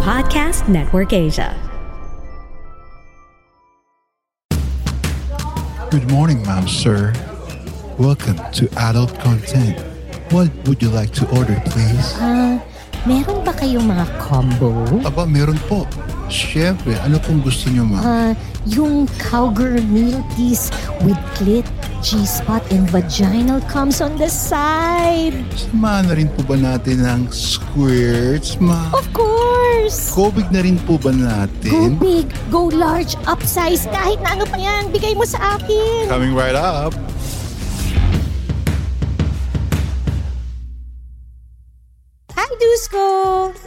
Podcast Network Asia. Good morning, ma'am, sir. Welcome to Adult Content. What would you like to order, please? Ah, meron ba kayong mga combo? Aba, meron po. Siyempre, ano pong gusto niyo, ma'am? Ah, yung cowgirl meal piece with clit, G-spot, and vaginal comes on the side. Samahan na rin po ba natin ng squirts, ma'am? Of course! Kobig na rin po ba Go natin? big, go large, upsize, kahit na ano pa yan, bigay mo sa akin. Coming right up. Hi, Dusko!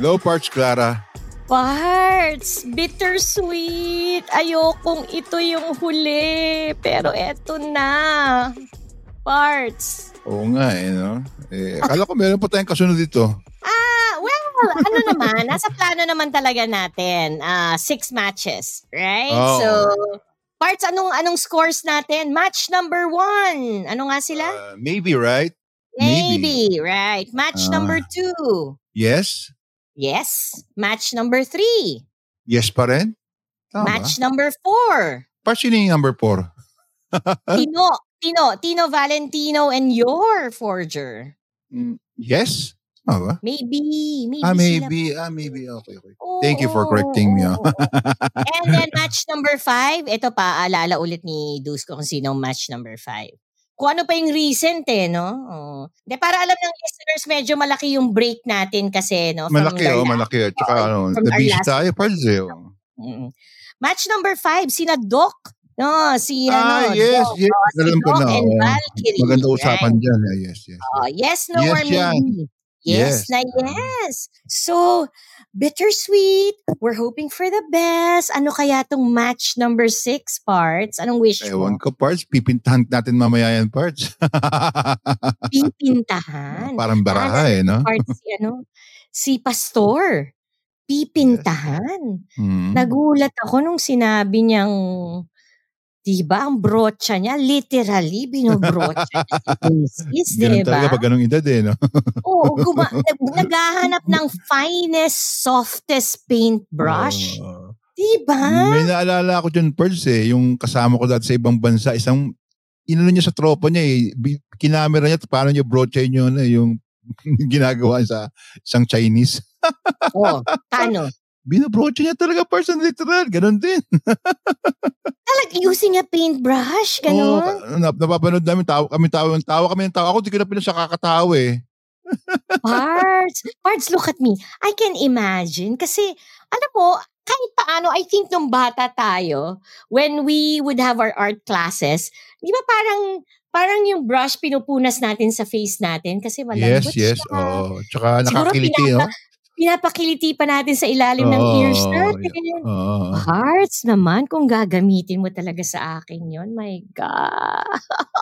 Hello, Parts Clara. Parts, bittersweet. Ayokong ito yung huli. Pero eto na. Parts. Oo nga eh, no? Eh, akala ko meron pa tayong kasunod dito. Ah, well, ano naman, nasa plano naman talaga natin. Ah, six matches, right? Oh. So, parts, anong anong scores natin? Match number one. Ano nga sila? Uh, maybe, right? Maybe, right. Match Ah. number two. Yes? Yes. Match number three. Yes pa rin? Tama. Match number four. Parts yun yung number four. Tino, Tino, Tino Valentino and your forger. Mm, Yes? Tama ba? Maybe, maybe. Ah, sila. maybe. Ah, maybe. Okay, okay. Thank you for correcting me. ah. And then match number five, ito pa, alala ulit ni Dusko kung sino match number five. Kung ano pa yung recent eh, no? Oh. De, para alam ng listeners, medyo malaki yung break natin kasi, no? malaki, oh, malaki. At saka, Oo, ano, nabisi tayo, parts eh. oh. Mm. Match number five, sina Doc. No, si Ah, ano, yes, Doc, yes. oh, si Alam Doc na. and oh. Valkyrie. Maganda usapan right? dyan. Ah, yes, yes. Oh, yes, no, Yes, or maybe. Yes, Yes. na yes. So, bittersweet. We're hoping for the best. Ano kaya tong match number six parts? Anong wish Ewan mo? ko, parts. Pipintahan natin mamaya yan, parts. Pipintahan. Parang baraha eh, no? Parts si ano? Si Pastor. Pipintahan. Hmm. Nagulat ako nung sinabi niyang Diba? Ang brocha niya, literally, binobrocha niya si Macy's, Ganun diba? talaga pag ganung edad eh, no? Oo, guma- nag- naghahanap ng finest, softest paintbrush. Oo. Diba? May naalala ako dyan, Parts eh. Yung kasama ko dati sa ibang bansa, isang, inano niya sa tropa niya eh. Kinamera niya, paano niya brocha na yung ginagawa sa isang Chinese. Oo, paano? Binabrocha niya talaga, Parts, ang literal. Ganon din. Talag using a paintbrush, Oo, gano'n? nap- napapanood namin, tawa kami, tawa, tawa kami ng tawa. Ako, di ko na pinasakakatawa eh. Parts. Parts, look at me. I can imagine. Kasi, alam mo, kahit paano, I think nung bata tayo, when we would have our art classes, di ba parang, parang yung brush pinupunas natin sa face natin kasi malambot Yes, yes. siya. Oo. Tsaka Siguro nakakiliti, no? Pinapa- pinapakiliti pa natin sa ilalim ng Oo, ears natin. Oo. Hearts naman, kung gagamitin mo talaga sa akin yon my God.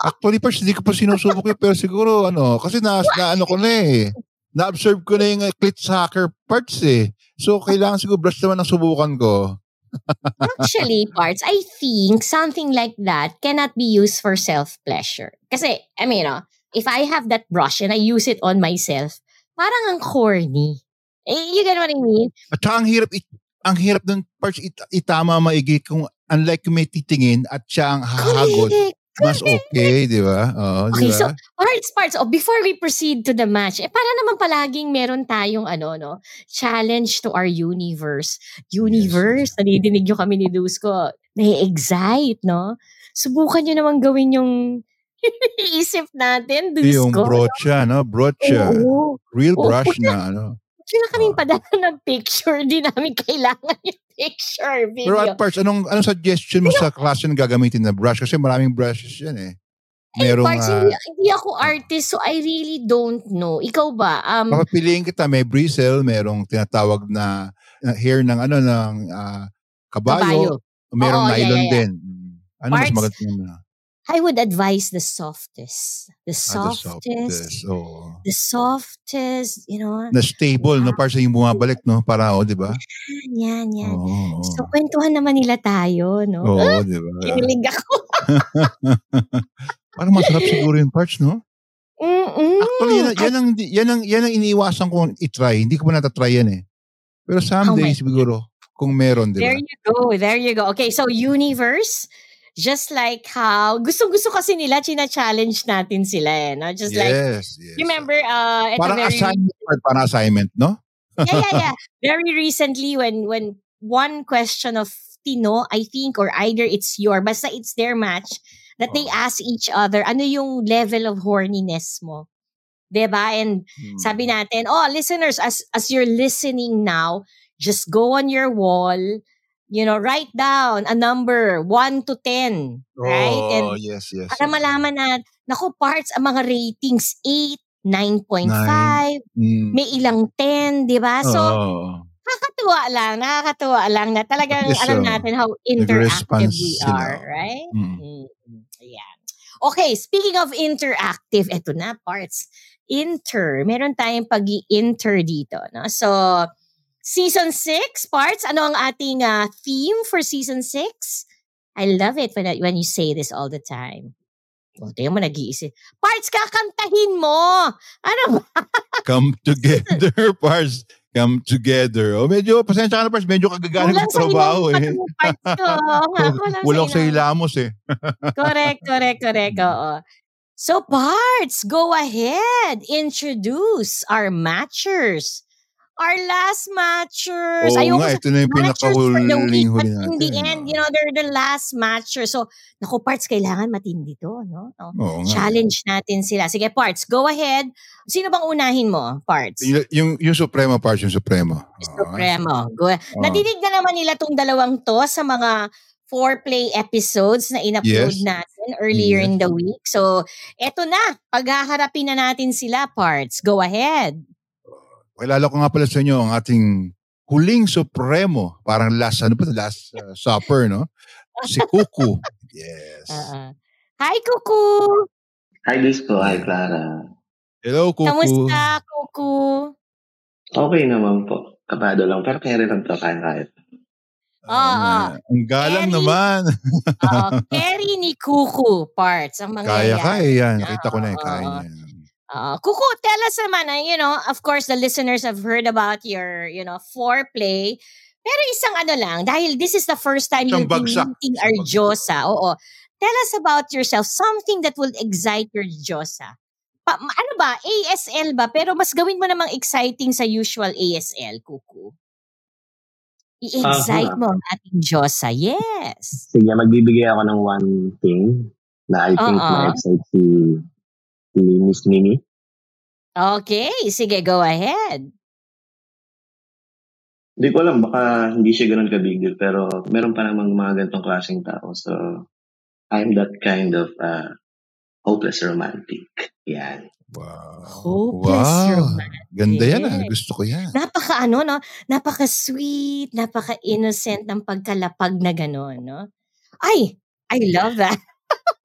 Actually, first, hindi ko pa sinusubok yun, pero siguro, ano, kasi na, na ano ko na eh. Na-observe ko na yung clit hacker parts eh. So, kailangan siguro brush naman ang subukan ko. Actually, parts, I think something like that cannot be used for self-pleasure. Kasi, I mean, no, if I have that brush and I use it on myself, parang ang corny. Eh, you get what I mean? At saka ang hirap, it, ang hirap ng parts it, itama maigi kung unlike yung may titingin at siya ang hahagod. Correct. Mas okay, di ba? Oo, di Okay, ba? so parts, parts. Oh, before we proceed to the match, eh, para naman palaging meron tayong ano, no, challenge to our universe. Universe, nadidinig nyo kami ni Dusko. Nai-excite, no? Subukan nyo naman gawin yung isip natin, yung Dusko. brocha, no? Brocha. Oo. Real Oo, brush huwag na, ano. Na kaming padala ng picture. Di namin kailangan yung picture video. Pero at parts, anong, anong suggestion mo sa klase na gagamitin na brush? Kasi maraming brushes yan eh. Merong parts, ah, hindi, hindi ako artist, so I really don't know. Ikaw ba? Um, Papapiliin kita, may bristle, merong tinatawag na uh, hair ng ano ng ah, kabayo, kabayo. merong Oo, nylon yeah, yeah. din. Mm. Ano mas Parts- maganda naman? I would advise the softest. The Ah, the softest. softest. Oo. The softest, you know. Na stable, no? Para sa yung bumabalik, no? Para, o, di ba? Yan, yan. Oo. So, kwentuhan naman nila tayo, no? Oo, di ba? Kinilig ako. Parang masarap siguro yung parts, no? Mm-mm. Actually, yan, yan, ang, yan, ang, yan ang iniiwasan kong itry. Hindi ko pa natatry yan eh. Pero someday Oh siguro, kung meron, di ba? There you go. There you go. Okay, so universe, just like how, gusto-gusto kasi nila, china-challenge natin sila eh. No? Just like, yes, yes. remember, uh, Parang very, assignment, parang assignment, no? yeah, yeah, yeah. Very recently, when when one question of Tino, I think, or either it's your, basta it's their match, that they Oh. ask each other, ano yung level of horniness mo? 'Di ba? And Hmm. sabi natin, oh, listeners, as as you're listening now, just go on your wall, you know, write down a number 1 to 10, right? Oh, And yes, yes. para yes. malaman na, naku, parts, ang mga ratings, 8, 9.5, Mm. may ilang 10, di ba? So, Oo. nakakatuwa lang, nakakatuwa lang na talagang Yes, alam so, natin how interactive we sila. are, right? Mm. Mm, Ayan. Okay, speaking of interactive, eto na, parts. Inter. Meron tayong pag inter dito. No? So, season 6, parts. Ano ang ating ah, theme for season 6? I love it when, when you say this all the time. O, tingnan mo, nag-iisip. Parts, kakantahin mo! Ano ba? Come together, Pars. Come together. Oh, medyo, pasensya ka na, Pars. Medyo kagagaling ng trabaho eh. parts ko. Walang sa hilamos eh. correct, correct, correct. Oo. So, parts, go ahead. Introduce our matchers. Our last matchers. Oo Ayoko nga, ito na yung pinakahuling huli in the natin. end, you know, they're the last matchers. So, naku, parts, kailangan matindi to, no? No. Oo nga. Challenge natin sila. Sige, parts, go ahead. Sino bang unahin mo, parts? Yung, yung, yung Supremo, Pars, yung Supremo. Supremo. Go. Oo. Nadinig na naman nila tong dalawang to sa mga foreplay episodes na in-upload Yes. natin earlier Yes. in the week. So, eto na. Paghaharapin na natin sila, parts. Go ahead. Kilala ko nga pala sa inyo ang ating huling Supremo. Parang last, ano ba? Last uh, supper, no? Si Kuku. Yes. Uh-uh. Hi, Kuku! Hi, Disco. Hi, Clara. Hello, Kuku. Kamusta, Kuku? Okay naman po. Kabado lang. Pero carry lang to. Kaya-kaya. Oo nga. Ang galang Very- naman. Oo, carry ni Kuku, parts. Ang mga Kaya, kaya yan. Nakita ko na yung Oo. kaya niya. Uh, Kuku, tell us naman, uh, you know, of course, the listeners have heard about your, you know, foreplay. Pero isang ano lang, dahil this is the first time Isang you'll be meeting our. Diyosa. Oo. Tell us about yourself, something that will excite your Diyosa. Pa, ano ba, ASL ba? Pero mas gawin mo namang exciting sa usual ASL, Kuku. I-excite Aha. mo ang ating Diyosa. Yes. Sige, magbibigay ako ng one thing na I think Oo. na-excite si, si Miss Mimi. Okay, sige, go ahead. Hindi ko alam, baka hindi siya ganun ka-big deal, pero meron pa namang mga ganitong klaseng tao. So, I'm that kind of uh, hopeless romantic. Yan. Wow. Hopeless wow. romantic. Ganda yan ah. Gusto ko yan. napaka ano no, napaka sweet, napaka innocent ng pagkalapag na gano'n, no? Ay, I love that.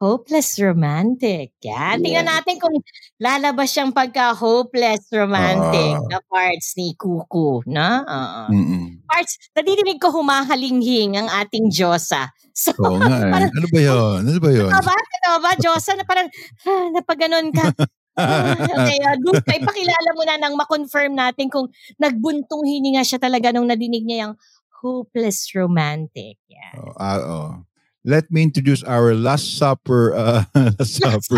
hopeless romantic. Yan. Tingnan Yeah. natin kung lalabas siyang pagka-hopeless romantic Ah. na parts ni Kuku, no? Oo. Mm-mm. Parts, nadidinig ko humahalinghing ang ating Diyosa. So, Oo nga eh. Ano ba yun? Ano ba yun? Tama ba? Tama ba, Diyosa, na parang, ah, napaganon ka. Ah, okay, uh, doon pa, ipakilala mo na nang ma-confirm natin kung nagbuntong hininga siya talaga nung nadinig niya yung hopeless romantic. Yeah. Oh, ah, oh. Let me introduce our Last Supper, uh, Last Supper,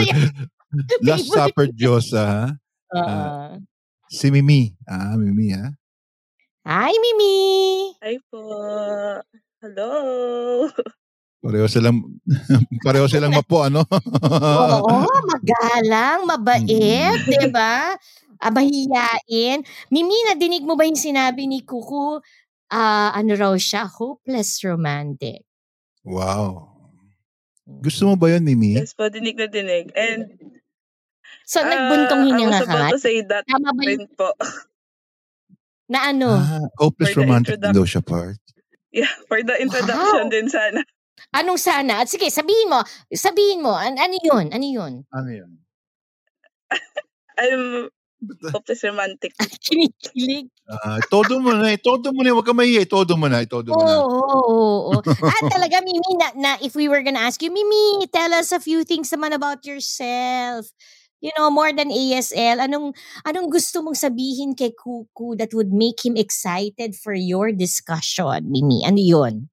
Last. Supper Diyosa, ha? Uh, Si Mimi. Ah, Mimi, ha? hi, Mimi! Hi po. Hello. Pareho silang, pareho silang mapo, ano? Oo, magalang, mabait, di ba? Ah, mahiyain. Mimi, nadinig mo ba yung sinabi ni Kuku? Ah, ano raw siya? Hopeless romantic. Wow. Gusto mo ba yun, Mimi? Yes po, dinig na dinig. And So, ah, nagbuntong I hininga was ka about nga. to say that Tama ba yun? po. Na ano? Ah, hopeless romantic daw siya part. Yeah, for the introduction Wow. din sana. Anong sana? At sige, sabihin mo. Sabihin mo. An- ano yun? Ano yun? Ano yun? I'm hopeless romantic. Kinikilig. Ah, todo mo na, eh. todo mo na, huwag ka mahiya, todo mo na, todo mo Oo, na. oo, oo, oo. At talaga, Mimi, na, na if we were gonna ask you, Mimi, tell us a few things naman about yourself. You know, more than ASL, anong anong gusto mong sabihin kay Kuku that would make him excited for your discussion, Mimi? Ano yun?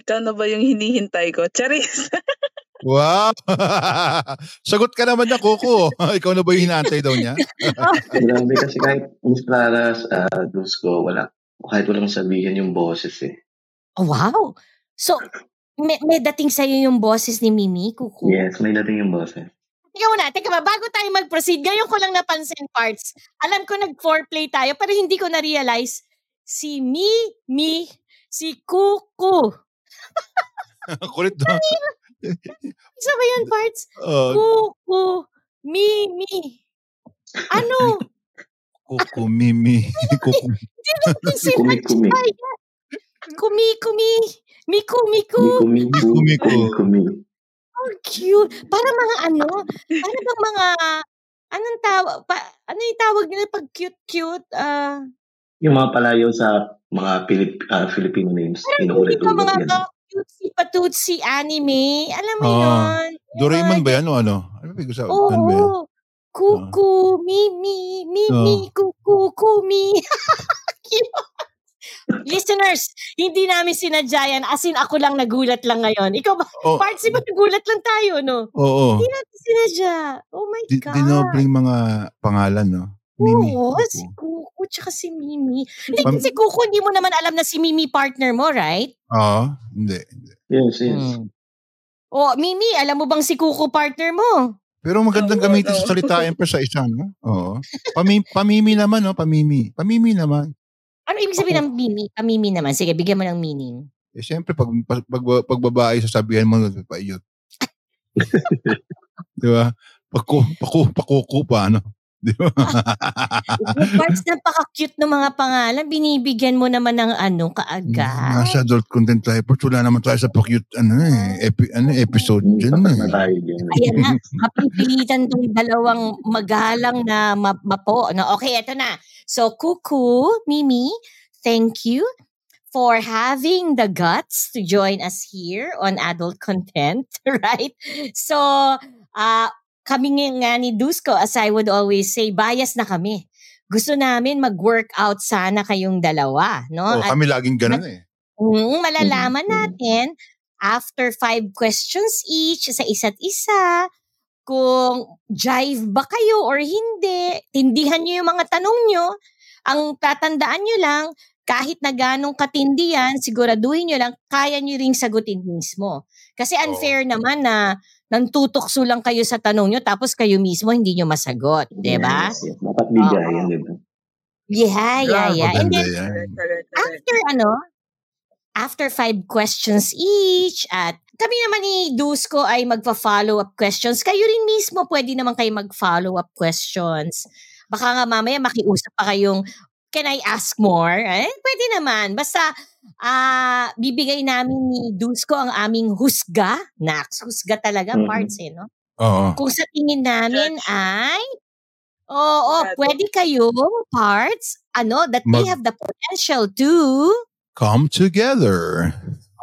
Ikaw na ba yung hinihintay ko? Charis! Wow! Sagot ka naman na, Coco. Ikaw na ba yung hinaantay daw niya? Grabe kasi kahit Miss Clara's uh, Dusko, wala. Kahit walang sabihin yung boses eh. Oh, wow! So, may, may dating sa'yo yung boses ni Mimi, Kuku? Yes, may dating yung boses. Teka muna, teka ba, bago tayo mag-proceed, ngayon ko lang napansin parts. Alam ko nag-foreplay tayo, pero hindi ko na-realize, si Mi, Mi, si Kuku. Kulit doon. Ba yun, parts? Uh, Kuku, Mi, Mi. Ano? Kuku, Mimi. Kuku. Si Kumi-kumi. Kumi, kumi. Miku, miku. Miku-miku. Miku-miku. Kumi-kumi. Oh, cute. Para mga ano, para bang mga, anong tawag, pa, ano yung tawag nila pag cute-cute? Ah, Yung mga palayo sa mga Pilip, ah, Filipino names. Hindi Inuulit-ulit ka mga yan. cutesy patutsi anime. Alam mo Ah, yun? Doraemon ba yan o ano? Ano ba sabi? Oo. Ano ba yan? Kuku, Mimi, Mimi, Kuku, Kumi. Listeners, hindi namin sinadya yan. As in, ako lang nagulat lang ngayon. Ikaw ba? Oh, Parts, ba nagulat lang tayo, no? Oo. Hindi natin sinadya. Oh my Di, God. dinobling mga pangalan, no? Mimi. Oo, Kuku. si Kuku tsaka si Mimi. Hindi, Pam- si Kuku, hindi mo naman alam na si Mimi partner mo, right? Oo. Hindi. hindi. Yes, yes. Hmm. Oh, Mimi, alam mo bang si Kuku partner mo? Pero magandang gamitin sa salita yan pa sa isa, no? Oo. Pami, pamimi naman, no? Pamimi. Pamimi naman. Ano ibig sabihin ng Mimi? Pamimi naman. Sige, bigyan mo ng meaning. Eh, siyempre, pag, pag, pag, pag babae, sasabihan mo, paiyot. Di ba? Paku, paku, pakuku pa, ano? Di ba? Parts napaka-cute ng mga pangalan, binibigyan mo naman ng ano kaagad. Nasa adult content tayo. But wala naman tayo sa pa-cute, ano eh, epi, ano, episode Hmm, dyan eh. Ayan na, mapipilitan tong dalawang magalang na ma- mapo. No, okay, eto na. So, Kuku, Mimi, thank you for having the guts to join us here on adult content, right? So, uh, kami nga ni Dusko, as I would always say, bias na kami. Gusto namin mag-workout sana kayong dalawa, no? Oh, At kami laging ganun eh. Mm, malalaman Mhm. natin after five questions each sa isa't isa kung jive ba kayo or hindi. Tindihan nyo yung mga tanong nyo. Ang tatandaan nyo lang, kahit na ganong katindi yan, siguraduhin nyo lang, kaya nyo ring sagutin mismo. Kasi unfair naman na nantutokso lang kayo sa tanong nyo tapos kayo mismo hindi nyo masagot. 'di ba? Yes, yes. Dapat bigayan, di ba? Yeah, yeah, yeah. And then, after ano, after five questions each at kami naman ni Dusko ay magpa-follow up questions. Kayo rin mismo pwede naman kayo mag-follow up questions. Baka nga mamaya makiusap pa kayong can I ask more? Eh, pwede naman. Basta ah bibigay namin ni Dusko ang aming husga. Nax, husga talaga Mhm. parts eh, no? Oo. Kung sa tingin namin Judge. ay Oo, Judge. pwede kayo parts ano that they Mag- have the potential to Come together.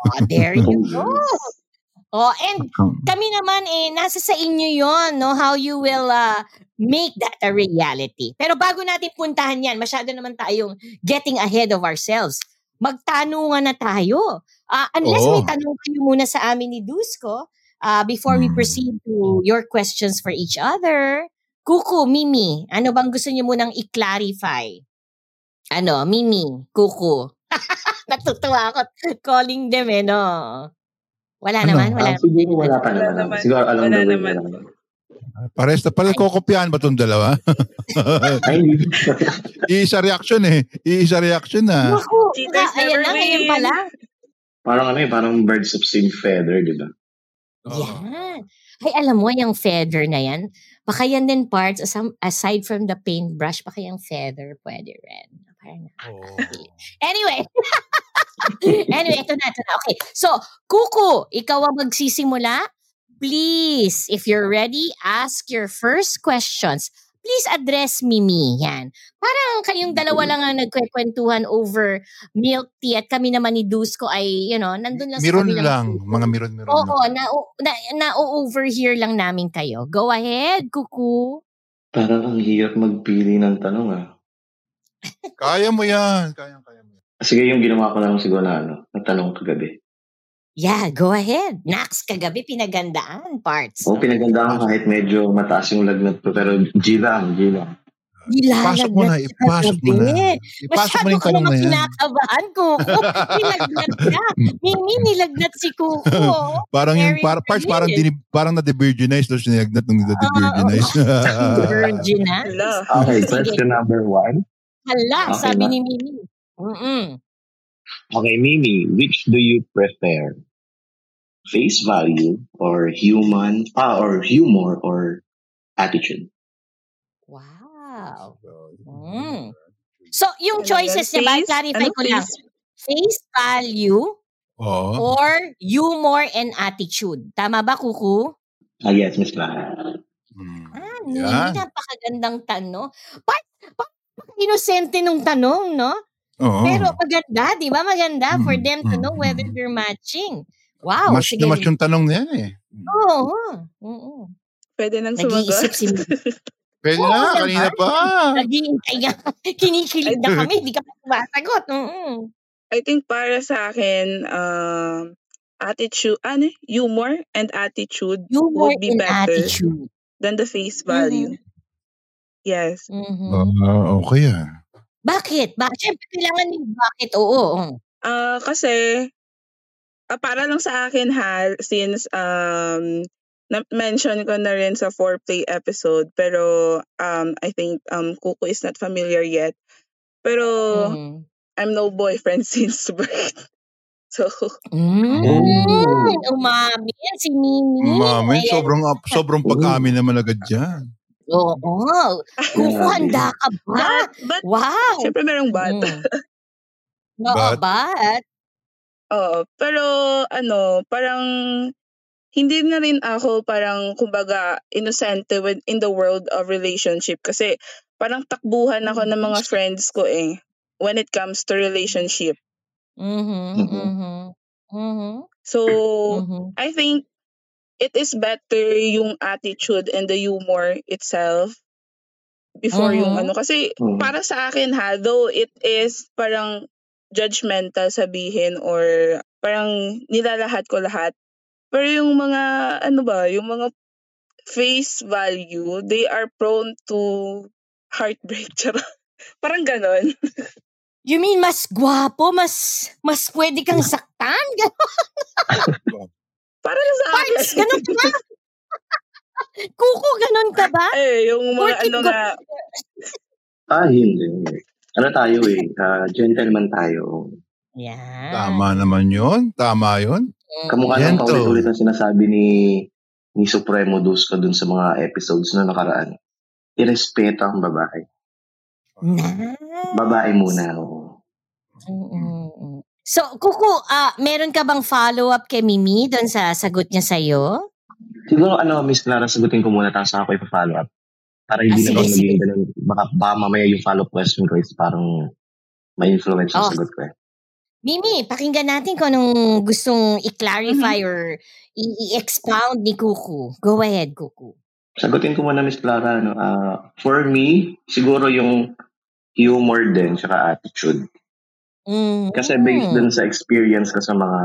Oh, there you Oh, go. Oh, and kami naman eh, nasa sa inyo yon no? How you will uh, make that a reality. Pero bago natin puntahan yan, masyado naman tayong getting ahead of ourselves. Magtanungan na tayo. Ah, unless may Oo. tanong kayo muna sa amin ni Dusko, uh, before we Hmm. proceed to your questions for each other. Kuku, Mimi, ano bang gusto niyo munang i-clarify? Ano, Mimi, Kuku. Natutuwa ako calling them eh, no? Wala Ano? naman, wala Ah, siguro wala pa naman. naman. Siguro alam Wala the way naman. na lang. Pares na pala, kokopyahan ba itong dalawa? Iisa reaction eh. Iisa reaction na. Naku, Cheaters ayan na, ngayon pala. parang ano eh, parang birds of same feather, di ba? Oo. Yan. Ay, alam mo, yung feather na yan, baka yan din parts, asam- aside from the paintbrush, baka yung feather pwede rin. Parang Oo. Anyway. anyway, ito na, ito na. Okay. So, Kuku, ikaw ang magsisimula. Please, if you're ready, ask your first questions. Please address Mimi. Yan. Parang kayong dalawa lang ang nagkwekwentuhan over milk tea at kami naman ni Dusko ay, you know, nandun lang sa Miron kabilang lang. puso. Mga miron-miron Oo, na, na, na, overhear lang namin kayo. Go ahead, Kuku. Parang ang hirap magpili ng tanong ah. Kaya mo yan. Kaya, kaya mo yan. Sige, yung ginawa ko lang siguro na ano, na tanong kagabi. Yeah, go ahead. Nax, kagabi pinagandaan parts. Oo, pinagandaan ko kahit medyo mataas yung lagnat ko, pero G lang, G lang. Ipasok mo na. Ipasok mo na. Ipasok mo na yung tanong na yan. kinakabahan, Kuko. nilagnat ka. Mimi, nilagnat si Kuko. Parang yung par, parts parang dinib, parang na-devirginize tapos nilagdat ng na-devirginize. Virgin, ha? Hala. Okay, question number one. Hala, Okay sabi na. ni Mimi. Mm-mm. Okay, Mimi, which do you prefer? Face value or human, ah, or humor or attitude? Wow. Mm. So, yung Ano choices niya ba, clarify Ano ko lang. face? Value Oo. or humor and attitude. Tama ba, Kuku? Ah, yes, Miss Clara. Hmm. Ah. Mimi, napakagandang tanong. Pa, pa, inosente nung tanong, no? Oo. Pero maganda, di ba? Maganda for Mm, them to mm, know whether mm. they're matching. Wow. mas sige. na mas yung tanong na yan eh. Oo. oo. Pwede nang Nag-iisip sumagot. si Pwede Oo na, kanina pa. Naghihintay nga. Kinikilig na kami. Di ka pa sumasagot. Oo. I think para sa akin, um, attitude, ano, humor and attitude Humor would be better attitude. than the face value. Yes. Mhm. Ah, okay ah. Bakit? Bakit? Siyempre, kailangan ni bakit. Oo. Ah, kasi ah, para lang sa akin ha, since um na-mention ko na rin sa foreplay episode, pero um I think um Kuko is not familiar yet. Pero Mhm. I'm no boyfriend since birth. So, Mm. Umamin si Mimi. Mami, Ayan. sobrang sobrang pag-amin naman agad dyan. Oo. Kuko, handa ka ba? but, but, Wow. syempre merong but. Mm. Oo, But- but? Oo. Pero, ano, parang, hindi na rin ako parang, kumbaga, innocente with, in the world of relationship. Kasi, parang takbuhan ako ng mga friends ko eh. When it comes to relationship. Mhm. Mhm. Mhm. Mhm. So, Mhm. I think, it is better yung attitude and the humor itself before yung Mhm. ano. Kasi, Mhm. para sa akin ha, though it is parang judgmental sabihin or parang nilalahat ko lahat. Pero yung mga, ano ba, yung mga face value, they are prone to heartbreak. Parang ganon. You mean mas gwapo, mas mas pwede kang saktan? Ganon, Parang sa akin. Parts, ganon ka ba? Kuko, ganon ka ba? eh, yung mga Porkit ano go- nga, Ah, hindi. Ano tayo eh, ah, gentleman tayo. Yan. Tama naman yun. Tama yun. Mm. Kamukha ng paulit-ulit na sinasabi ni ni Supremo Dusko dun sa mga episodes na nakaraan. Irespeto ang babae. Na. Babae muna. oo. Mm-mm. So, Kuko, ah, meron ka bang follow-up kay Mimi doon sa sagot niya sa'yo? Siguro ano, Miss Clara, sagutin ko muna tapos ako ipa-follow up. Para Ah, hindi sige, naman sige. maging ganun. Baka, baka mamaya yung follow-up question ko is parang may influence yung Oh. sagot ko eh. Mimi, pakinggan natin kung anong gustong i-clarify Mhm. or i-expound ni Kuku. Go ahead, Kuku. Sagutin ko muna, Miss Clara. Ano, ah, for me, siguro yung humor din, tsaka attitude. Mm. Kasi based dun sa experience ko sa mga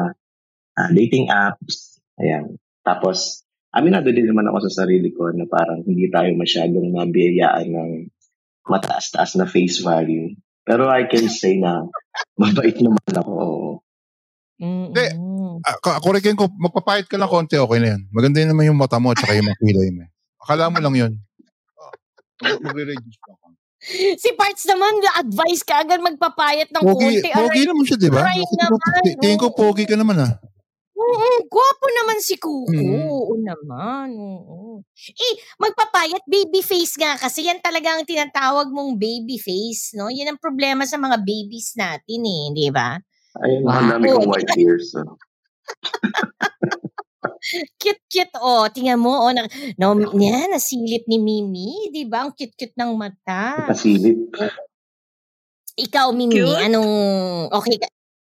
ah, dating apps, ayan. Tapos, aminado din naman ako sa sarili ko na parang hindi tayo masyadong mabiyayaan ng mataas-taas na face value. Pero I can say na mabait naman ako. oo. Mm-mm. Hindi. Ah, ka- Correctin ko, magpapahit ka lang konti, okay na yan. Maganda yun naman yung mata mo at saka yung mga kilay mo. Akala mo lang yun. Oh, magre-reduce ako. Si Parts naman, advice ka agad magpapayat ng Pogi, konti. pogi Aray, naman siya, di ba? Tingin ko pogi ka naman ah. Oo, gwapo naman si Kuko. Mm. Oo naman, oo. Eh, magpapayat baby face nga kasi yan talaga ang tinatawag mong baby face, no? Yan ang problema sa mga babies natin eh, di ba? Ayun, Wow. ang dami kong white hairs. So. Cute-cute, oh. Tingnan mo, oh. Na, no, yan, nasilip ni Mimi, di ba? Ang cute-cute ng mata. Pasilip. Ikaw, Mimi, Cute? anong, okay ka?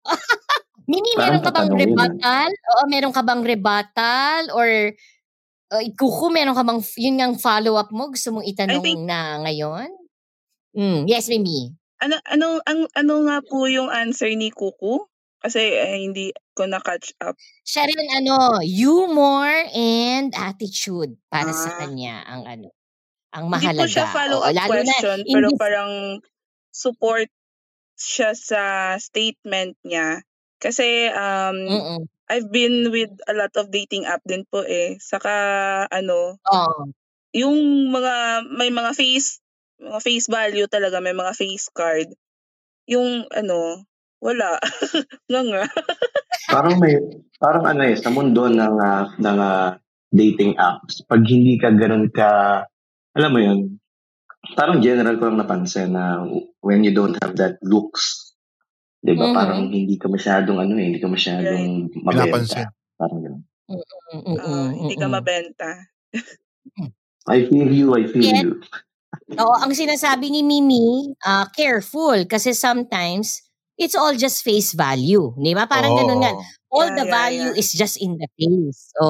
Mimi, Parang meron ka bang na. rebuttal? Oo, meron ka bang rebuttal? Or, uh, kuku, meron ka bang, yun ang follow-up mo? Gusto mong itanong think- na ngayon? Mm, yes, Mimi. Ano ano ang ano nga po yung answer ni Kuku? Kasi eh, hindi ko na catch up. Siya rin, ano, humor and attitude para sa Ah. kanya ang ano, ang Hindi mahalaga. po siya follow-up na question, in pero this- parang support siya sa statement niya. Kasi um, Mm-mm. I've been with a lot of dating app din po eh. Saka ano, Oo. yung mga may mga face mga face value talaga, may mga face card. Yung ano, wala. nga nga. parang may, parang ano eh, sa mundo ng, ah, ng ah, dating apps, pag hindi ka ganun ka, alam mo yun, parang general ko lang napansin na when you don't have that looks, di ba, Mhm. parang hindi ka masyadong ano eh, hindi ka masyadong Pinapansin. mabenta. Parang ganun. Mm-mm, Ah, hindi ka mm-mm. mabenta. I feel you, I feel Yes. you. Oo, ang sinasabi ni Mimi, ah, careful kasi sometimes it's all just face value. Di ba? Parang ganun nga. All Yeah, the yeah, value yeah. is just in the face. Oo,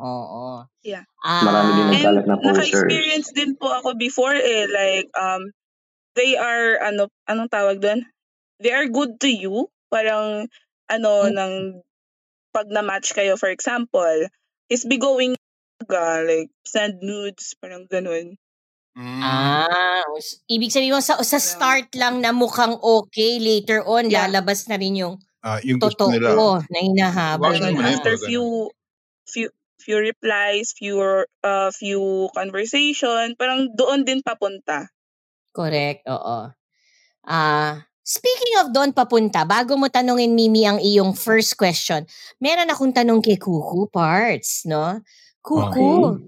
oo, oo. Yeah. Ah, Marami din And nagkalat na posters. naka-experience din po ako before eh. Like, um, they are, ano, anong tawag doon? They are good to you. Parang, ano, Mm. ng, pag na-match kayo, for example, is be going ka, like, send nudes, parang ganun. Mm. Ah, ibig sabihin mo sa, sa start lang na mukhang okay, later on Yeah. lalabas na rin yung Ah, yung gusto nila. totoo na hinahabol mo na yun, After few, few, few replies, few, uh, few conversation, parang doon din papunta. Correct, oo. Ah, speaking of doon papunta, bago mo tanungin Mimi ang iyong first question, meron akong tanong kay Kuku Parts, no? Kuku,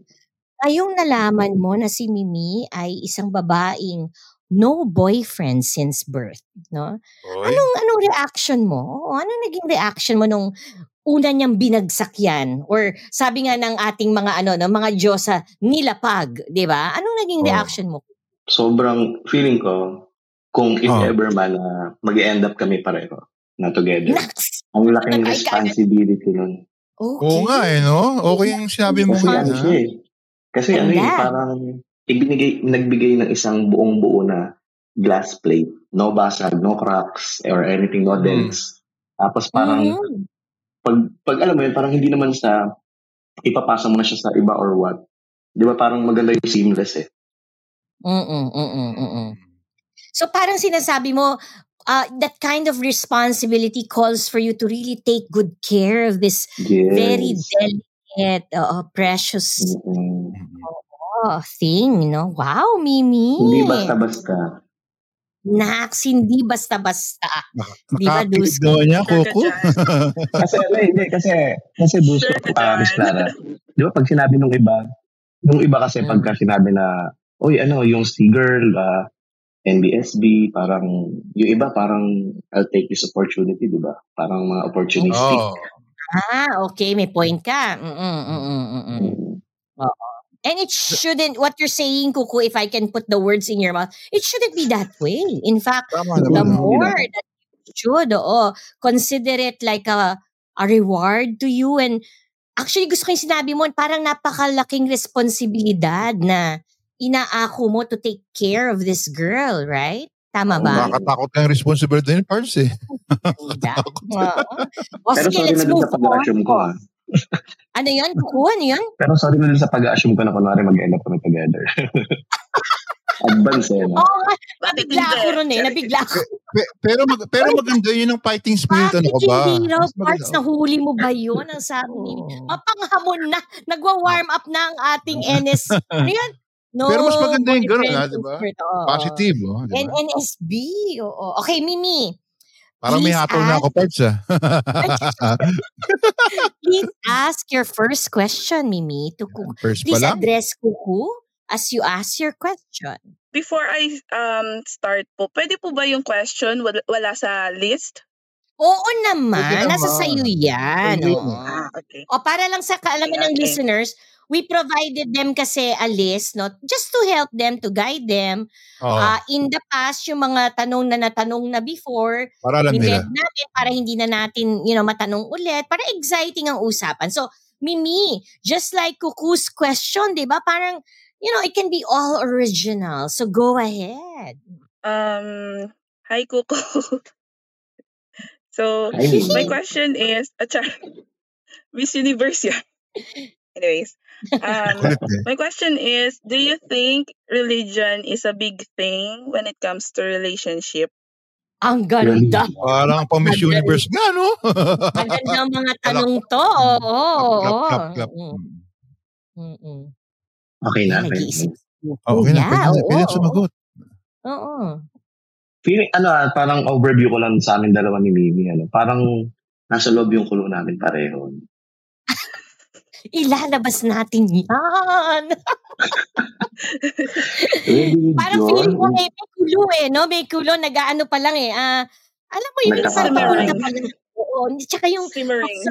ngayong nalaman mo na si Mimi ay isang babaeng no boyfriend since birth, no? Oy. Anong anong reaction mo? O, Ano naging reaction mo nung una niyang binagsak yan? Or sabi nga ng ating mga ano, no, mga Diyosa, nilapag, 'di ba? Anong naging Oh. reaction mo? Sobrang feeling ko, kung if Oh. ever man na mag-end up kami pareho na together, Naks! ang laking responsibility nun. Okay. Oo nga eh, no? Okay yung sinabi mo Kasi ano siya eh. Kasi ano eh, Ganda. parang ibinigay, nagbigay ng isang buong buo na glass plate. No basag, no cracks, or anything, no Hmm. dents. Tapos parang, Mhm. pag, pag alam mo yun, parang hindi naman sa, ipapasa mo na siya sa iba or what. Di ba parang maganda yung seamless eh. Mm-mm, mm-mm, mm-mm. So parang sinasabi mo, uh, that kind of responsibility calls for you to really take good care of this Yes. very delicate, uh, precious Mm-mm. Uh, thing, no? Wow, Mimi! Hindi basta-basta. Nax, hindi basta-basta. Di ba, Dusko? niya, Coco. kasi ano eh, hindi, kasi, kasi gusto Sure ko ka pa, Miss. Clara. Di ba pag sinabi nung iba, nung iba kasi Mm. pagka sinabi na, oy ano, yung C-girl, ah, NBSB, parang, yung iba parang, I'll take this opportunity, di ba? Parang mga opportunistic. Oo. Ah, okay, may point ka. Mm-mm, mm-mm, mm-mm. Mm. And it shouldn't, what you're saying, Kuku, if I can put the words in your mouth, it shouldn't be that way. In fact, Tama the naman. more that you should, oo, consider it like a, a reward to you. And actually, gusto ko yung sinabi mo, parang napakalaking responsibilidad na inaako mo to take care of this girl, right? Tama ba? Nakakatakot kang responsibility din, Pards eh. Diba? Pero sorry let's na dun move sa pag-assume ko, on. ah. Ano yun? Kuku, ano yun? Pero sorry na sa pag-assume ko na kunwari mag-end up kami together. Advance eh, no? Oo Bakit nabigla ako ron eh. Nabigla ako. Pe- pero mag, pero maganda yun ang fighting spirit. Ano Bakit ka ba? maganda. parts nahuli mo ba yun? Ang sabi ni. Mapanghamon na. Nagwa-warm up na ang ating NS. Ano yan? No, Pero mas maganda yung ah, di ba? Positive, oh, di ba? And NSB. Oo. Okay, Mimi. Parang may Please hatol na ask. ako, Parts ah. Please ask your first question, Mimi, to Kuku. First Please lang. address Kuku as you ask your question. Before I um start po, pwede po ba yung question wala, sa list? Oo naman, Pwede nasa naman. sayo yan. Pwede. oo. Ah, okay. O para lang sa kaalaman ng Okay. listeners, we provided them kasi a list, no? Just to help them, to guide them. Oo, Ah, in the past, yung mga tanong na natanong na before, para alam nila. Natin para hindi na natin, you know, matanong ulit. Para exciting ang usapan. So, Mimi, just like Kuku's question, di ba? Parang, you know, it can be all original. So, go ahead. Um, hi Kuko. so, Hi, my question is, achar, Miss Universe yan. Anyways, um, my question is, do you think religion is a big thing when it comes to relationship? Ang ganda. Parang pang Miss Universe nga, no? Ang ganda mga tanong to. Oo. oo, Clap, clap, clap. Mm. Okay na. Ay, Okay. Oh, okay na, Yeah, pwede pwede sumagot. Oo. Feeling, ano ah, parang overview ko lang sa amin dalawa ni Mimi. Ano, parang nasa loob yung kulo namin pareho. Ilalabas natin yan. Parang feeling ko may, may kulo eh, no? May kulo, nag-ano pa lang eh. Ah, alam mo yun, yung Nagkakataon. papunta pa lang. Oo, tsaka yung Simmering.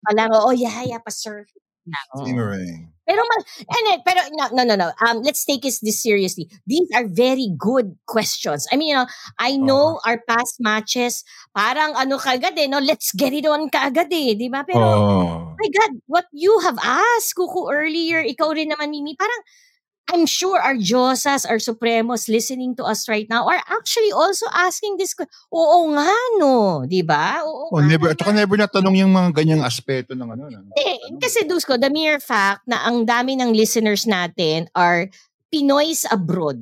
pa lang, oo, yeah, yeah, pa-surf. lang. oo. Simmering. Pero, ma- ano, pero, no, no, no, no. Um, let's take this, this seriously. These are very good questions. I mean, you know, I know our past matches, parang ano kagad eh, no? Let's get it on kaagad eh, di ba? Pero, Oh. my God, what you have asked, Kuku, earlier, ikaw rin naman, Mimi, parang, I'm sure our Diosas, our Supremos listening to us right now are actually also asking this question. Oo nga, no? Di ba? Oo Oh, nga never, at never natanong yung mga ganyang aspeto ng ano. ng- Eh, kasi Dusko, the mere fact na ang dami ng listeners natin are Pinoys abroad.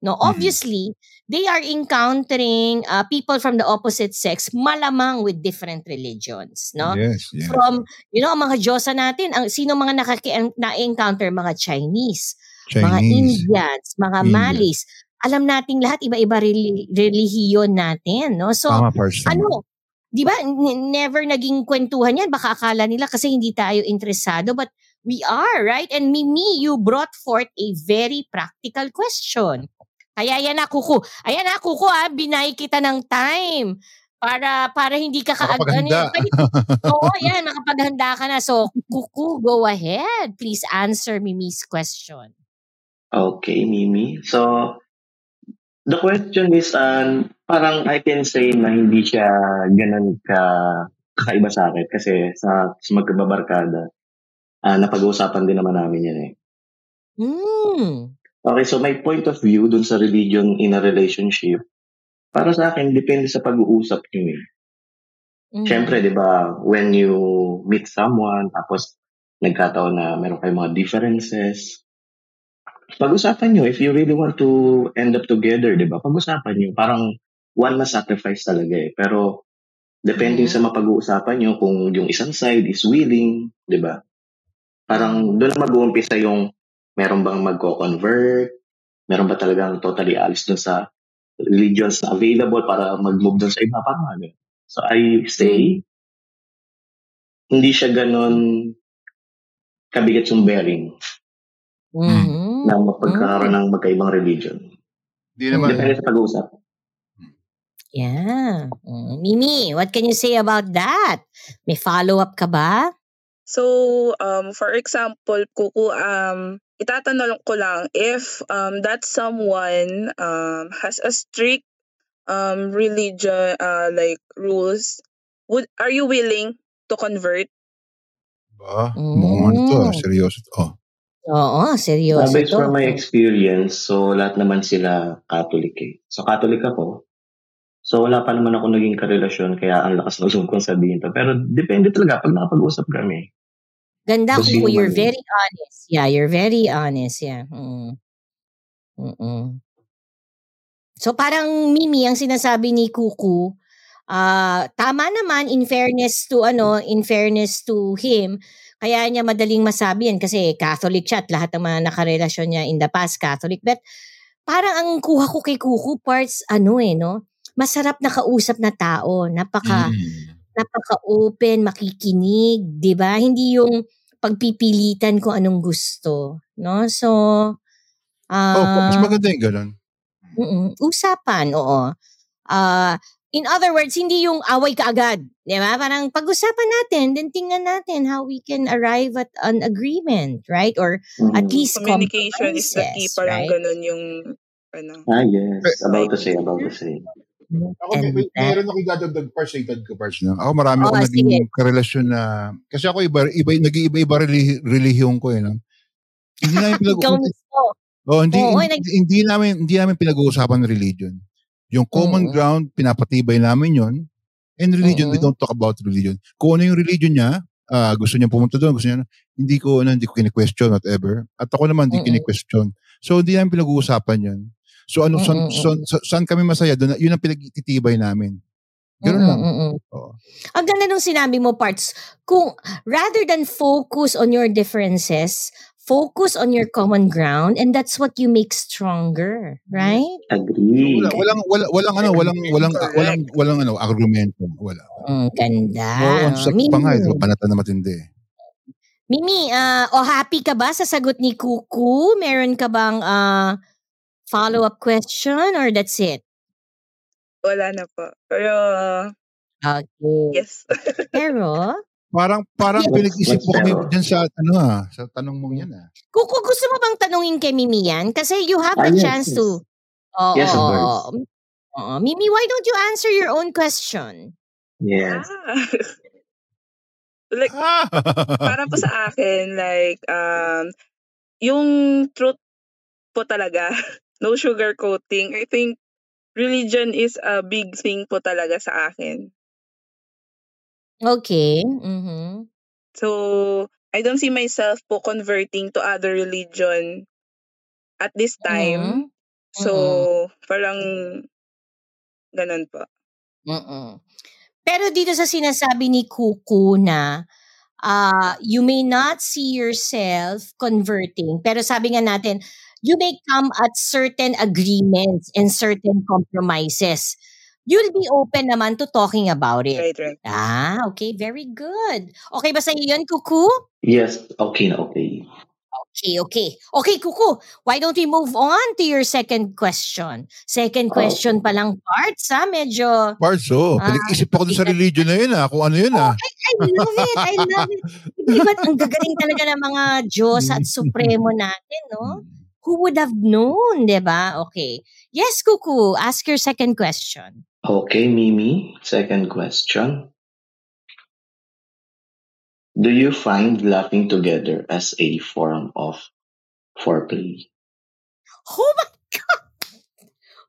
No, Mhm. obviously, they are encountering uh, people from the opposite sex malamang with different religions, no? Yes, yes. From, you know, mga Diyosa natin, ang sino mga nakaki- na-encounter mga Chinese, mga Chinese. Indians, mga Indian. Malis. Alam nating lahat iba-iba reli- relihiyon natin, no? So, Tama, ano, di ba, n- never naging kwentuhan yan. Baka akala nila kasi hindi tayo interesado. But we are, right? And Mimi, you brought forth a very practical question. Kaya yan na, Kuku. Ayan na, Kuku, ah, binay kita ng time para para hindi ka kaag... Ano, yan, Oo, yan, makapaghanda ka na. So, Kuku, go ahead. Please answer Mimi's question. Okay, Mimi. So, the question is, um, parang I can say na hindi siya ganun ka kakaiba sa akin kasi sa, sa magkababarkada, ah napag-uusapan din naman namin yan eh. Hmm. Okay, so my point of view dun sa religion in a relationship, para sa akin, depende sa pag-uusap nyo eh. Mm. Siyempre, di ba, when you meet someone, tapos nagkataon na meron kayong mga differences, pag-usapan nyo, if you really want to end up together, di ba, pag-usapan nyo, parang one must sacrifice talaga eh. Pero, depending Mhm. sa mapag-uusapan nyo, kung yung isang side is willing, di ba, parang doon mag-uumpisa yung meron bang magko-convert, meron ba talagang totally alis dun sa religions na available para mag-move dun sa iba, parang ano. So I say, hindi siya ganon kabigat yung bearing Mhm. na mapagkakaroon ng magkaibang religion. Hindi naman. Depende sa pag-uusap. Yeah. Mm. Mimi, what can you say about that? May follow-up ka ba? So, um, for example, kuku, um, itatanong ko lang if um, that someone um, has a strict um, religion, uh, like rules, would are you willing to convert? Ba? Mukhang ano to, ah, Mm. seryoso to. Oh. Oo, Uh, seryoso based to. from my experience, so lahat naman sila Catholic eh. So Catholic ako. So wala pa naman ako naging karelasyon kaya ang lakas ng zoom kong sabihin to. Pero depende talaga pag nakapag-usap kami. Ganda ko, you're man very honest. Yeah, you're very honest. Yeah. Mm. Mm-mm. So parang Mimi, ang sinasabi ni Kuku, ah tama naman in fairness to ano, in fairness to him, kaya niya madaling masabi yan kasi Catholic siya at lahat ng mga nakarelasyon niya in the past Catholic. But parang ang kuha ko kay Kuku parts ano eh, no? masarap na kausap na tao. Napaka, Mm. napaka-open, makikinig, di ba? Hindi yung pagpipilitan kung anong gusto. No? So, Oh, mas ah, maganda yung ganun. mm usapan, oo. Ah, in other words, hindi yung away ka agad. Di ba? Parang pag-usapan natin, then tingnan natin how we can arrive at an agreement, right? Or at Mm. least Communication is the key. Parang right? ganun yung, ano. Ah, yes. About to say, about to say. Ako, And may, may, that- meron ako idadagdag parts sa edad ko parts na. Ako marami Oo, ako sige. naging karelasyon na, kasi ako iba, iba, nag-iiba-iba relihi- relihiyon ko eh. No? Hindi namin pinag Ikaw mismo. oh, hindi, Oo, hindi, hindi, namin, hindi namin pinag-uusapan religion. Yung common Oo. ground, pinapatibay namin yon And religion, we Oo. don't talk about religion. Kung ano yung religion niya, ah, gusto niya pumunta doon, gusto niya, hindi ko, ano, hindi ko kini-question, whatever. At ako naman, hindi kini-question. So, hindi namin pinag-uusapan yun. So, ano, saan, Mm, mm, saan, saan- kami masaya doon? Yun ang pinagtitibay namin. Ganun lang. Oo. Ang ganda nung sinabi mo, Parts. Kung rather than focus on your differences, focus on your common ground and that's what you make stronger, right? Agree. Wala, walang wala, walang ano, walang walang Correct. walang walang ano, argumento, wala. Ang ganda. Oo, sa Mimi, pa nga, ito, panata na matindi. Mimi, ah, o happy ka ba sa sagot ni Kuku? Meron ka bang ah, follow-up question or that's it? Wala na po. Pero, Okay. yes. Pero, Parang parang What's- pinag-isip mo kami diyan sa ano ah, sa tanong mong yan ah. Kuku, gusto mo bang tanungin kay Mimi yan? Kasi you have Ah, the yes, chance yes. to. Oo. Yes, of course. Oo. Mimi, why don't you answer your own question? Yes. Ah. like, Ah! para po sa akin, like, um, yung truth po talaga, no sugar coating, I think religion is a big thing po talaga sa akin. Okay. Mm-hmm. So, I don't see myself po converting to other religion at this time. Mhm. So, parang ganun po. Mm-mm. Pero dito sa sinasabi ni Kuku na ah, you may not see yourself converting, pero sabi nga natin, you may come at certain agreements and certain compromises. You'll be open naman to talking about it. Right, right. Ah, okay. Very good. Okay ba sa iyo yun, Kuku? Yes. Okay na okay. Okay, okay. Okay, Kuku, why don't we move on to your second question? Second question pa lang parts, ha? Medyo, Parts, oh. Ah, Pinag-isip ako sa religion na yun ah, kung ano yun ah. I love it, I love it. Iba, ang gagaling talaga ng mga Diyos at Supremo natin, no? Who would have known, di ba? Okay. Yes, Kuku, ask your second question. Okay, Mimi. Second question. Do you find laughing together as a form of foreplay? Oh my God!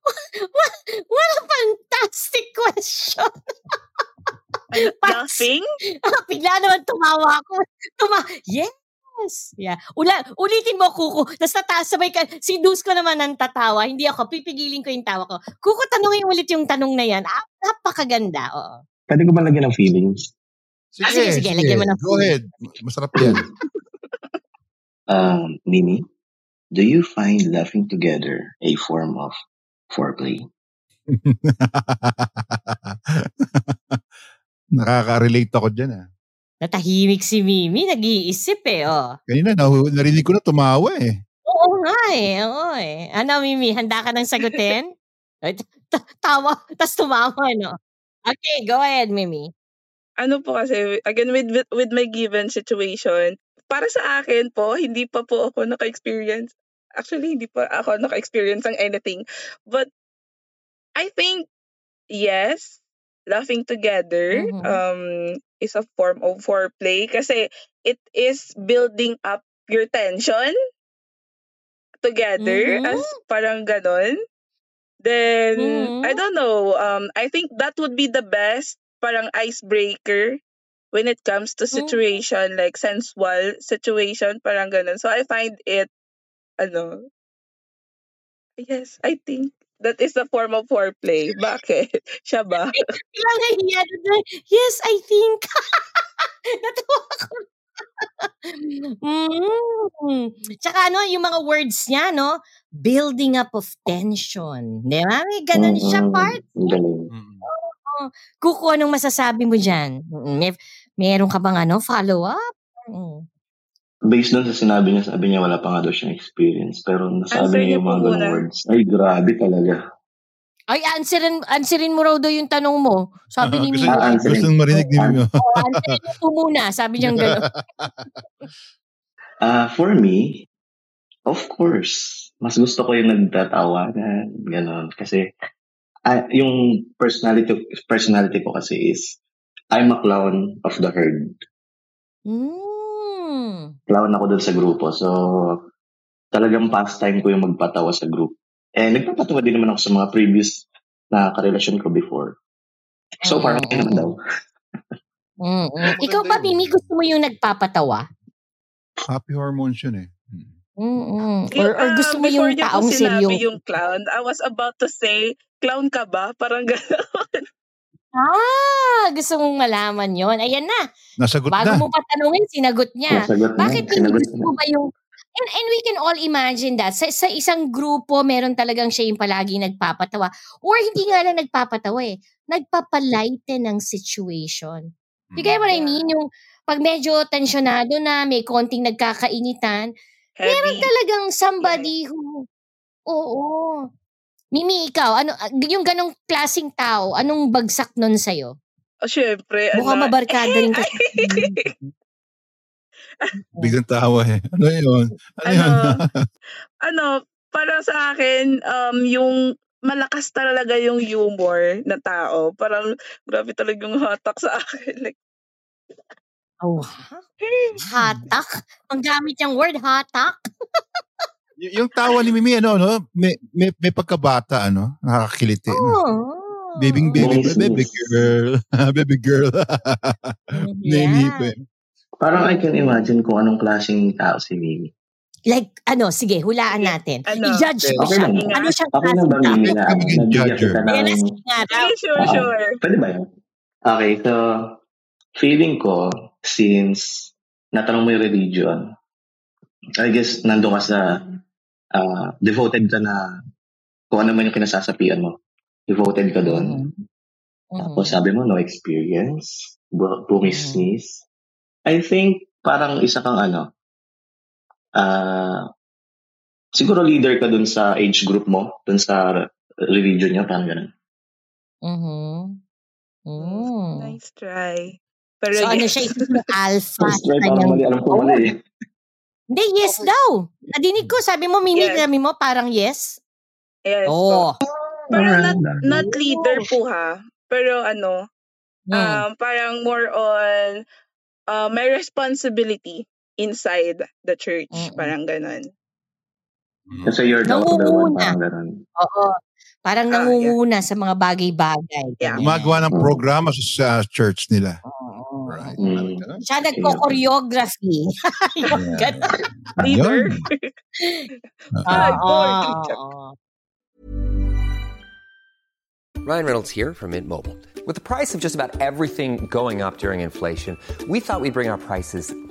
What, what what a fantastic question! Laughing? Ah, bigla naman tumawa ako. Tuma yes. Yeah. Ula, ulitin mo, Kuko. Tapos tataas, sabay ka. Si Dus ko naman ang tatawa. Hindi ako. Pipigilin ko yung tawa ko. Kuko, tanungin ulit yung tanong na yan. Ah, napakaganda. Oo. Pwede ko ba lagyan ng feelings? Sige, Ah, sige, sige, lagyan mo ng Go ahead. Masarap yan. Um, Mimi, do you find laughing together a form of foreplay? Nakaka-relate ako dyan ah. Natahimik si Mimi. Nag-iisip eh. Oh. Kanina, nahu- narinig ko na tumawa eh. Oo nga eh. Oo eh. Ano, Mimi? Handa ka nang sagutin? Tawa. Tapos tumawa, no? Okay, go ahead, Mimi. Ano po kasi, again, with, with, with my given situation, para sa akin po, hindi pa po ako naka-experience. Actually, hindi pa ako naka-experience ng anything. But, I think, yes, laughing together Mhm. um, is a form of foreplay kasi it is building up your tension together Mhm. as parang ganon. Then, Mhm. I don't know, um, I think that would be the best parang icebreaker when it comes to Mhm. situation like sensual situation, parang ganon. So, I find it, ano, yes, I think that is a form of foreplay. Bakit? Siya ba? Nahiya doon. Yes, I think. Natuwa ako. mm. Tsaka ano, yung mga words niya, no? Building up of tension. Di ba? May ganun siya Mm-mm. part. Galing. Mm. Oo. Kuko, anong masasabi mo dyan? May, meron ka bang ano, follow-up? Mm. Based doon sa sinabi niya, sabi niya wala pa nga daw siyang experience. Pero nasabi Answer niya yung mga ganung muna. words. Ay, grabe talaga. Ay, answerin, answerin mo raw daw yung tanong mo. Sabi ni gusto, Mimi. Ah, answer. gusto marinig ni Mimi. Oh, answerin mo po muna. Sabi niyang gano'n. Ah, for me, of course, mas gusto ko yung nagtatawanan, gano'n. Kasi, ah, yung personality, personality ko kasi is, I'm a clown of the herd. Mm. Clown ako dun sa grupo. So, talagang pastime ko yung magpatawa sa group. Eh, nagpapatawa din naman ako sa mga previous na karelasyon ko before. So far, okay naman daw. Mm, mm. Ikaw ba, Mimi, gusto mo yung nagpapatawa? Happy hormones yun eh. Mm. Mm-mm. Or, or gusto mo before yung taong sinabi seryong... yung clown, I was about to say, clown ka ba? Parang gano'n. Ah, gusto mong malaman yon. Ayan na. Nasagot Bago na. mo pa tanungin, sinagot niya. Nasagot na. Bakit Mimi, Sinagot gusto na. mo ba yung... And, and we can all imagine that. Sa, sa isang grupo, meron talagang siya yung palagi nagpapatawa. Or hindi nga lang nagpapatawa eh. Nagpapalighten ng situation. You get what I Yeah. mean? Yung pag medyo tensyonado na, may konting nagkakainitan, meron Heavy. talagang somebody who... Oo. Mimi, ikaw, ano, yung ganong klasing tao, anong bagsak nun sa'yo? Oh, syempre. Mukhang ano, mabarkada rin kasi. Biglang tawa eh. Ano yun? Ano, Ano, yun? ano, para sa akin, um, yung malakas talaga yung humor na tao. Parang grabe talaga yung hatak sa akin. Like, Oh, ha? Hatak? Ang gamit yung word, hatak? Y- yung tawa ni Mimi, ano, no? May, may, may pagkabata, ano? Nakakakiliti. no? Oh. Baby, baby, Yes, baby girl. baby girl. Yeah. eh. Parang I can imagine kung anong klaseng tao si Mimi. Like, ano, sige, hulaan natin. ano, I-judge mo okay siya. lang. Ano siyang Okay lang ba, klaseng tao? Mimi, na nabigyan judger. kita na, ng... sure, Oo. sure. Pwede ba yun? Okay, so, feeling ko, since natanong mo yung religion, I guess nandun ka sa ah, devoted ka na kung ano man yung kinasasapian mo. Devoted ka doon. Mhm. Tapos sabi mo, no experience, bu- bumisnis. I think parang isa kang ano, ah siguro leader ka dun sa age group mo, dun sa religion niya, parang ganun. Mhm. Mm. Nice try. Pero So, ano siya, isang alpha sa try, parang mali, alam ko mali eh. Hindi, yes daw. Nadinig ko, sabi mo, Mimi, Yes. sabi mo, parang yes. Yes po. Oo. Pero not, not leader po ha. Pero ano, Mm. um, parang more on, uh, may responsibility inside the church. Mm-mm. Parang ganun. Kasi you're the one, Nangunguna. parang ganun. Oo. Parang Ah, nangunguna sa mga bagay-bagay. Yeah. Gumagawa ng Mm. programa sa, sa church nila. Oo. Right. Mm. Parang. Siya nagko-choreography. Yung Yeah. ganun. Leader. Ayun. Ay, Oo, boy. oo. Ryan Reynolds here from Mint Mobile. With the price of just about everything going up during inflation, we thought we'd bring our prices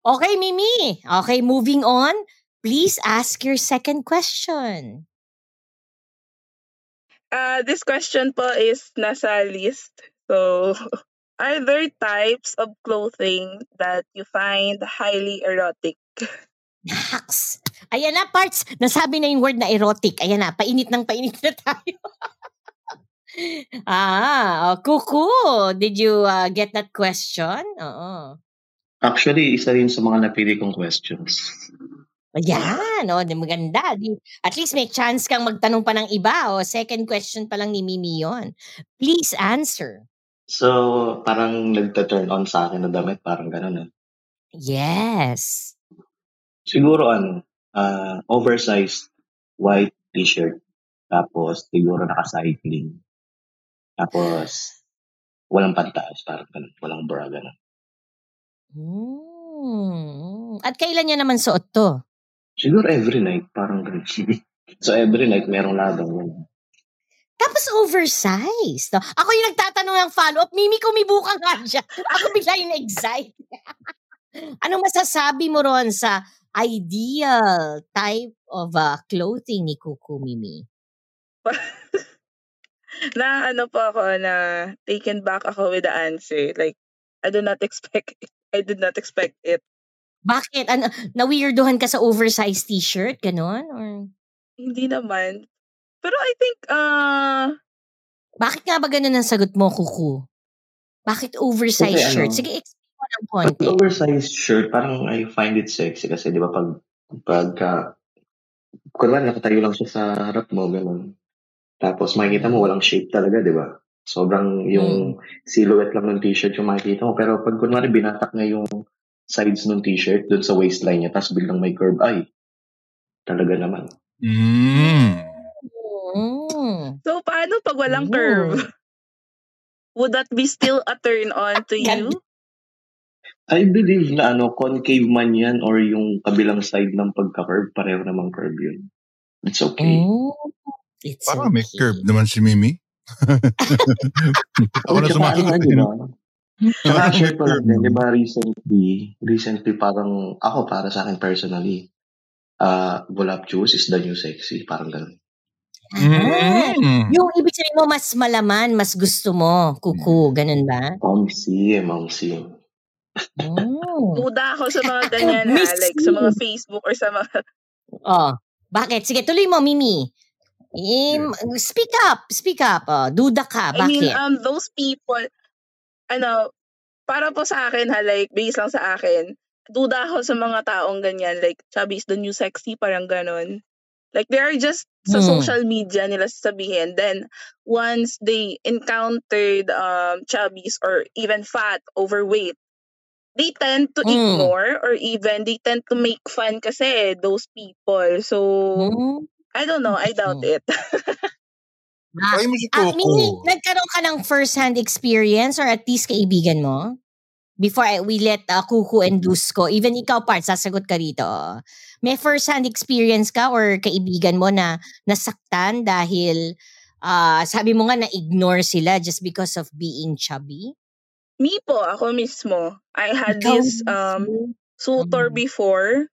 Okay, Mimi. Okay, moving on. Please ask your second question. Uh, this question po is nasa list. So, are there types of clothing that you find highly erotic? Naks. Ayan na, parts. Nasabi na yung word na erotic. Ayan na, painit ng painit na tayo. ah, oh, kuku. Did you uh, get that question? Oo. Actually, isa rin sa mga napili kong questions. Ayan, oh, di maganda. At least may chance kang magtanong pa ng iba. O, oh, second question pa lang ni Mimi yon. Please answer. So, parang nagta-turn on sa akin na damit, parang gano'n. Eh. Yes. Siguro ano, uh, oversized white t-shirt. Tapos, siguro naka-cycling. Tapos, walang pantaas, parang ganun, walang bra, ganun. Hmm. At kailan niya naman suot to? Siguro every night, parang ganun. so every night, merong ladang yun. Tapos oversized. No? Ako yung nagtatanong ng follow-up, Mimi, kumibuka nga siya. Ako bigla yung excite. ano masasabi mo ron sa ideal type of uh, clothing ni Kuku Mimi? na ano po ako na taken back ako with the answer. Like, I do not expect it. I did not expect it. Bakit? Ano, na-weirdohan ka sa oversized t-shirt? Ganon? Or... Hindi naman. Pero I think, uh... Bakit nga ba ganun ang sagot mo, Kuku? Bakit oversized okay, shirt? Ano, Sige, explain mo ng konti. Pag oversized shirt, parang I find it sexy kasi di ba pag, pagka, kunwari nakatayo lang siya sa harap mo, ganun. Tapos makikita mo walang shape talaga, di ba? Sobrang yung hmm. silhouette lang ng t-shirt yung makikita mo. Pero pag kunwari binatak niya yung sides ng t-shirt dun sa waistline niya, tapos biglang may curve, ay, talaga naman. Mm. So, paano pag walang curve? Would that be still a turn on to you? I believe na ano, concave man yan or yung kabilang side ng pagka-curve, pareho namang curve yun. It's okay. Oh, it's Parang okay. may curve naman si Mimi. Ako na sumasagot. Diba? Tsaka share ko lang din, di ba recently, recently parang, ako para sa akin personally, uh, voluptuous is the new sexy, parang ganun. Ah, mm. Yung ibig sabihin mo, mas malaman, mas gusto mo, kuku, ganun ba? Momsi, momsi. Oh. Duda ako sa mga ganyan ha, like sa mga Facebook or sa mga... Oh, bakit? Sige, tuloy mo, Mimi. Um, speak up, speak up. Oh, duda ka, bakit? I mean, um, those people, ano, para po sa akin ha, like, based lang sa akin, duda ako sa mga taong ganyan, like, chubby is the new sexy, parang ganon. Like, they are just sa hmm. social media nila sasabihin. Then, once they encountered um, chubbies or even fat, overweight, they tend to mm. ignore or even they tend to make fun kasi those people. So, mm. I don't know. I doubt it. ah, Ay mo si Coco. Ah, meaning, nagkaroon ka ng first-hand experience or at least kaibigan mo? Before I, we let uh, Kuku and Dusko, even ikaw part, sasagot ka rito. May first-hand experience ka or kaibigan mo na nasaktan dahil uh, sabi mo nga na-ignore sila just because of being chubby? Me po, ako mismo. I had ikaw this um, suitor mm. before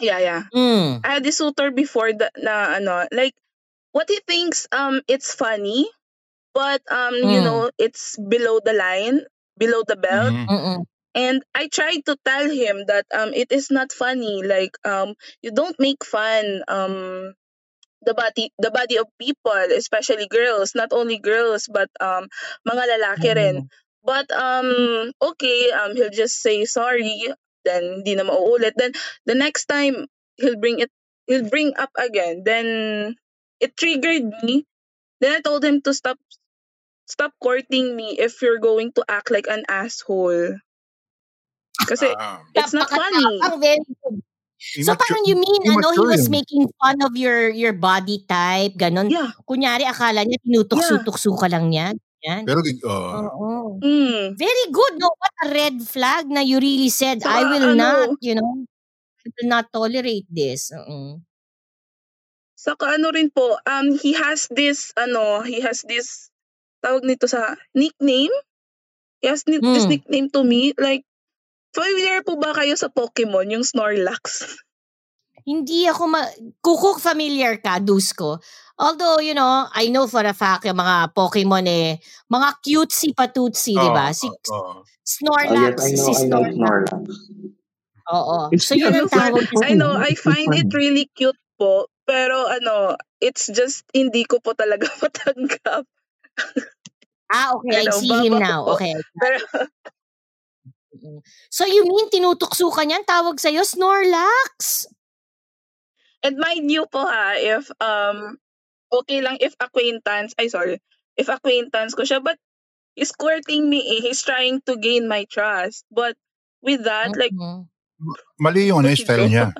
Yeah, yeah. Mm. I had this suitor before that na ano, like what he thinks um it's funny, but um mm. you know, it's below the line, below the belt. Mm-hmm. And I tried to tell him that um it is not funny. Like um you don't make fun um the body the body of people, especially girls, not only girls but um mga lalaki mm. rin. But um okay, um he'll just say sorry then hindi na mauulit. Then the next time he'll bring it he'll bring up again. Then it triggered me. Then I told him to stop stop courting me if you're going to act like an asshole. Kasi um, it's not funny. So parang you mean ano he was making fun of your your body type, ganon. Yeah. Kunyari akala niya tinutukso-tukso ka lang niya. Yan. Pero, uh, Oo. Mm. Very good, no? What a red flag na you really said, so, I will ano, not, you know, I will not tolerate this. Uh-uh. Saka ano rin po, um, he has this, ano, he has this, tawag nito sa nickname. He has ni- mm. this hmm. nickname to me. Like, familiar po ba kayo sa Pokemon, yung Snorlax? Hindi ako ma... Kukuk familiar ka, Dusko. Although, you know, I know for a fact yung mga Pokemon eh, mga cutesy patutsi, oh, di ba? Si oh, oh. Snorlax, oh, yes, I know, si Snorlax. I know Snorlax. Oo. So, yun ang tawag I know, I find it really cute po. Pero ano, it's just hindi ko po talaga matanggap. Ah, okay. I Ano, see him now. po. Okay. Pero. So, you mean tinutukso ka niyan? Tawag sa'yo, Snorlax? And mind you po ha, if um, okay lang if acquaintance, ay sorry, if acquaintance ko siya, but he's courting me eh, he's trying to gain my trust. But with that, like, Mhm. Mali yung ano, style niya.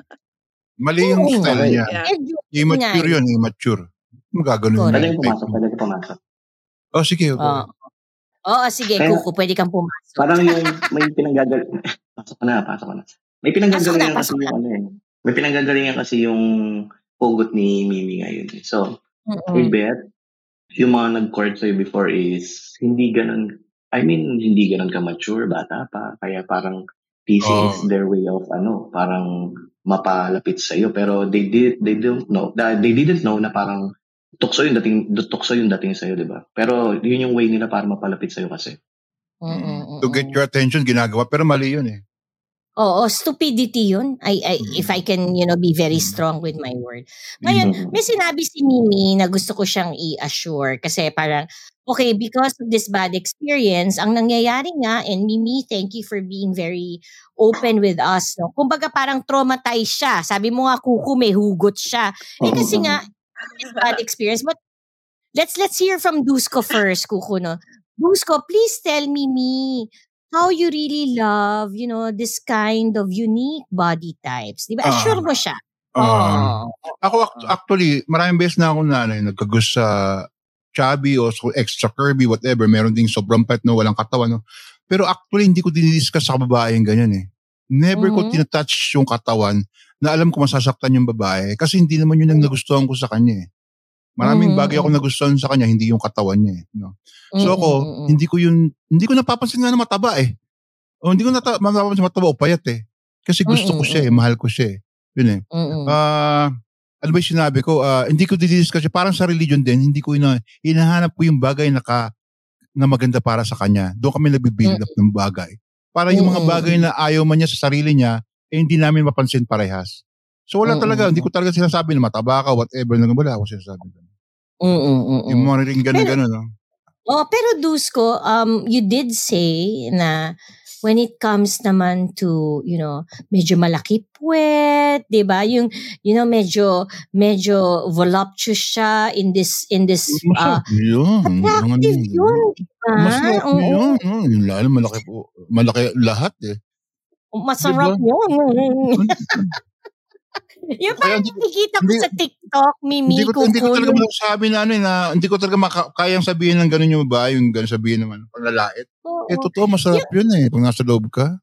Mali yung Oo. style niya. yeah. Immature yun, immature. Magaganon Correct. Pwede yung pumasok, pwede pumasok. Oh, sige. Oo. Oo, sige, Kaya- Kuko, pwede kang pumasok. Parang yung may pinanggagal... pasok na, pasok na. May kasi na, pasok yung ano eh. May pinanggagalingan kasi yung pugot ni Mimi ngayon. eh. So, Mm-mm. I bet, yung mga nag-court sa'yo before is hindi ganun, I mean, hindi ganun ka-mature, bata pa. Kaya parang teasing Oh. is their way of, ano, parang mapalapit sa'yo. Pero they did, they don't know, that they didn't know na parang tukso yung dating, tukso yung dating sa'yo, di ba? Pero yun yung way nila para mapalapit sa'yo kasi. Mm-mm, To get your attention, ginagawa. Pero mali yun eh. Oo, stupidity yun. I, I, Mm. if I can, you know, be very Mm. strong with my word. Ngayon, Mhm. may sinabi si Mimi na gusto ko siyang i-assure kasi parang, okay, because of this bad experience, ang nangyayari nga, and Mimi, thank you for being very open with us. No? Kumbaga parang traumatized siya. Sabi mo nga, kuku, may hugot siya. Eh kasi nga, this bad experience. But let's let's hear from Dusko first, kuku, no? Dusko, please tell Mimi how you really love, you know, this kind of unique body types. Di ba? Ah. Assure mo siya. Ah. Oh. Ako act- actually, maraming beses na ako nanay nagkagus sa chubby o so extra curvy, whatever. Meron ding sobrang pet no, walang katawan. No? Pero actually, hindi ko dinidiscuss sa babae yung ganyan eh. Never ko Mhm. tinatouch yung katawan na alam ko masasaktan yung babae kasi hindi naman yun ang nagustuhan ko sa kanya eh. Maraming Mhm, bagay ako nagustuhan sa kanya, hindi yung katawan niya eh. No? So ako, mm, mm, mm. hindi ko yun, hindi ko napapansin nga na mataba eh. O hindi ko nata- mapapansin mataba o payat eh. Kasi gusto ko Mm, siya eh, mahal ko siya eh. Yun eh. Mm, mm. Ah, ano ba yung sinabi ko? Ah, hindi ko didiscuss siya. Parang sa religion din, hindi ko ina, hinahanap ko yung bagay na, ka, na maganda para sa kanya. Doon kami nagbibuild up ng bagay. Para yung mga bagay na ayaw man niya sa sarili niya, eh hindi namin mapansin parehas. So wala talaga, hindi ko talaga sinasabi na mataba ka, whatever. Wala ako sinasabi. Mm, mm, mm, mm. Yung mga ring gano'n gano'n. No? Oh, pero Dusko, um, you did say na when it comes naman to, you know, medyo malaki puwet, 'di ba? Yung you know, medyo medyo voluptuous siya in this in this uh, yun. attractive yun, 'di ba? Masarap Oo. yun. Yung lalo, malaki po. Malaki lahat eh. Masarap yun. yung parang nakikita ko sa TikTok, Mimi, Hindi ko, hindi ko talaga masasabi na ano eh, na hindi ko talaga maka, kayang sabihin ng gano'n yung ba, yung gano'n sabihin naman, paglalait. Oo. Eh, totoo, masarap yun eh, pag nasa loob ka.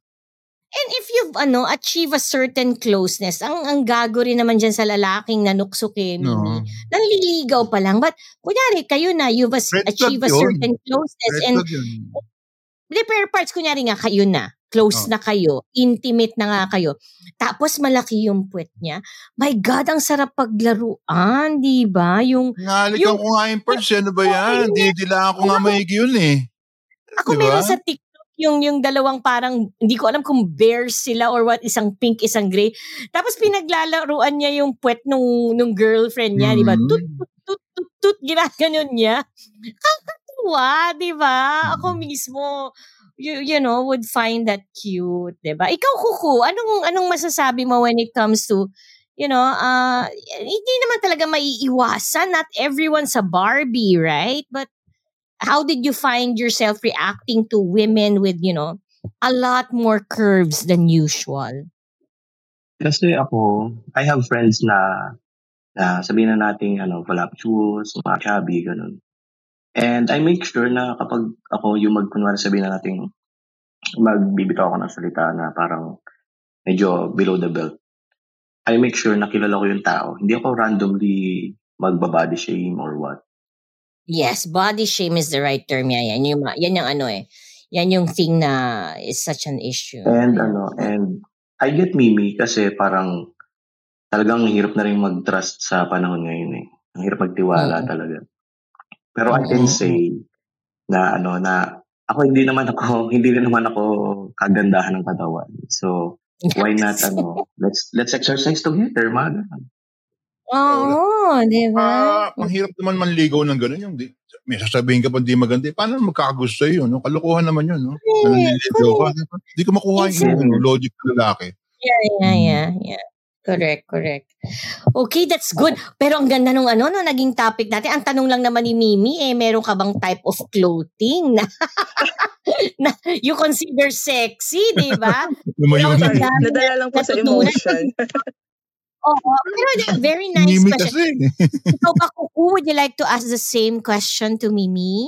And if you've ano achieve a certain closeness, ang ang gago rin naman diyan sa lalaking Mimi. No. Nanliligaw pa lang. But kunyari kayo na you've as- Red flag achieve a certain closeness Red and yun. repair parts kunyari nga kayo na. Close Oh. na kayo, intimate na nga kayo. Tapos malaki yung puwet niya. My God, ang sarap paglaruan, di ba? Yung Nahalikan Yung- ko nga yung purse, ano ba yan? hindi. Didilaan ko nga maigi yun eh. Ako Di ba? meron sa TikTok yung yung dalawang parang hindi ko alam kung bears sila or what isang pink isang gray tapos pinaglalaruan niya yung puwet nung nung girlfriend niya di ba Mm. tut tut tut tut, tut ginaganon niya kakatuwa di ba ako mismo you, you know would find that cute di ba ikaw kuku anong anong masasabi mo when it comes to you know uh hindi naman talaga maiiwasan not everyone's a Barbie right but how did you find yourself reacting to women with, you know, a lot more curves than usual? Kasi ako, I have friends na, na sabihin na natin, ano, voluptuous, mga chubby, ganun. And I make sure na kapag ako yung mag, kunwari sabihin na natin, magbibitaw ako ng salita na parang medyo below the belt. I make sure na kilala ko yung tao. Hindi ako randomly magbabody shame or what. Yes, body shame is the right term. Yeah, yan yung, yan yung ano eh. Yan yung thing na is such an issue. And ano, and I get Mimi kasi parang talagang hirap na rin mag-trust sa panahon ngayon eh. Ang hirap magtiwala Mm. talaga. Pero I can say na ano na ako hindi naman ako hindi rin naman ako kagandahan ng katawan. So why not, ano, let's let's exercise together, mga ganun. Oo, di ba? ang hirap naman manligaw ng gano'n. Yung di, may sasabihin ka pa di maganda. eh, Paano magkakagusto yun? No? Kalokohan naman yun. No? Nanliligaw ka. Hindi ko makuha yung ano, logic ng lalaki. Yeah, yeah, yeah, yeah. Correct, correct. Okay, that's good. Pero ang ganda nung ano, no, naging topic natin. Ang tanong lang naman ni Mimi, eh, meron ka bang type of clothing na, na you consider sexy, di ba? Lumayo na. dami Nadala lang po sa emotion. Oo. Pero very nice Mimi question. kasi. Ikaw ba, Kuku, would you like to ask the same question to Mimi?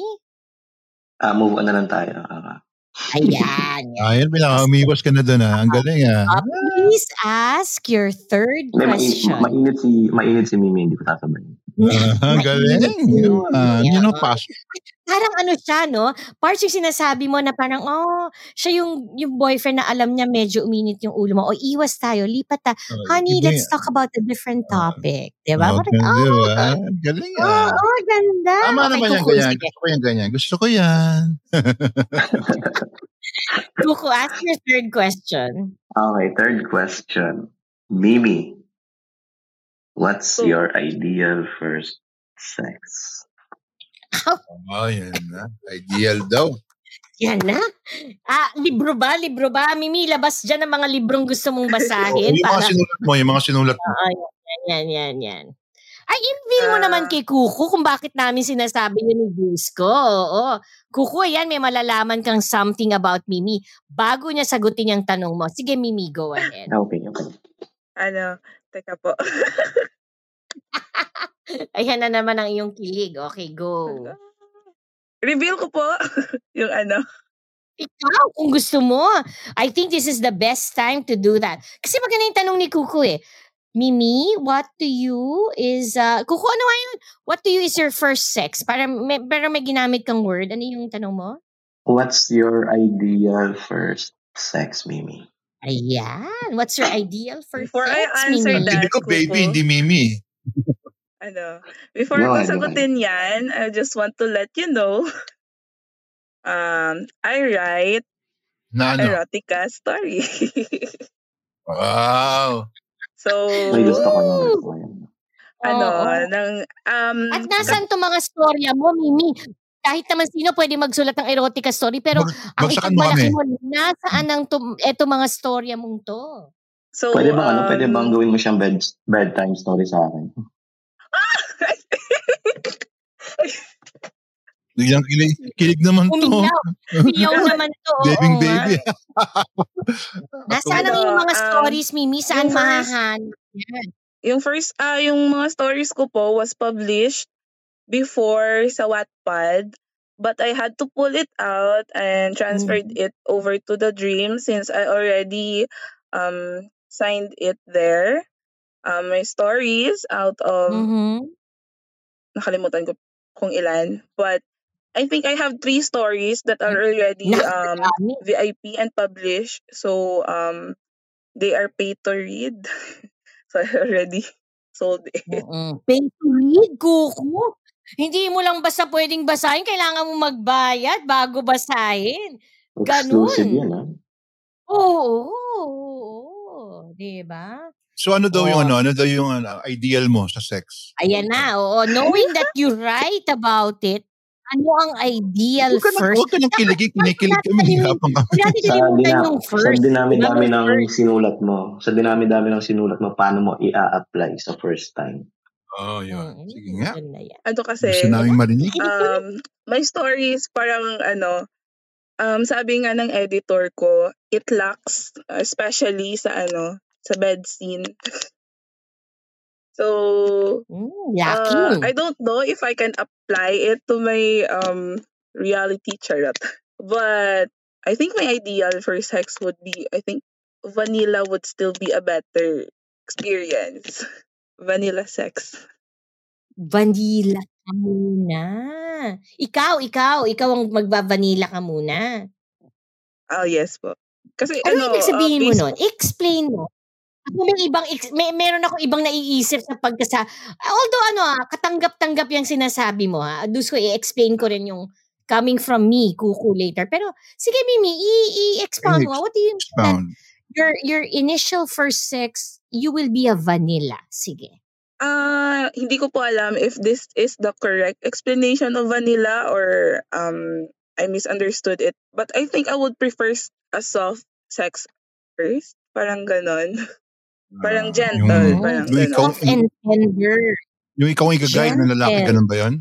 Ah, move on na lang tayo. Ah, Ayan. Ayun, pinaka-umiwas ka na doon ah. Ang galing ah. Uh, please ask your third Hindi, mainit, question. mainit si, mainit si Mimi, hindi ko sasabihin. Ah, ang galing. Yun, ah, Yeah. yun ang pasok. parang ano siya, no? Parts yung sinasabi mo na parang, oh, siya yung, yung boyfriend na alam niya medyo uminit yung ulo mo. O iwas tayo, lipat ta. Honey, Iba let's talk about a different Ah. topic. Diba? Oh, Parang, oh, diba? Galing Oo, ah. oh, ganda. Tama okay, naman yan, Kuku, ganyan. sige. Gusto ko yan, ganyan. Gusto ko yan. Kuku, ask your third question. Okay, third question. Mimi, what's Oh. your ideal first sex? Oh, yan na. Ideal daw. Yan na. Ah, libro ba? Libro ba? Mimi, labas dyan ang mga librong gusto mong basahin. yung mga para, sinulat mo, yung mga sinulat mo. Oo, yan, yan, yan, yan. Ay, in mo Ah. naman kay Kuko kung bakit namin sinasabi yun ni Dusko. Oo. Kuko, yan, may malalaman kang something about Mimi. Bago niya sagutin yung tanong mo. Sige, Mimi, go ahead. Okay, okay. Ano, teka po. Ayan na naman ang iyong kilig. Okay, go. Reveal ko po yung ano. Ikaw, kung gusto mo. I think this is the best time to do that. Kasi maganda yung tanong ni Kuko eh. Mimi, what to you is, uh, Kuko, ano nga yun? What to you is your first sex? Para may, pero may ginamit kang word. Ano yung tanong mo? What's your ideal first sex, Mimi? Ayan. What's your ideal first Before I sex, answer Mimi? that, Hindi ko baby, Kuko. hindi Mimi. Ano, before Go ko sagutin yan, I just want to let you know, um, I write Na ano? erotica story. Wow. so, May gusto ko ano, Oo. ng, um, At nasan to mga storya mo, Mimi? Kahit naman sino pwede magsulat ng erotica story, pero Bag- ang bagsakan mo mo, nasaan ang tum- eto mga storya mong to? so, Pwede bang, ano, pwede um, bang gawin mo siyang bed, bedtime story sa akin? Biglang kilig, kilig naman to. Umiyaw. Naman to. Babing nga. baby. Nasaan ang mga um, stories, Mimi? Saan yan? yung first, ah, yung mga stories ko po was published before sa Wattpad. But I had to pull it out and transferred Mm. it over to the Dream since I already um signed it there. Um, my stories out of Mhm. nakalimutan ko kung ilan. But I think I have three stories that are already um VIP and published. So um they are pay to read. so I already sold it. Mm-mm. Pay to read, kuku. Hindi mo lang basta pwedeng basahin. Kailangan mo magbayad bago basahin. Exclusive Ganun. yun, ah. Oo. oo, Diba? So ano daw yung Oo. ano? Ano daw yung ano, ideal mo sa sex? Ayan na. Oo. Knowing that you write about it, ano ang ideal Huwag ka, na, first? huwag ka nang kiligin. Kinikilig kami. Habang kami. Huwag natin Sa, kalimutan yung dinami-dami ng sinulat mo, sa dinami-dami ng sinulat mo, paano mo i-apply sa first time? Oh, yun. Mm, Sige nga. ganda yan. Ano kasi, Gusto namin marinig. um, my stories parang ano, um, sabi nga ng editor ko, it lacks, especially sa ano, sa bed scene. so, Mm, uh. I don't know if I can apply it to my um reality charot. But I think my ideal for sex would be, I think vanilla would still be a better experience. Vanilla sex. Vanilla ka muna. Ikaw, ikaw, ikaw ang magba-vanilla ka muna. Oh, yes po. Kasi Ano, ano, ibig sabihin uh, mo nun? Explain mo. Ako may ibang, ex- may, meron ako ibang naiisip sa pagkasa, although ano ah, katanggap-tanggap yung sinasabi mo ha. Dus ko i-explain ko rin yung coming from me, kuku later. Pero sige Mimi, i- i-expound mo. What do you mean that. Your your initial first sex, you will be a vanilla. Sige. Ah, hindi ko po alam if this is the correct explanation of vanilla or um I misunderstood it. But I think I would prefer a soft sex first. Parang ganon. Parang gentle. Yung, parang yung ikaw, ganon. Soft and tender. yung ikaw ang i-guide ng lalaki, ganun ba yun?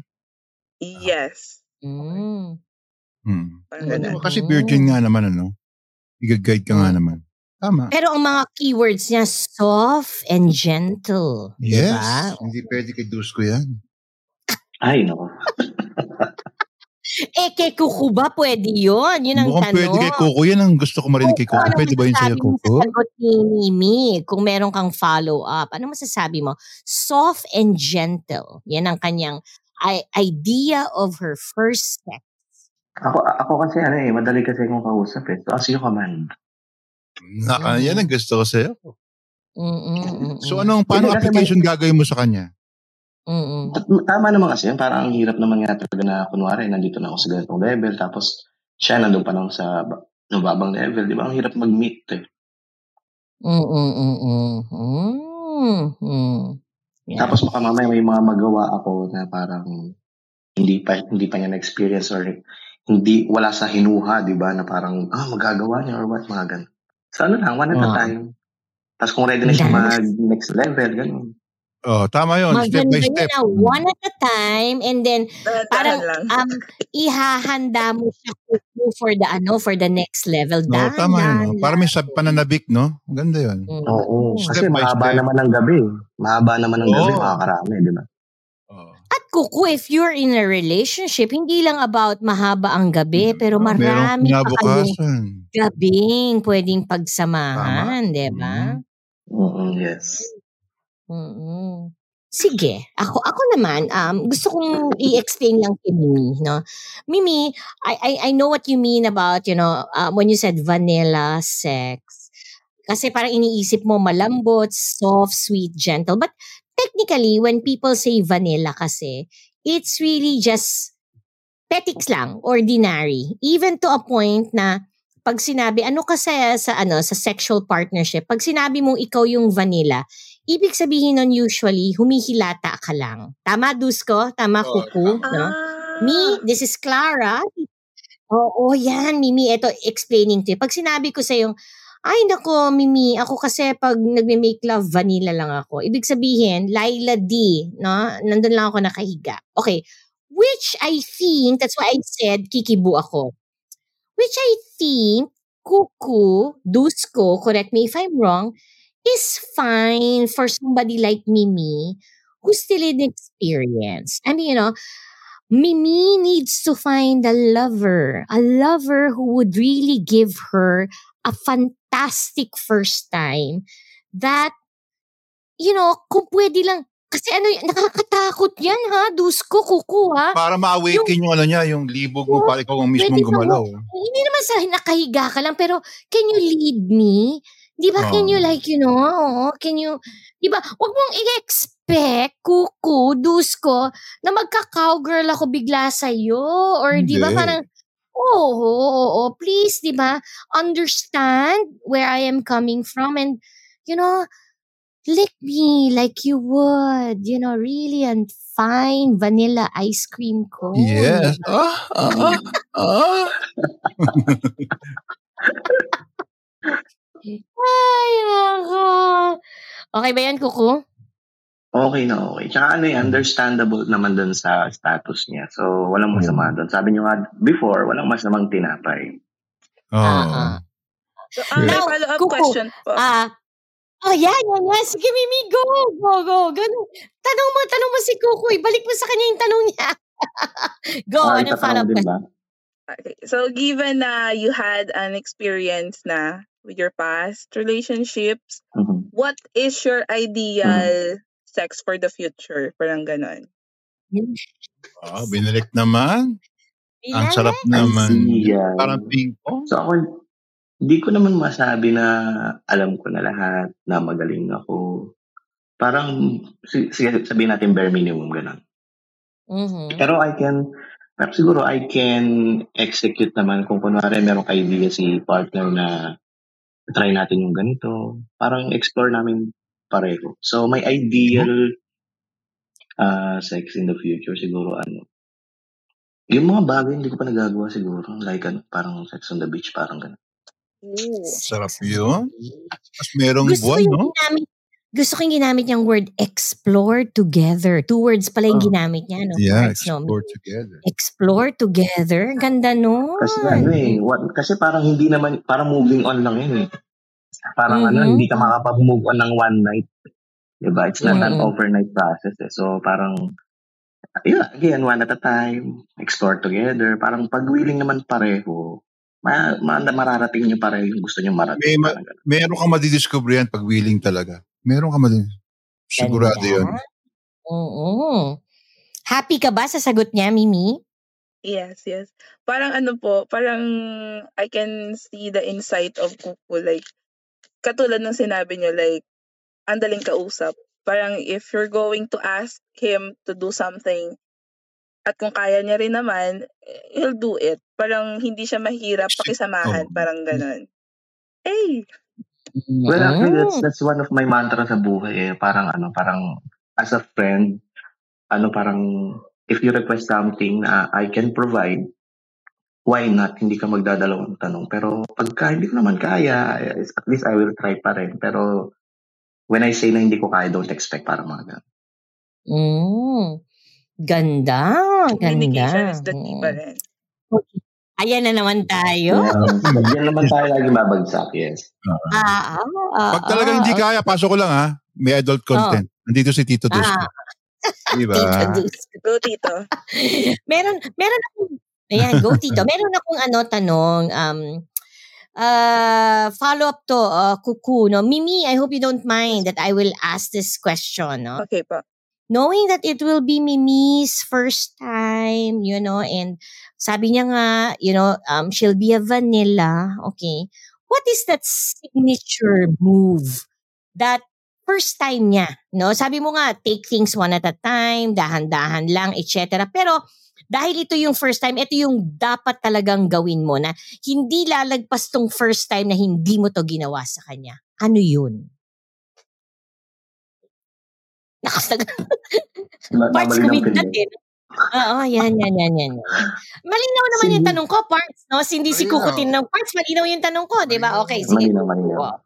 Yes. Mm. Hmm. Parang ba Kasi virgin nga naman, ano? I-guide ka nga naman. Tama. Pero ang mga keywords niya, soft and gentle. Yes. Diba? Hindi pwede kay Dusko yan. Ay, nako. Eh, kay Kuku ba pwede yun? Yun ang Mukhang tanong. pwede kay Coco. Yan ang gusto ko marinig kay Coco. Ano Pwede ba yun sa'yo, masasabi mo Coco? sa sagot ni Mimi kung meron kang follow-up? Ano masasabi mo? Soft and gentle. Yan ang kanyang i- idea of her first sex. Ako, ako kasi ano eh, madali kasi akong kausap eh. So, as you command. Naka, yan ang gusto ko sa'yo. Mm-mm, So anong, paano Hindi, application gagawin mo sa kanya? mm-mm. Tama naman kasi yun. Parang ang hirap naman nga talaga na kunwari, nandito na ako sa ganitong level. Tapos, siya nandun pa lang sa ba- nababang level. Di ba? Ang hirap mag-meet eh. Mm-mm. Yeah. Tapos baka mamaya may mga magawa ako na parang hindi pa hindi pa niya na-experience or hindi wala sa hinuha, 'di ba? Na parang ah magagawa niya or what mga ganun. So ano lang, one at a Ah. time. Tapos kung ready na siya mag next level, ganun. Oh, tama yun. Step Maganda by yun step. na one at a time and then Dahan-dahan parang lang. um ihahanda mo siya for the ano for the next level. No, Dahan, tama yun. No? Para may sab pananabik, no? Ganda yun. Mm. Oo. Kasi Step by mahaba step. naman ang gabi. Mahaba naman ang gabi, Oo. makakarami, di ba? At kuku, if you're in a relationship, hindi lang about mahaba ang gabi, pero Merong marami pa kayong gabing pwedeng pagsamahan, di ba? Mm, yes. Mm. Sige, ako ako naman um gusto kong i-explain lang kay Mimi, no. Mimi, I I I know what you mean about, you know, uh, when you said vanilla sex. Kasi parang iniisip mo malambot, soft, sweet, gentle. But technically, when people say vanilla kasi, it's really just petics lang, ordinary. Even to a point na pag sinabi, ano kasi sa ano sa sexual partnership, pag sinabi mong ikaw yung vanilla, ibig sabihin nun usually, humihilata ka lang. Tama, Dusko? Tama, Kuku? No? Ah. Me, this is Clara. Oo, yan, Mimi. Ito, explaining to you. Pag sinabi ko sa'yo, ay nako, Mimi, ako kasi pag nagme-make love, vanilla lang ako. Ibig sabihin, Laila D, no? Nandun lang ako nakahiga. Okay. Which I think, that's why I said, kikibu ako. Which I think, Kuku, Dusko, correct me if I'm wrong, is fine for somebody like Mimi who's still in experience. I mean, you know, Mimi needs to find a lover, a lover who would really give her a fantastic first time that, you know, kung pwede lang, kasi ano, nakakatakot yan ha, Dusko, kuku ha. Para ma-awaken yung, ano niya, yung libog mo, para ikaw ang mismong gumalaw. Hindi naman sa nakahiga ka lang, pero can you lead me? Di ba, can you Oo. like, you know, can you, di ba, wag mong i-expect, kuku, dusko, na magka-cowgirl ako bigla sa'yo. Or di ba, parang, oo, oo, oo, please, di ba, understand where I am coming from and, you know, lick me like you would, you know, really and fine vanilla ice cream cone. Yes. Ah, ah, ah. Ay, nako. Okay ba yan, Kuku? Okay na okay. Tsaka ano eh, understandable naman dun sa status niya. So, walang masama dun. Sabi niyo nga before, walang masamang tinapay. Oo. Ah, So, ah, may Now, follow-up Kuko, question po. Ah, oh, yan, yan, yan. Sige, Mimi, go, go, go. Ganun. Tanong mo, tanong mo si Kuku. Ibalik mo sa kanya yung tanong niya. go, Ah, anong follow-up question? Okay. So, given na you had an experience na with your past relationships, Mhm. what is your ideal sex for the future? Parang ganon. Ah, binalik naman. Ang Ilan? sarap naman. yeah. Parang ping pong. So, ako, hindi ko naman masabi na alam ko na lahat, na magaling ako. Parang, si- sige, sabihin natin bare minimum, ganun. Mhm. Pero I can, perhaps siguro I can execute naman kung kunwari merong idea si partner na try natin yung ganito. Parang explore namin pareho. So, my ideal uh, sex in the future siguro ano, yung mga bagay hindi ko pa nagagawa siguro. Like ano, parang sex on the beach, parang ganun. Ooh. Sarap yun. Mas merong Gusto ko buwan, no? ginamit, gusto ko yung ginamit niyang word explore together. Two words pala yung Oh. ginamit niya, no? Yeah, Parts, no? explore together. Explore together. Ganda nun. Kasi ano eh, what, kasi parang hindi naman, parang moving on lang yun eh. Parang ano, Mhm. hindi ka makapag-move on ng one night. Diba? It's not an Mhm. overnight process eh. So parang, yun, again, one at a time, explore together. Parang pag willing naman pareho, ma, ma, mararating nyo pareho yung gusto nyo marating. May ma-. Meron kang madidiscover yan pag willing talaga. Meron ka madidiscover. Sigurado yun. Oo. Happy ka ba sa sagot niya, Mimi? Yes, yes. Parang ano po, parang I can see the insight of Kuku. Like, katulad ng sinabi niyo, like, andaling kausap. Parang if you're going to ask him to do something, at kung kaya niya rin naman, he'll do it. Parang hindi siya mahirap pakisamahan. Oo. Parang ganun. Hey! Well, actually, that's, Mm. that's one of my mantra sa buhay eh. Parang ano, parang as a friend, ano parang if you request something na I can provide, why not? Hindi ka magdadalawang tanong. Pero pagka hindi ko naman kaya, eh, at least I will try pa rin. Pero when I say na hindi ko kaya, don't expect para mga ganun. Mm. Ganda. Communication Ganda. is the key pa rin. Ayan na naman tayo. Yeah, Diyan naman tayo lagi babagsak, yes. Ah, ah, Pag talaga hindi ah, kaya, pasok ko lang ha. May adult content. Nandito si Tito Dusko. Ah. Diba? Tito Dusko. Go, Tito. meron, meron akong, ayan, go Tito. Meron akong ano, tanong, um, uh, follow up to, uh, Kuku, no? Mimi, I hope you don't mind that I will ask this question, no? Okay pa. knowing that it will be Mimi's first time, you know, and sabi niya nga, you know, um, she'll be a vanilla, okay, what is that signature move that first time niya, no? Sabi mo nga, take things one at a time, dahan-dahan lang, etc. Pero dahil ito yung first time, ito yung dapat talagang gawin mo na hindi lalagpas tong first time na hindi mo to ginawa sa kanya. Ano yun? Nakasag... Parts pindot. eh. Oo, yan, yan, yan, yan. Malinaw naman yung Sige. tanong ko, Parts. No? Hindi si kukutin ng Parts. Malinaw yung tanong ko, di ba? Okay, sige. Malinaw, malinaw. Wow.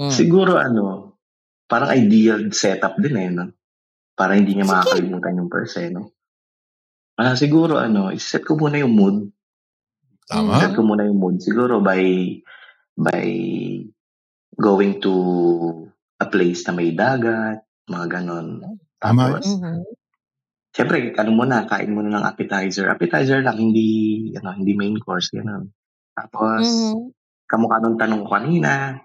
Mm. Siguro ano, parang ideal setup din eh, no? Para hindi niya makakalimutan yung purse, eh, no? Ah, siguro ano, iset ko muna yung mood. Tama. Set ko muna yung mood. Siguro by by going to a place na may dagat, mga ganon. Tama. Tapos, Mhm. syempre, ano muna, kain muna ng appetizer. Appetizer lang, hindi, ano, hindi main course, ganon. Tapos, Mhm. kamukha nung tanong ko kanina,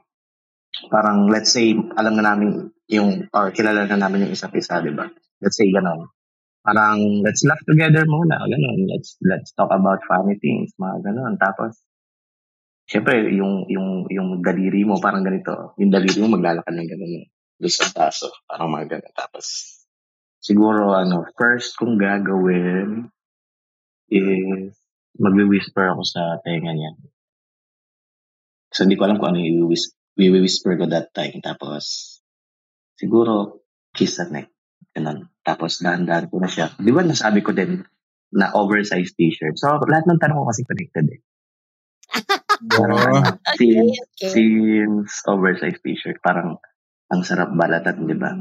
parang let's say, alam na namin yung, or kilala na namin yung isa't isa, di ba? Let's say, gano'n. Parang, let's laugh together muna, gano'n. Let's, let's talk about funny things, mga gano'n. Tapos, syempre, yung, yung, yung daliri mo, parang ganito. Yung daliri mo, maglalakad ng gano'n. Doon sa taso, parang mga gano'n. Tapos, siguro, ano, first kong gagawin is, magwi-whisper ako sa tenga niya. So, hindi ko alam kung ano yung i-whis- i-whisper ko that time. Tapos, siguro, kiss the neck. Ganun. Tapos, dahan-dahan ko na siya. Di ba nasabi ko din na oversized t-shirt? So, lahat ng tanong ko kasi connected eh. Parang, Oo. ano, since, okay. since oversized t-shirt, parang ang sarap balatan, di ba?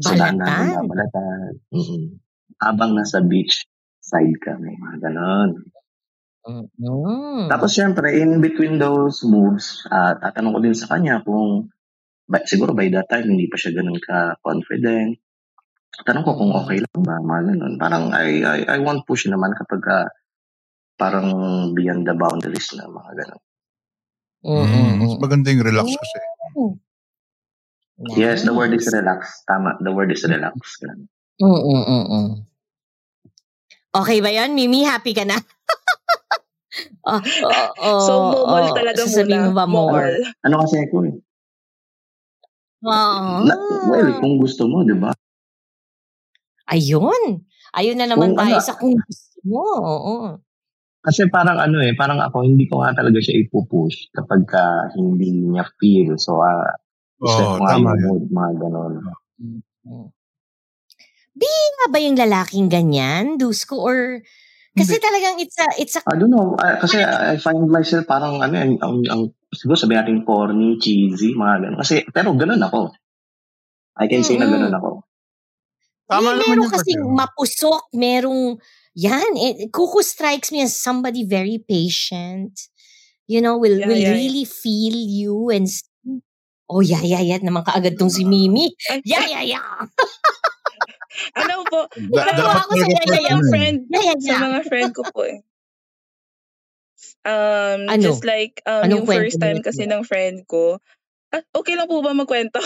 So, Balatan? ko balatan. Mm-mm. Habang nasa beach side kami, mga ganon. Mhm. Tapos syempre, in between those moves, ah tatanong ko din sa kanya kung, ba, siguro by that time, hindi pa siya ganun ka-confident. Tanong ko kung okay lang ba, mga ganun. Parang I, I, I won't push naman kapag ah, parang beyond the boundaries na mga ganun. Mm, mas maganda yung relax kasi. Yes, the word is relax. Tama, the word is relax. Ganun. Mm, mm, mm. Okay ba yan, Mimi? Happy ka na? oh, oh, oh, So, momol oh. talaga Sasabihin muna. mo ba more? Momol. Ano kasi ako eh? Oo. Na, well, kung gusto mo, di ba? Ayun. Ayun na naman Kung tayo ano- sa kung gusto mo. Oo. Kasi parang ano eh, parang ako hindi ko nga talaga siya ipupush kapag ka hindi niya feel. So, ah, set Oo, mo nga tama yung mood, mga ganon. Mm. Bihira ba yung lalaking ganyan, Dusko? Or, kasi Hindi. talagang it's a, it's a, I don't know. ah, kasi I find myself parang ano, ang, ang, ang siguro sabihin natin corny, cheesy, mga ganon. Kasi, pero ganon ako. I can say na ganon ako. Tama may, meron yun kasi. kasing mapusok, merong, yan, eh, Kuko strikes me as somebody very patient. You know, will Yeah, will yeah, yeah. really feel you and Oh, yeah, yeah, yeah. Naman kaagad tong si Mimi. Yeah, yeah, yeah. ano po, dapat ako sa mga ano eh. friend, Yeah, yeah, sa yeah. mga friend ko po eh. Um, Ano? just like, um, Anong yung first time kasi yun? ng friend ko, ah, okay lang po ba magkwento?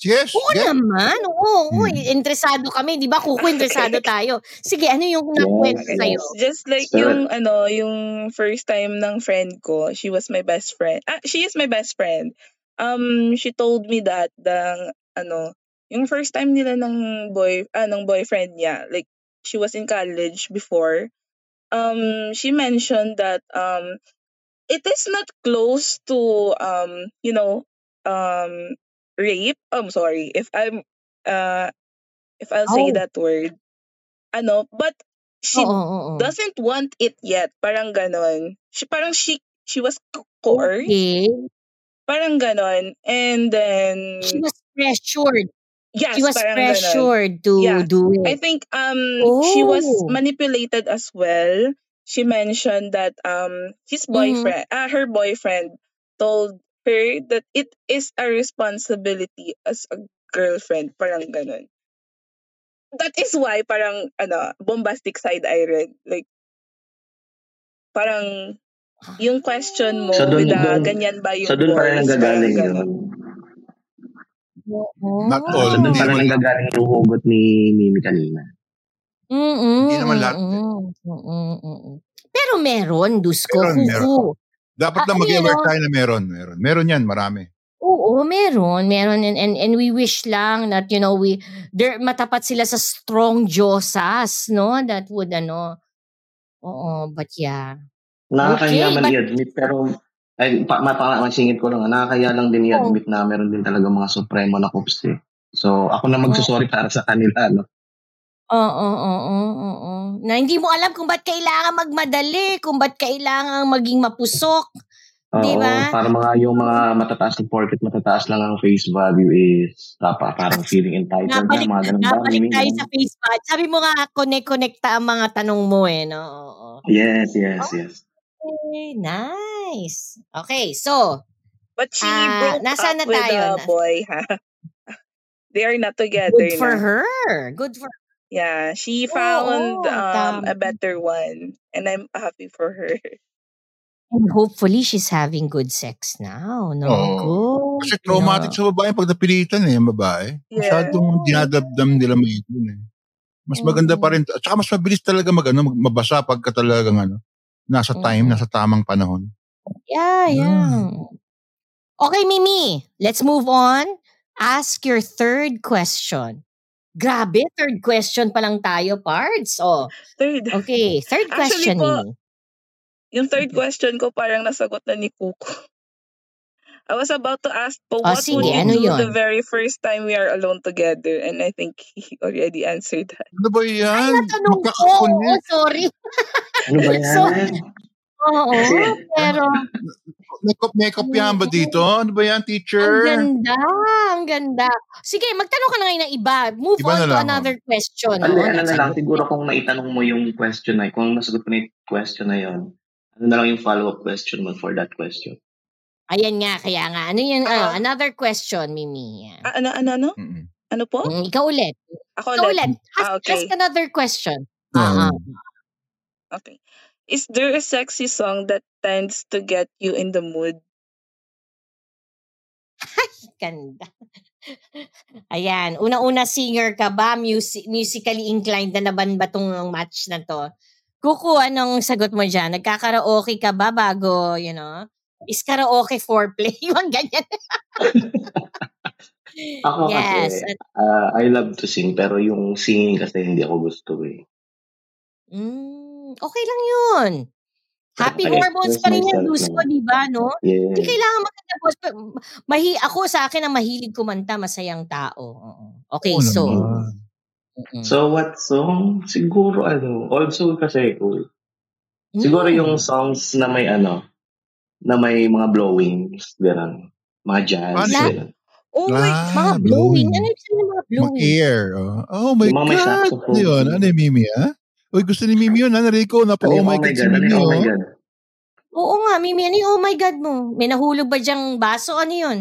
Yes, Oo yes. naman. Oo, oo. Hmm. Interesado kami. Di ba? Kuko, interesado tayo. Sige, ano yung Yes, nakwento Okay. sa'yo? Just like Spirit. yung ano, yung first time ng friend ko, she was my best friend. Ah, she is my best friend. Um, she told me that the ano, yung first time nila ng boy, ah, ng boyfriend niya, like she was in college before. Um, she mentioned that um, it is not close to um, you know, um, rape. I'm sorry if I'm uh, if I'll say Oh. that word. Ano, but she Oo, oo, oo. doesn't want it yet. Parang ganon. She, parang she, she was co- coerced. Okay. Parang ganon. And then, She was pressured. yes, She was parang ganon. pressured to Yeah. do I it. think um she was Oh. manipulated as well. She mentioned that um his Mhm. boyfriend, ah, her boyfriend told her that it is a responsibility as a girlfriend. Parang ganon. That is why parang ano, bombastic side I read. Like parang yung question mo So, dun- with dun- ganyan ba yung So, doon parang nanggagaling yun. Oo. Not all. So, doon Hindi pa rin naman lahat. nanggagaling yung hugot ni Mimi kanina. Mm-mm, Hindi naman lahat. mm-mm, mm-mm, mm-mm. Pero meron, Dusko, Meron, meron. Dapat Ah, lang mag-aware no? tayo na meron. Meron. Meron yan, marami. Oo, meron, meron and, and and we wish lang that you know we there matapat sila sa strong Diyosas, no? That would ano. Oo, but yeah. Nakakahiya Okay, man but- i-admit, pero ay, pa, mapa, masingit ko lang, nakakahiya lang din i-admit na meron din talaga mga supremo na coups eh. So, ako na magsusorry para sa kanila, no? Oo, oo, oo, oo. Na hindi mo alam kung ba't kailangan magmadali, kung ba't kailangan maging mapusok. Di Oo, ba? para mga yung mga matataas na porket matataas lang ang face value is dapat parang feeling entitled na, Nabalik, mga ganun Mimi, tayo sa face value. Sabi mo nga, connect-connecta ang mga tanong mo eh, no? Oo. Yes, yes, yes. Okay, nice. Okay, so, But she Ah, broke nasaan up na with tayo? a Nas- boy, ha? They are not together good for na. her. Good for Yeah, she Oo, found um, a tama. better one. And I'm happy for her. And hopefully, she's having good sex now. No, Oo. good. Kasi traumatic no. sa babae pag napilitan eh, ang babae. Yeah. Masyadong dinadabdam nila may yun eh. Mas maganda pa rin. At saka mas mabilis talaga mag, ano, mag- mabasa pagka talagang ano, nasa time, Mm. nasa tamang panahon. Yeah, yeah. Okay, Mimi, let's move on. Ask your third question. Grabe, third question pa lang tayo, parts. Oh, Third. okay. Third Actually question, po, Mimi. yung third question ko parang nasagot na ni Kuko. I was about to ask po, Oh, what would sige, you ano do yun? the very first time we are alone together? And I think he already answered that. Ano ba yan? Natanong ko. Oh, sorry. Ano ba yan? So, Oo, pero May, kop- may kopyahan ba dito? Ano ba yan, ang teacher? ganda, ang ganda. Sige, magtanong ka na ngayon ng iba. Move Iba on to lang, another question. Ano, no? ano na lang, siguro kung naitanong mo yung question na, kung nasagot mo na yung question na yun, ano na lang yung follow-up question mo for that question? Ayan nga, kaya nga. Ano yun? ano, Ah. another question, Mimi. Ah, ano, ano, ano? Mm-mm. Ano po? Mm, ikaw ulit. Ako Ikaw ulit. ulit. Ask, Ah, okay. ask another question. Ah. Ah, ah. Okay. Is there a sexy song that tends to get you in the mood? Ganda. Ayan. Una-una singer ka ba? Music, musically inclined na naman ba tong match na to? Kuku, anong sagot mo dyan? Nagkakaraoke ka ba bago, you know? Is karaoke foreplay? Yung ganyan. Ako yes. kasi, uh, I love to sing, pero yung singing kasi hindi ako gusto eh. Mm, Okay lang yun. Happy I hormones pa rin myself Luz ko, di ba, no? Yeah. Hindi kailangan maganda, boss. Mahi, ako sa akin ang mahilig kumanta, masayang tao. Oo. Okay, Oo so. naman. mm-mm. So what song? Siguro ano, also kasi ko. Siguro Mm. yung songs na may ano, na may mga blowings, gano'n. Mga jazz, Ano? gano'n. Oh my Ah, mga blowing. blowing. Ano yung mga blowing? Mag-air. Oh. oh my Yung mga may God. saxophone. Ano yun? Ano yung Mimi, ha? Uy, gusto ni Mimi yun, ha? Rico, napa, Ano oh yung my God, si Ano Mimi, yung oh my oh. God? Oo nga, Mimi. Ano yung oh my God mo? May nahulog ba diyang baso? Ano yun?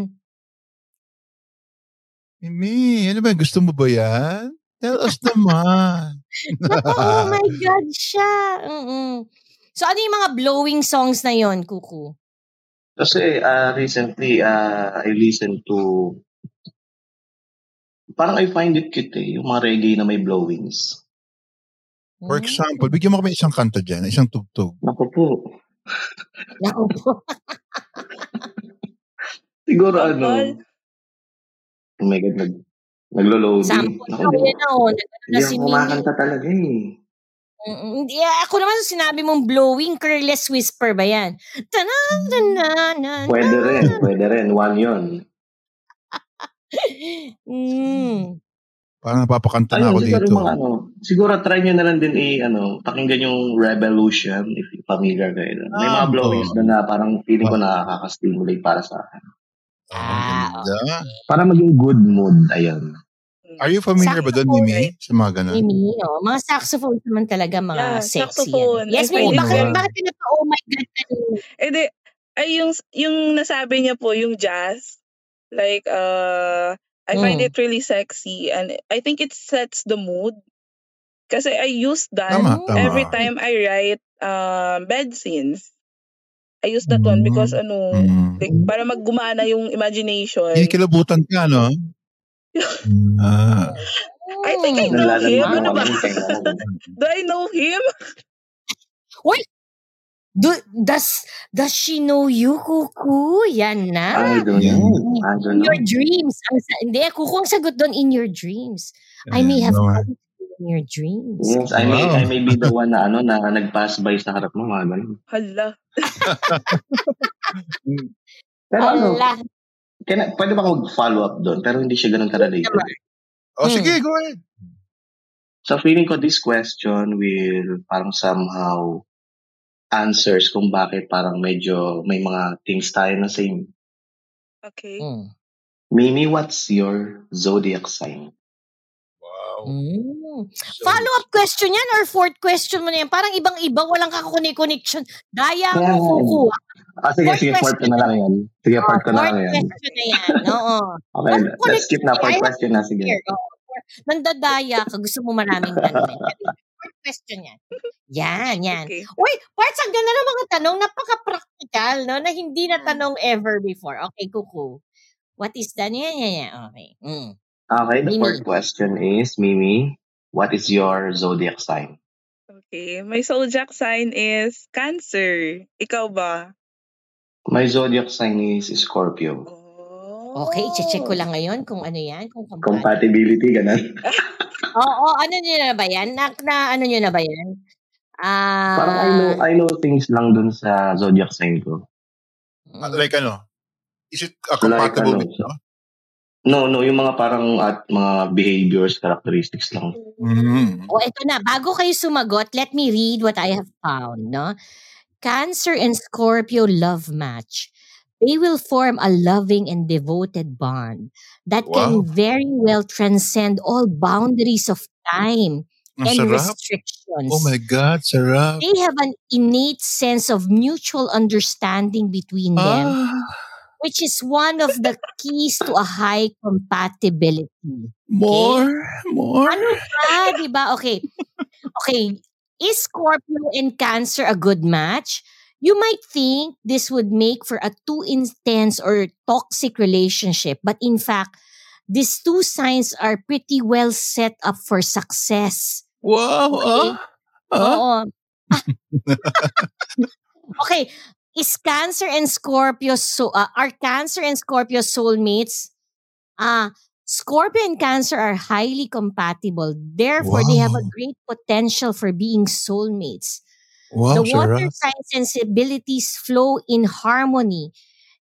Mimi, ano ba? Gusto mo ba yan? Tell us naman. Naku, oh my God siya. Mm-mm. So, ano yung mga blowing songs na yon Kuku? Kasi uh, recently, uh, I listened to parang I find it cute eh, yung mga reggae na may blowings. For example, bigyan mo kami isang kanta dyan, isang tugtog. Naku po. Naku po. Siguro ano, oh my God, nag, naglo-loading. Sample daw di, yan na, oh. Nagano hindi na si ako kumakanta talaga eh. Mm, Hindi, ah, ako naman sinabi mong blowing careless whisper ba yan? Tanan, tanan, Pwede rin, pwede rin. One yun. Mm. Parang napapakanta na ako siguro dito. mga ano, siguro try nyo na lang din i, ano, pakinggan yung Revolution, if familiar kayo. doon. May mga Ah, blowings doon na parang feeling ko nakaka-stimulate para sa akin. Ah, ang ganda. Para maging good mood, ayun. Are you familiar ba doon, Saxophone, Mimi? Sa mga ganun? Mimi, oh. Mga saxophone naman talaga, mga Yeah, sexy. saxophone. Yan. Yes, Mimi, bakit, very- bakit pinapa, oh my God, kanina? Eh di, ay yung, yung nasabi niya po, yung jazz, like, uh, I find Mm. it really sexy and I think it sets the mood. Kasi I use that Tama, tama. every time I write um, bed scenes. I use that one because ano, Mm. like, para maggumana yung imagination. Kinikilabutan ka, no? ah. I think I Mm. know him. Ano ba? kaya- Do I know him? Do, does, does she know you, Kuku? Yan na. I don't know. I don't In know. your dreams. Ang, sa- hindi, Kuku ang sagot doon, in your dreams. I may have to you in your dreams. Yes, I may, Wow. I may be the one na ano na nag-pass by sa harap mo, mga ganun. Hala. Pero ano, Allah. can, I- pwede ba ako mag-follow up doon? Pero hindi siya ganun ka-related. Oh, Mm. sige, go ahead. So feeling ko this question will parang somehow answers kung bakit parang medyo may mga things tayo na same. Okay. Mm. Mimi, what's your zodiac sign? Wow. Mm. Follow-up question yan or fourth question mo na yan? Parang ibang-iba, walang kakunik-connection. Daya mo, Yeah. Kuku. Ah, sige, Fourth sige, fourth ko question. na lang yan. Sige, Oh, fourth ko na fourth lang yan. question na yan. Oo. Okay, let's skip na. Fourth question na, sige. Here, oh. Nandadaya ka. Gusto mo maraming tanong. Question yan. Yan, yan. Okay. Uy, parts ang ganda ng mga tanong. Napaka-practical, no? Na hindi na tanong ever before. Okay, Kuku. What is that? Yan, yan, yan. Okay. Mm. Okay, the Mimi. fourth question is, Mimi, what is your zodiac sign? Okay. My zodiac sign is Cancer. Ikaw ba? My zodiac sign is Scorpio. Oh. Okay, check ko lang ngayon kung ano yan. Kung compatible. Compatibility, ganun. Oo, ano nyo na ba yan? Na, na ano nyo na ba yan? Ah, Parang I know, I know things lang dun sa zodiac sign ko. Ah, mm. Like ano? Is it uh, compatible Like ano, with you? No, no, yung mga parang at mga behaviors, characteristics lang. Mm. O, eto na. Bago kayo sumagot, let me read what I have found, no? Cancer and Scorpio love match. They will form a loving and devoted bond that can very well transcend all boundaries of time Ang and sarap. restrictions. Oh my God, sarap. They have an innate sense of mutual understanding between them, Ah, which is one of the keys to a high compatibility. more, more. Ano ba? Di ba? Okay. Okay. Is Scorpio and Cancer a good match? You might think this would make for a too intense or toxic relationship, but in fact, these two signs are pretty well set up for success. Wow. Okay. Ah. Oo. okay. Is Cancer and Scorpio so uh, are Cancer and Scorpio soulmates? Ah, Scorpio and Cancer are highly compatible. Therefore, they have a great potential for being soulmates. Wow, the water sarap. sign sensibilities flow in harmony.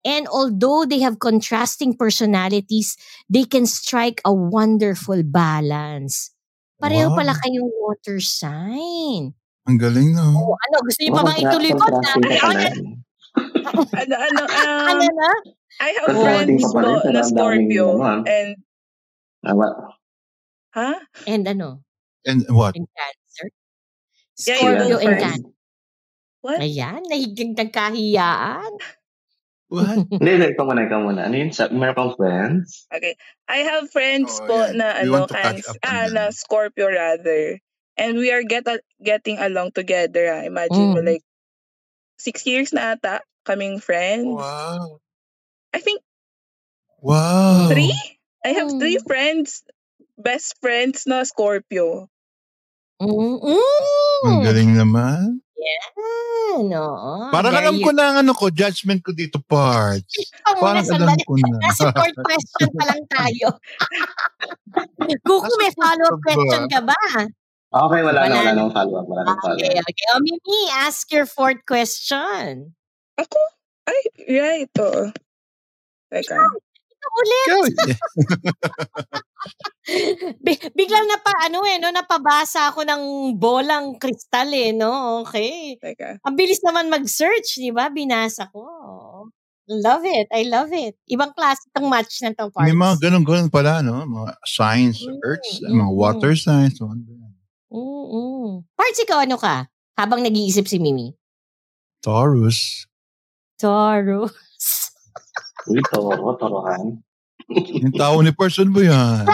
And although they have contrasting personalities, they can strike a wonderful balance. Pareho Wow. pala kayong water sign. Ang galing, no? O ano, gusto niyo pa bang ituloy ko? pala. Ano, ano, um, Ano na? I have Oh, friends po na Scorpio. ano, ah. And, Tama. ha? And ano? And what? In Yeah, Scorpio go and. Cancer. What? Ayan, nahigig nagkahiyaan. What? Hindi, hindi, ikaw muna, ikaw muna. Ano yun? Sa, meron kang friends? Okay. I have friends Oh, po yeah. na We ano on ah, na Scorpio rather. And we are get getting along together. Ah. Imagine mo Mm. like six years na ata kaming friends. Wow. I think Wow. three? I have three Mm. friends, best friends na Scorpio. Mm-mm. Ang galing naman. Yan, oo. Parang There alam you ko na ang ano ko, judgment ko dito, parts. Parang alam sandali. ko na. Nasa fourth question pa lang tayo. Kuku, may follow-up question ka ba? Okay, wala, na, Wala wala na. nang follow-up. Wala nang Okay, follow-up. okay. O, Mimi, ask your fourth question. Ako? Ay, right. Oo. Teka. Ito ulit. Bi- biglang napa, ano eh, no, napabasa ako ng bolang kristal eh, no? Okay. Teka. Ang bilis naman mag-search, di ba? Binasa ko. Love it. I love it. Ibang klase itong match na to, parts. may mga ganun-ganun pala, no? Mga signs, Mm, earths, mm, mga water signs. mga ganun. Mm-mm. Parts, ikaw ano ka? Habang nag-iisip si Mimi. Taurus. Taurus. Uy, toro, torohan. Yung tao ni person ba yan?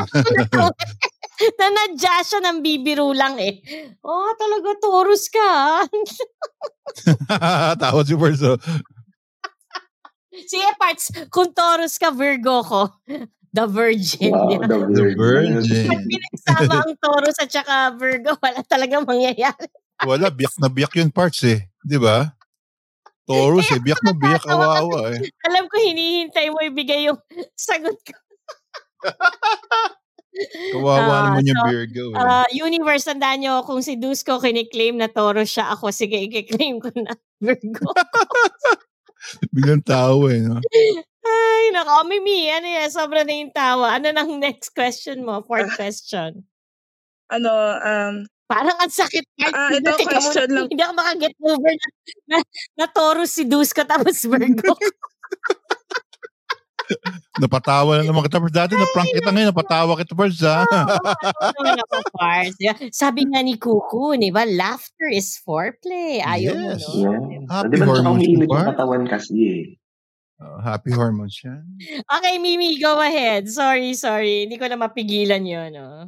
Nanadya siya ng bibiro lang eh. Oh, talaga Taurus ka. ah. tao si person. Sige, parts. Kung Taurus ka, Virgo ko. The Virgin. Wow, ba? the The virgin. virgin. Pag pinagsama ang Taurus at saka Virgo, wala talagang mangyayari. Wala, biyak na biyak yung parts eh. Di ba? Taurus eh, biyak na biyak, kawawa eh. Alam ko, hinihintay mo ibigay yung sagot ko. Kawawa Ah, naman yung so, Virgo eh. Ah, universe, tandaan nyo, kung si Dusko kiniklaim na Taurus siya, ako, sige, i-claim ko na Virgo. Biglang tao eh, no? Ay, nako, Mimi, ano yan, sobra na yung tawa. Ano nang next question mo? Fourth question. Ano, um, Parang ang sakit. Ah, ito Teka question lang. Hindi ako makaget over na, na, na Taurus si Dusko tapos Virgo. Napatawa na naman kita. Pero dati na-prank kita ngayon, napatawa kita ha. Pars. di ba? Sabi nga ni Kuku, di ba, laughter is foreplay. Ayaw mo, Yes. no? Yeah. Happy Di ba tsaka hormones yung part? katawan kasi eh. Oh, happy hormones yan. Okay, Mimi, go ahead. Sorry, sorry. Hindi ko na mapigilan yun, no?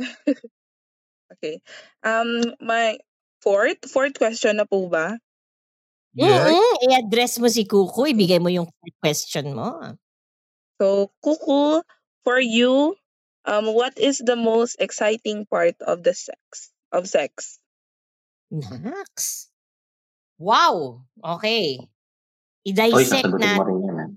okay. Um, my fourth, fourth question na po ba? Yes. Mm-mm. I-address mo si Kuku. Ibigay mo yung question mo. So, Kuku, for you, um, what is the most exciting part of the sex? Of sex? Nax. Wow. Okay. Oy, I-dissect sasagutin na. mo rin yan. ah.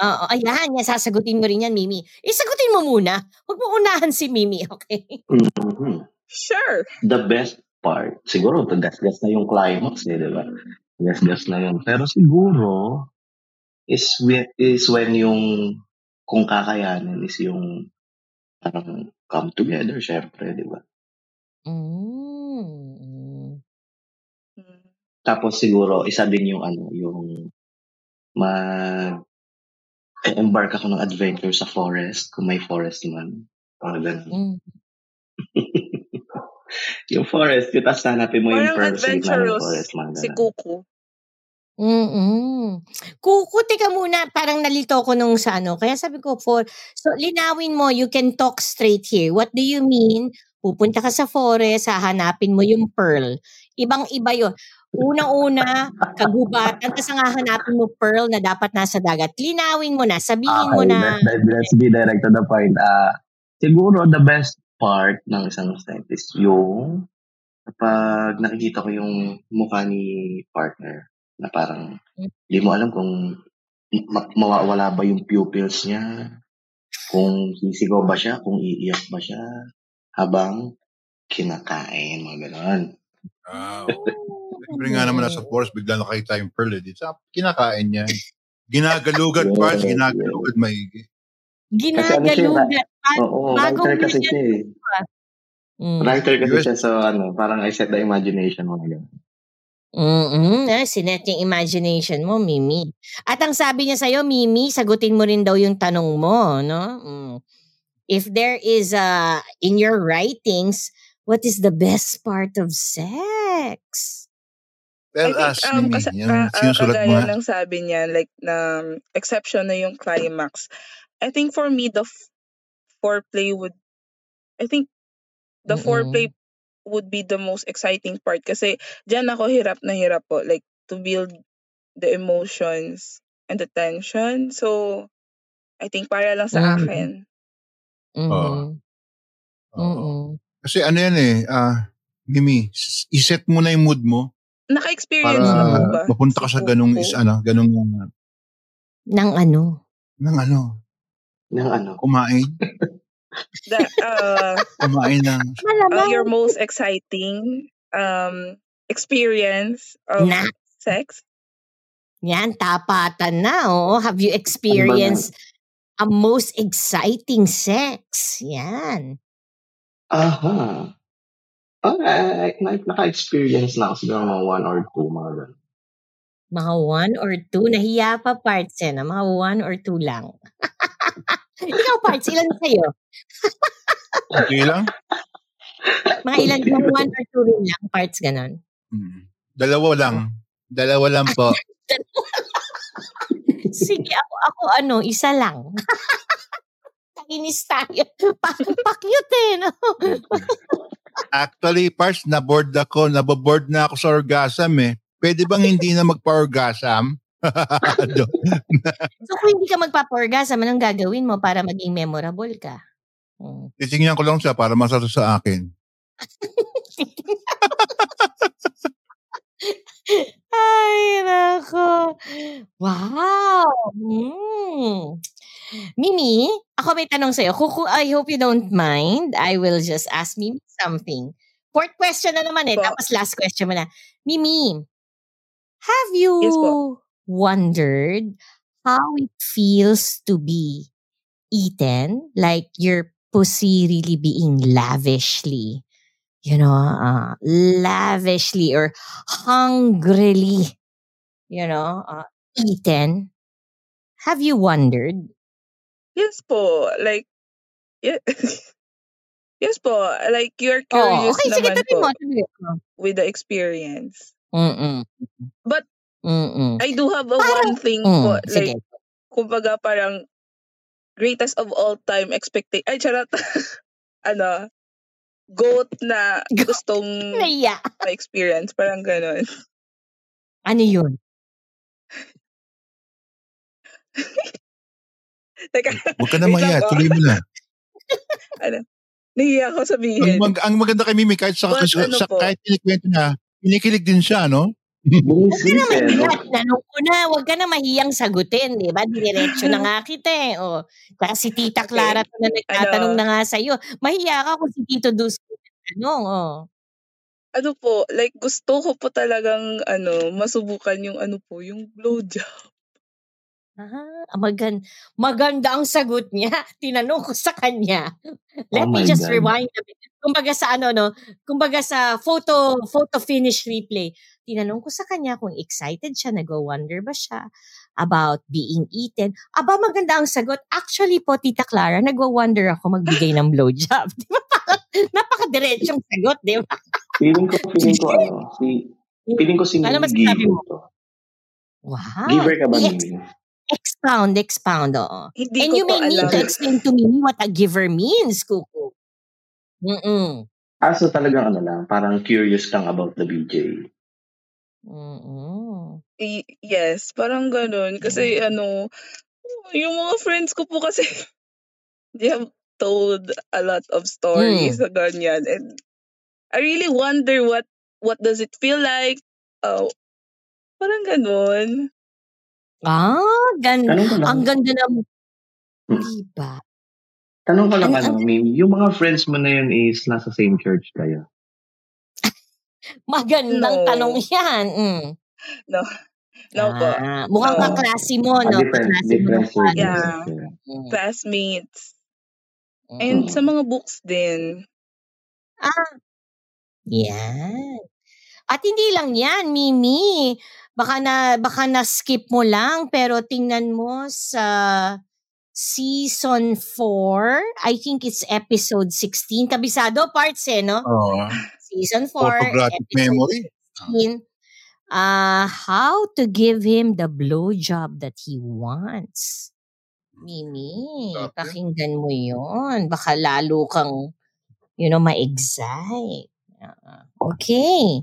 Oo, ayan. Yan, sasagutin mo rin yan, Mimi. Isagutin mo muna. Huwag mo unahan si Mimi, okay? Mhm. Sure. The best part, siguro, gas-gas na yung climax eh, di ba? Gas-gas na yun. Pero siguro, is, when- is when yung, kung kakayanin, is yung, parang, come together, syempre, di ba? Mm. Mm. Tapos siguro, isa din yung ano, yung mag embark ako ng adventure sa forest, kung may forest man. Parang ganun. Mm. yung forest, yung tapos hanapin mo yung Parang ng adventurous forest, mga si. Kuku. Mm. Kukuti ka muna, parang nalito ko nung sa ano. Kaya sabi ko, for, so linawin mo, you can talk straight here. What do you mean? Pupunta ka sa forest, hahanapin mo yung pearl. Ibang-iba yun. Unang-una, kagubatan, tapos ang hahanapin mo pearl na dapat nasa dagat. Linawin mo na, sabihin mo Okay, na. let, let, let's be direct to the point. Ah, siguro the best part ng isang set is yung kapag nakikita ko yung mukha ni partner na parang hindi mo alam kung ma- mawawala ba yung pupils niya, kung sisigaw ba siya, kung iiyak ba siya habang kinakain, mga ganon. Wow. Siyempre nga naman nasa forest, bigla nakita yung pearl. Eh. Di sa kinakain niya. Parts, yes. ginagalugad maigi. Ano. Bag- Oo, bagong writer kasi siya eh. ko ah. Mm. Writer kasi siya so ano, parang I set the imagination mo na gano'n. Mm, ah, sinet yung imagination mo, Mimi. At ang sabi niya sa'yo, Mimi, sagutin mo rin daw yung tanong mo, no? Mm. If there is, uh, in your writings, what is the best part of sex? Tell I think, us, um, Mimi. kasi, Yung ah, ah, sinusulat mo kagaya ng sabi niya, like, na um, exception na yung climax. I think for me, the f- foreplay would, I think, the Mm-mm. foreplay would be the most exciting part kasi diyan ako hirap na hirap po, like, to build the emotions and the tension. So, I think para lang sa Mm. akin. Mhm. Oo. Mm-mm. Kasi ano yan eh, ah, Mimi, iset mo na yung mood mo para Naka-experience na po ba mapunta ka sa ganung, is, ano, ganung, uh, Nang ano? ng ano, Ng ano. kumain, The, uh, kumain ng, uh, your most exciting um experience of Na, sex? yan, tapatan na, oh. Have you Ano experienced a most exciting sex? Yan. Aha. Ah, I, I, na- naka-experience na ako siguro mga one or two, mga ganun. Mga one or two. Nahiya pa parts yan. Mga one or two lang. Ikaw parts, ilan sa'yo? okay lang? Mga ilan, mga one or two rin lang parts ganon. Hmm. Dalawa lang. Dalawa lang po. Sige, ako, ako ano, isa lang. Kainis tayo. Pakyut eh, no? Actually, Pars, na-board ako. Naboboard na ako sa orgasm eh. Pwede bang hindi na magpa-orgasm? So kung hindi ka magpaporgasm, anong gagawin mo para maging memorable ka? Hmm. Titingnan ko lang siya para masarap sa akin. Ay, nako. Wow! Mm. Mimi, ako may tanong sa'yo. Kuku, I hope you don't mind. I will just ask Mimi something. Fourth question na naman eh. Po. Tapos last question mo na. Mimi, have you Yes wondered how it feels to be eaten? Like your pussy really being lavishly, you know, uh, lavishly or hungrily, you know, uh, eaten. Have you wondered? Yes po. Like, yeah. yes po. Like, you're curious Oh, curious okay, sige, naman po mo. with the experience. Mm-mm. But Mm-mm. I do have a Parang, one thing po. mm, sige. Like, kumbaga parang greatest of all time expectation. Ay, charot. ano, goat na gustong Naiya. ma-experience. Parang ganun. Ano yun? Teka, Huwag ka na maya. Tuloy mo na. ano, nahiya ako Ang, sabihin. mag, ang maganda kay Mimi, kahit sa, But sa, ano sa po? kahit kinikwento niya, kinikilig din siya, no? Huwag ka na Bumisip eh, no? mahiya. Tinanong ko na, huwag ka na mahiyang sagutin, di ba? Diretso na nga kita eh. O, kaya si Tita Okay. Clara to na nagtatanong Ano, na nga sa'yo. Mahiya ka kung si Tito Dusko nagtanong. Oh. ano po, like gusto ko po talagang ano, masubukan yung ano po, yung blowjob. Ah, magan maganda ang sagot niya. Tinanong ko sa kanya. Let Oh me just God. rewind a bit. Kumbaga sa ano no, kumbaga sa photo photo finish replay. Tinanong ko sa kanya kung excited siya, nag-wonder ba siya about being eaten. Aba, maganda ang sagot. Actually po, Tita Clara, nag-wonder ako magbigay ng blowjob. Di ba? Napaka-diretsyong sagot, di ba? Feeling ko, feeling ko ano, si, feeling ko si Ano masasabi mo? Wow. Giver ka ba, Mimi? expound, expound, oo. Hindi And you may need alam. to explain to me what a giver means, Kuku. Mm-mm. Ah, so talagang ano lang, parang curious kang about the BJ. Y- yes, parang ganun. Kasi ano, yung mga friends ko po kasi, they have told a lot of stories Mm. sa ganyan. And I really wonder what what does it feel like? Uh, parang ganun. Ah, gan Tanong ko lang, ang ganda ng Hmm. diba? tanong ko lang Ang- ano, Mimi, yung mga friends mo na yun is nasa same church kayo? Magandang No. tanong yan. Mm. No. No po. Ah, mukhang No. kaklase mo, no? Kaklase mo. Yeah. Mm. Classmates. Mm. And sa mga books din. Ah, yan. At hindi lang yan, Mimi. Baka na baka na skip mo lang pero tingnan mo sa season 4, I think it's episode 16. Kabisado parts eh, no? Oo. Season 4, Photographic episode memory. 16. Uh, how to give him the blowjob that he wants. Mimi, Grabe. pakinggan mo yon. Baka lalo kang, you know, ma-excite. Ah, okay.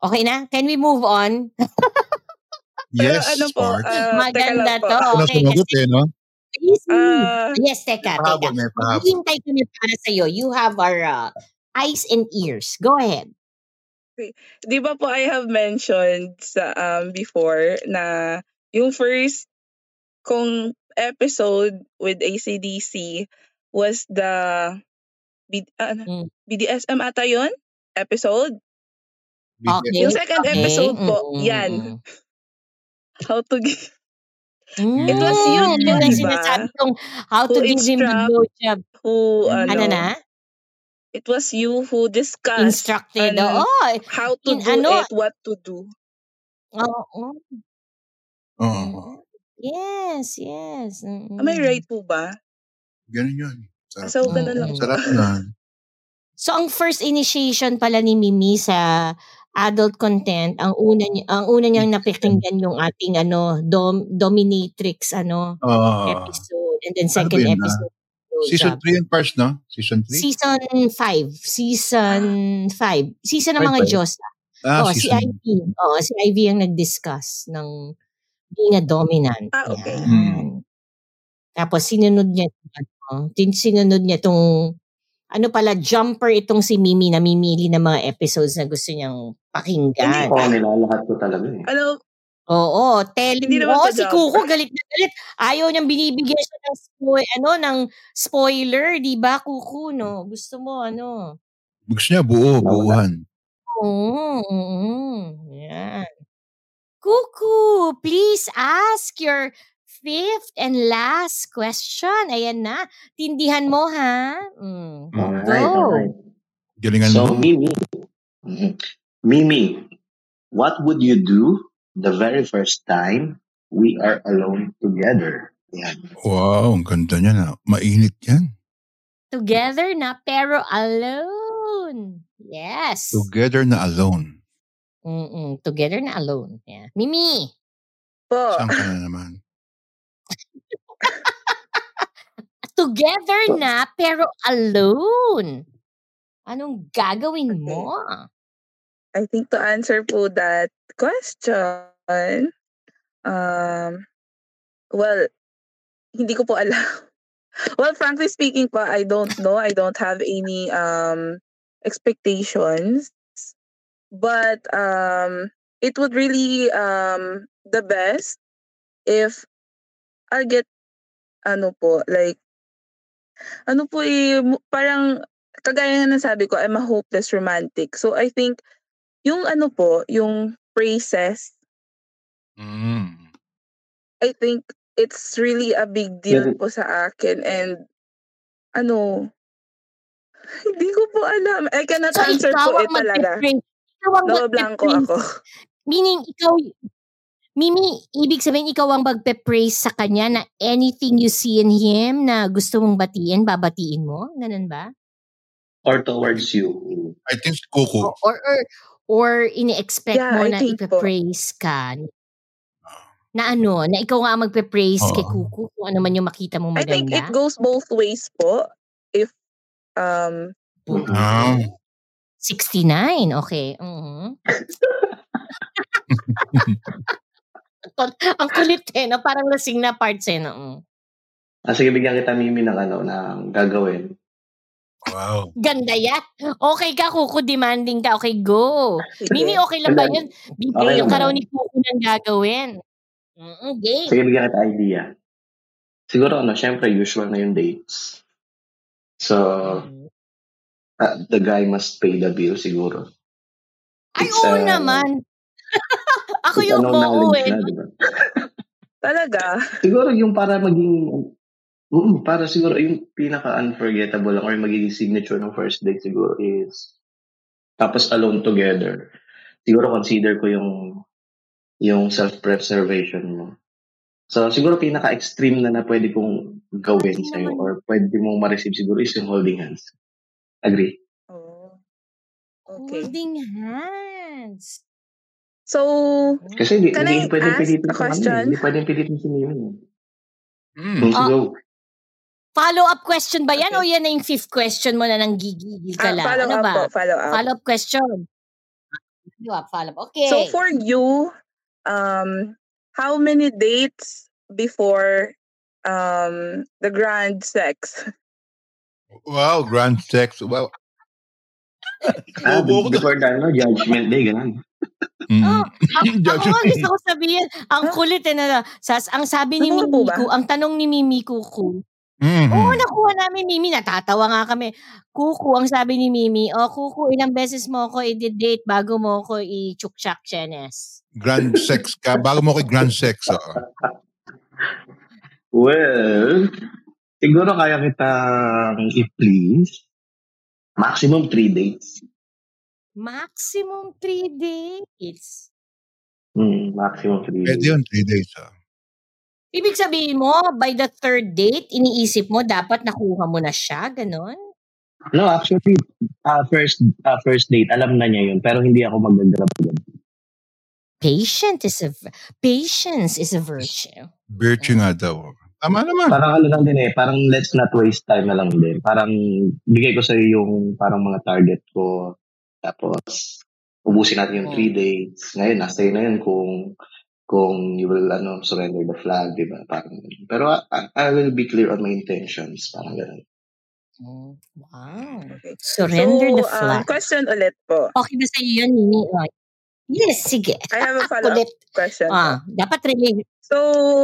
Okay na? Can we move on? Yes, ano po, teka Maganda po. to. Na Okay, kasi eh, no? please, Ah, yes, teka, teka. Pahabol, may pahabol. Maghihintay kami para sa'yo. You have our uh, eyes and ears. Go ahead. di ba po I have mentioned sa um before na yung first kong episode with ACDC was the B, ano, Mm. BDSM ata yun? Episode? Okay. Yung second okay. episode po, Mm, yan. How to give Mm, It was you, yun ang di ba? sinasabi kong how to Who give him the blowjob. who, ano, Ano na? It was you who discussed Instructed. ano, Oo. how to in do ano- it, what to do. Oo. Oo. Yes, yes. Mm-mm. Am I right po ba? Ganun yun. Sarap. So, ganun lang. Sarap na. So ang first initiation pala ni Mimi sa adult content, ang una niya, ang una niyang napakinggan yung ating ano dom, dominatrix ano Oo. episode and then Ano second ah? episode. Season blowjob. 3 and parts, no? Season 3? Season 5. Season 5. Season ng Five mga ba yun? Diyos. Ah, oh, si. Ivy. Oh, si Ivy ang nag-discuss ng being a dominant. Ah, okay. Yan. Tapos sinunod niya ano, sinunod niya tong ano pala jumper itong si Mimi na mimili ng mga episodes na gusto niyang pakinggan. Oo, nilalahat ko talaga eh. Ano, Oo, telling Hindi naman mo, sa si. Kuko galit na galit. Ayaw niyang binibigyan siya ng spoil, ano, ng spoiler, di ba, Kuko, no? Gusto mo, ano? Gusto niya buo, buuhan. Oo, oo. Yan. Kuku, please ask your fifth and last question. Ayan na. Tindihan mo, ha? Mm. Alright, Go. alright. Galingan So, mo. Mimi, Mhm. Mimi, what would you do the very first time we are alone together? Yan. Wow, ang ganda niya na. Mainit yan. Together na, pero alone. Yes. Together na alone. Mm-mm. Together na alone. Yeah. Mimi. po. Saan ka na naman? Together na, pero alone. Anong gagawin mo? I think to answer po that question, um, well, hindi ko po alam. well, frankly speaking po, I don't know. I don't have any um expectations. But um it would really um the best if I'll get ano po, like ano po eh, parang kagaya ng sabi ko, I'm a hopeless romantic. So I think yung ano po, yung praises, Mm. I think it's really a big deal po sa akin and ano, hindi ko po alam. I cannot So, answer po it talaga. magpe-pray. Ikaw ang Nawablanko ako. Meaning, ikaw, Mimi, ibig sabihin ikaw ang magpe-praise sa kanya na anything you see in him na gusto mong batiin, babatiin mo? Ganun ba? Or towards you. I think Kuku. O- Or, or, or ini-expect Yeah, mo I na po. ipe-praise ka? Na ano, na ikaw nga ang magpe-praise kay Oo. Kuku kung ano man yung makita mong I think it maganda? goes both ways po. If, um, Ah. 69, okay. Mhm. Ang kulit eh, no? Parang lasing na parts eh, no? Mm. Ah, sige, bigyan kita Mimi ng ano, ng gagawin. Wow. Ganda yan. Okay ka, Kuku, demanding ka. Okay, go. Mimi, okay lang ba yun? Okay Bibigyan lang ka ba? raw ni Kuku ng gagawin. Mm, game. Sige, bigyan kita idea. Siguro, ano, syempre, usual na yung dates. So, uh, the guy must pay the bill, siguro. Ay, It's, oo uh, naman. Ako yung ano oo knowledge eh. na, di ba? talaga. Siguro yung para maging, mm, para siguro yung pinaka-unforgettable lang or magiging signature ng first date siguro is, tapos alone together. Siguro consider ko yung, yung self-preservation mo. So, siguro pinaka-extreme na na pwede kong gawin Ay, sa'yo or pwede mong ma-receive siguro is yung holding hands. Agree? Oh. Okay. Holding hands. So, Kasi hindi, Can hindi I pwedeng ask pilitin a sa kanya. question? Hindi pwedeng pilitin si Mimi. Mm. Kung Ah, Follow-up question ba yan Okay. o yan na yung fifth question mo na nang gigigil ka ah, lang? follow Ano up ba? po, follow up. Follow-up question. Follow-up, follow-up. Okay. So for you, um, how many dates before um the grand sex? Wow, grand sex. Wow. ah, ko. before the ano, judgment day, ganun. Mm. Oh, ako, Judge ako me. gusto ko sabihin, ang kulit eh na, sas, ang sabi ni Totoo po Mimi ba? ko, ang tanong ni Mimi Kuku, Mhm. oo, nakuha namin Mimi, natatawa nga kami. Kuku, ang sabi ni Mimi, oh Kuku, ilang beses mo ako i-date bago mo ako i-chukchak chenes? Grand sex ka. Bago mo kay grand sex. Oo. Well, siguro kaya kitang i-please. Maximum three dates. Maximum three days. Hmm, maximum three Pwede days. yun, three days. ah. Ibig sabihin mo, by the third date, iniisip mo, dapat nakuha mo na siya, ganon? No, actually, uh, first uh, first date, alam na niya yun, pero hindi ako magagrab agad. Patient is a, v- patience is a virtue. Virtue nga daw. Tama naman. Parang ano lang din eh, parang let's not waste time na lang din. Parang bigay ko sa'yo yung parang mga target ko. Tapos, ubusin natin yung three days. Ngayon, nasa na yun kung kung you will ano surrender the flag, di ba? Parang. Pero I, I will be clear on my intentions. Parang ganun. Mm, Wow. Okay. Surrender so, the um, flag. question ulit po. Okay ba sa'yo yun, Nini? Yes, sige. I have a follow-up question. Ah, dapat relate. So,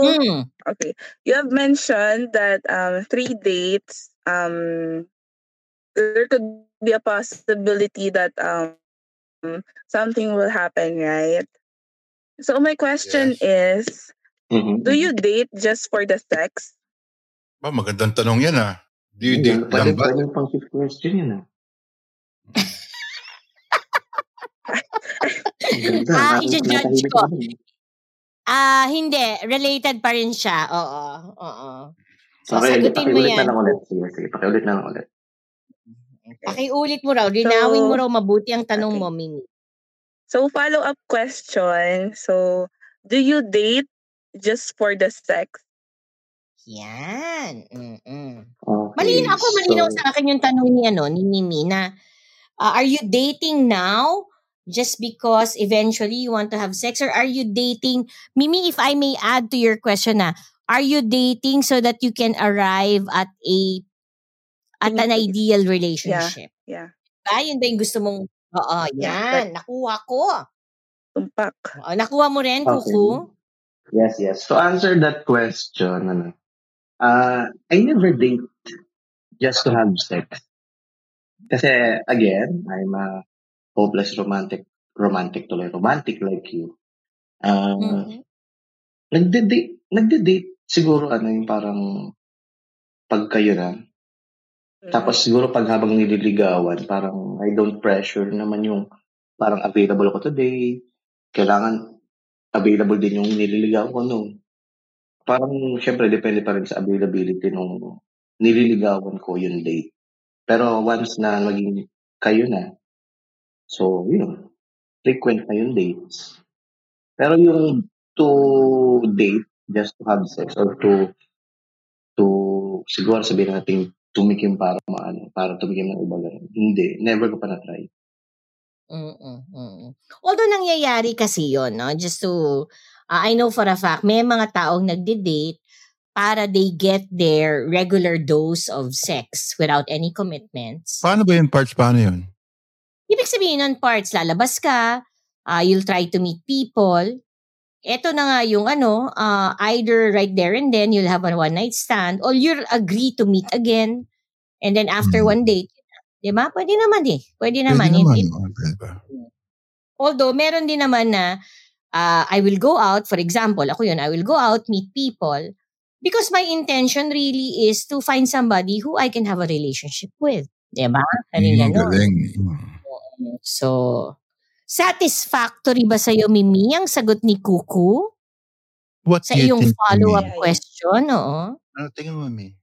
Mm. okay. You have mentioned that um three dates um there could be a possibility that um something will happen, right? So my question is, Mhm. do you date just for the sex? Ba, magandang tanong yan ah. Do you date lang ba? pwede pang fifth question yun ah. Ah, i-judge ko. Ah, hindi. Related pa rin siya. Oo. Oo. So, Okay, sagutin mo pakiulit na yan. lang ulit. Sige, sige, pakiulit na lang ulit. Pakiulit mo raw. Linawin mo So, raw mabuti ang tanong okay. mo, Mimi. So follow-up question. So, do you date just for the sex? Yan. Mm-mm. Okay, Malinaw ako, malinaw so, sa akin yung tanong ni, ano, ni Mimi na, uh, are you dating now just because eventually you want to have sex? Or are you dating, Mimi, if I may add to your question na, are you dating so that you can arrive at a at an ideal Yeah, relationship? yeah. Ba, yun ba yung gusto mong, oo, Yeah, yan, nakuha ko. tumpak. Oo, nakuha mo rin, okay. Kuku? Yes, yes. To answer that question, ano, uh, I never date just to have sex. Kasi, again, I'm a hopeless romantic, romantic tuloy, romantic like you. Uh, Mhm. nagde-date, nagde-date siguro ano yung parang pag kayo na. Tapos siguro pag habang nililigawan, parang I don't pressure naman yung parang available ako today. Kailangan available din yung nililigaw ko no. Parang syempre depende pa rin sa availability nung nililigawan ko yung date. Pero once na maging kayo na, so yun, frequent na yung dates. Pero yung to date, just to have sex, or to, to, siguro sabihin natin, tumikim para maano, para tumikim ng iba ganun. Hindi, never ko pa na-try. Mm, mm. Although nangyayari kasi yon, no? Just to, uh, I know for a fact, may mga taong nagde-date para they get their regular dose of sex without any commitments. Paano ba yun, parts? Paano yun? Ibig sabihin nun, parts, lalabas ka, uh, you'll try to meet people. Ito na nga yung ano, uh, either right there and then you'll have a one night stand or you'll agree to meet again. And then after Hmm. one date, di ba? Pwede naman eh. Pwede naman. Pwede naman. It- it- oh, ba? Although, meron din naman na uh, I will go out, for example, ako yun, I will go out, meet people, because my intention really is to find somebody who I can have a relationship with. Diba? Karing Mm, galing. So, satisfactory ba sa'yo, Mimi, ang sagot ni Kuku? What Sa iyong follow-up question, oo? Ano tingin mo, Mimi?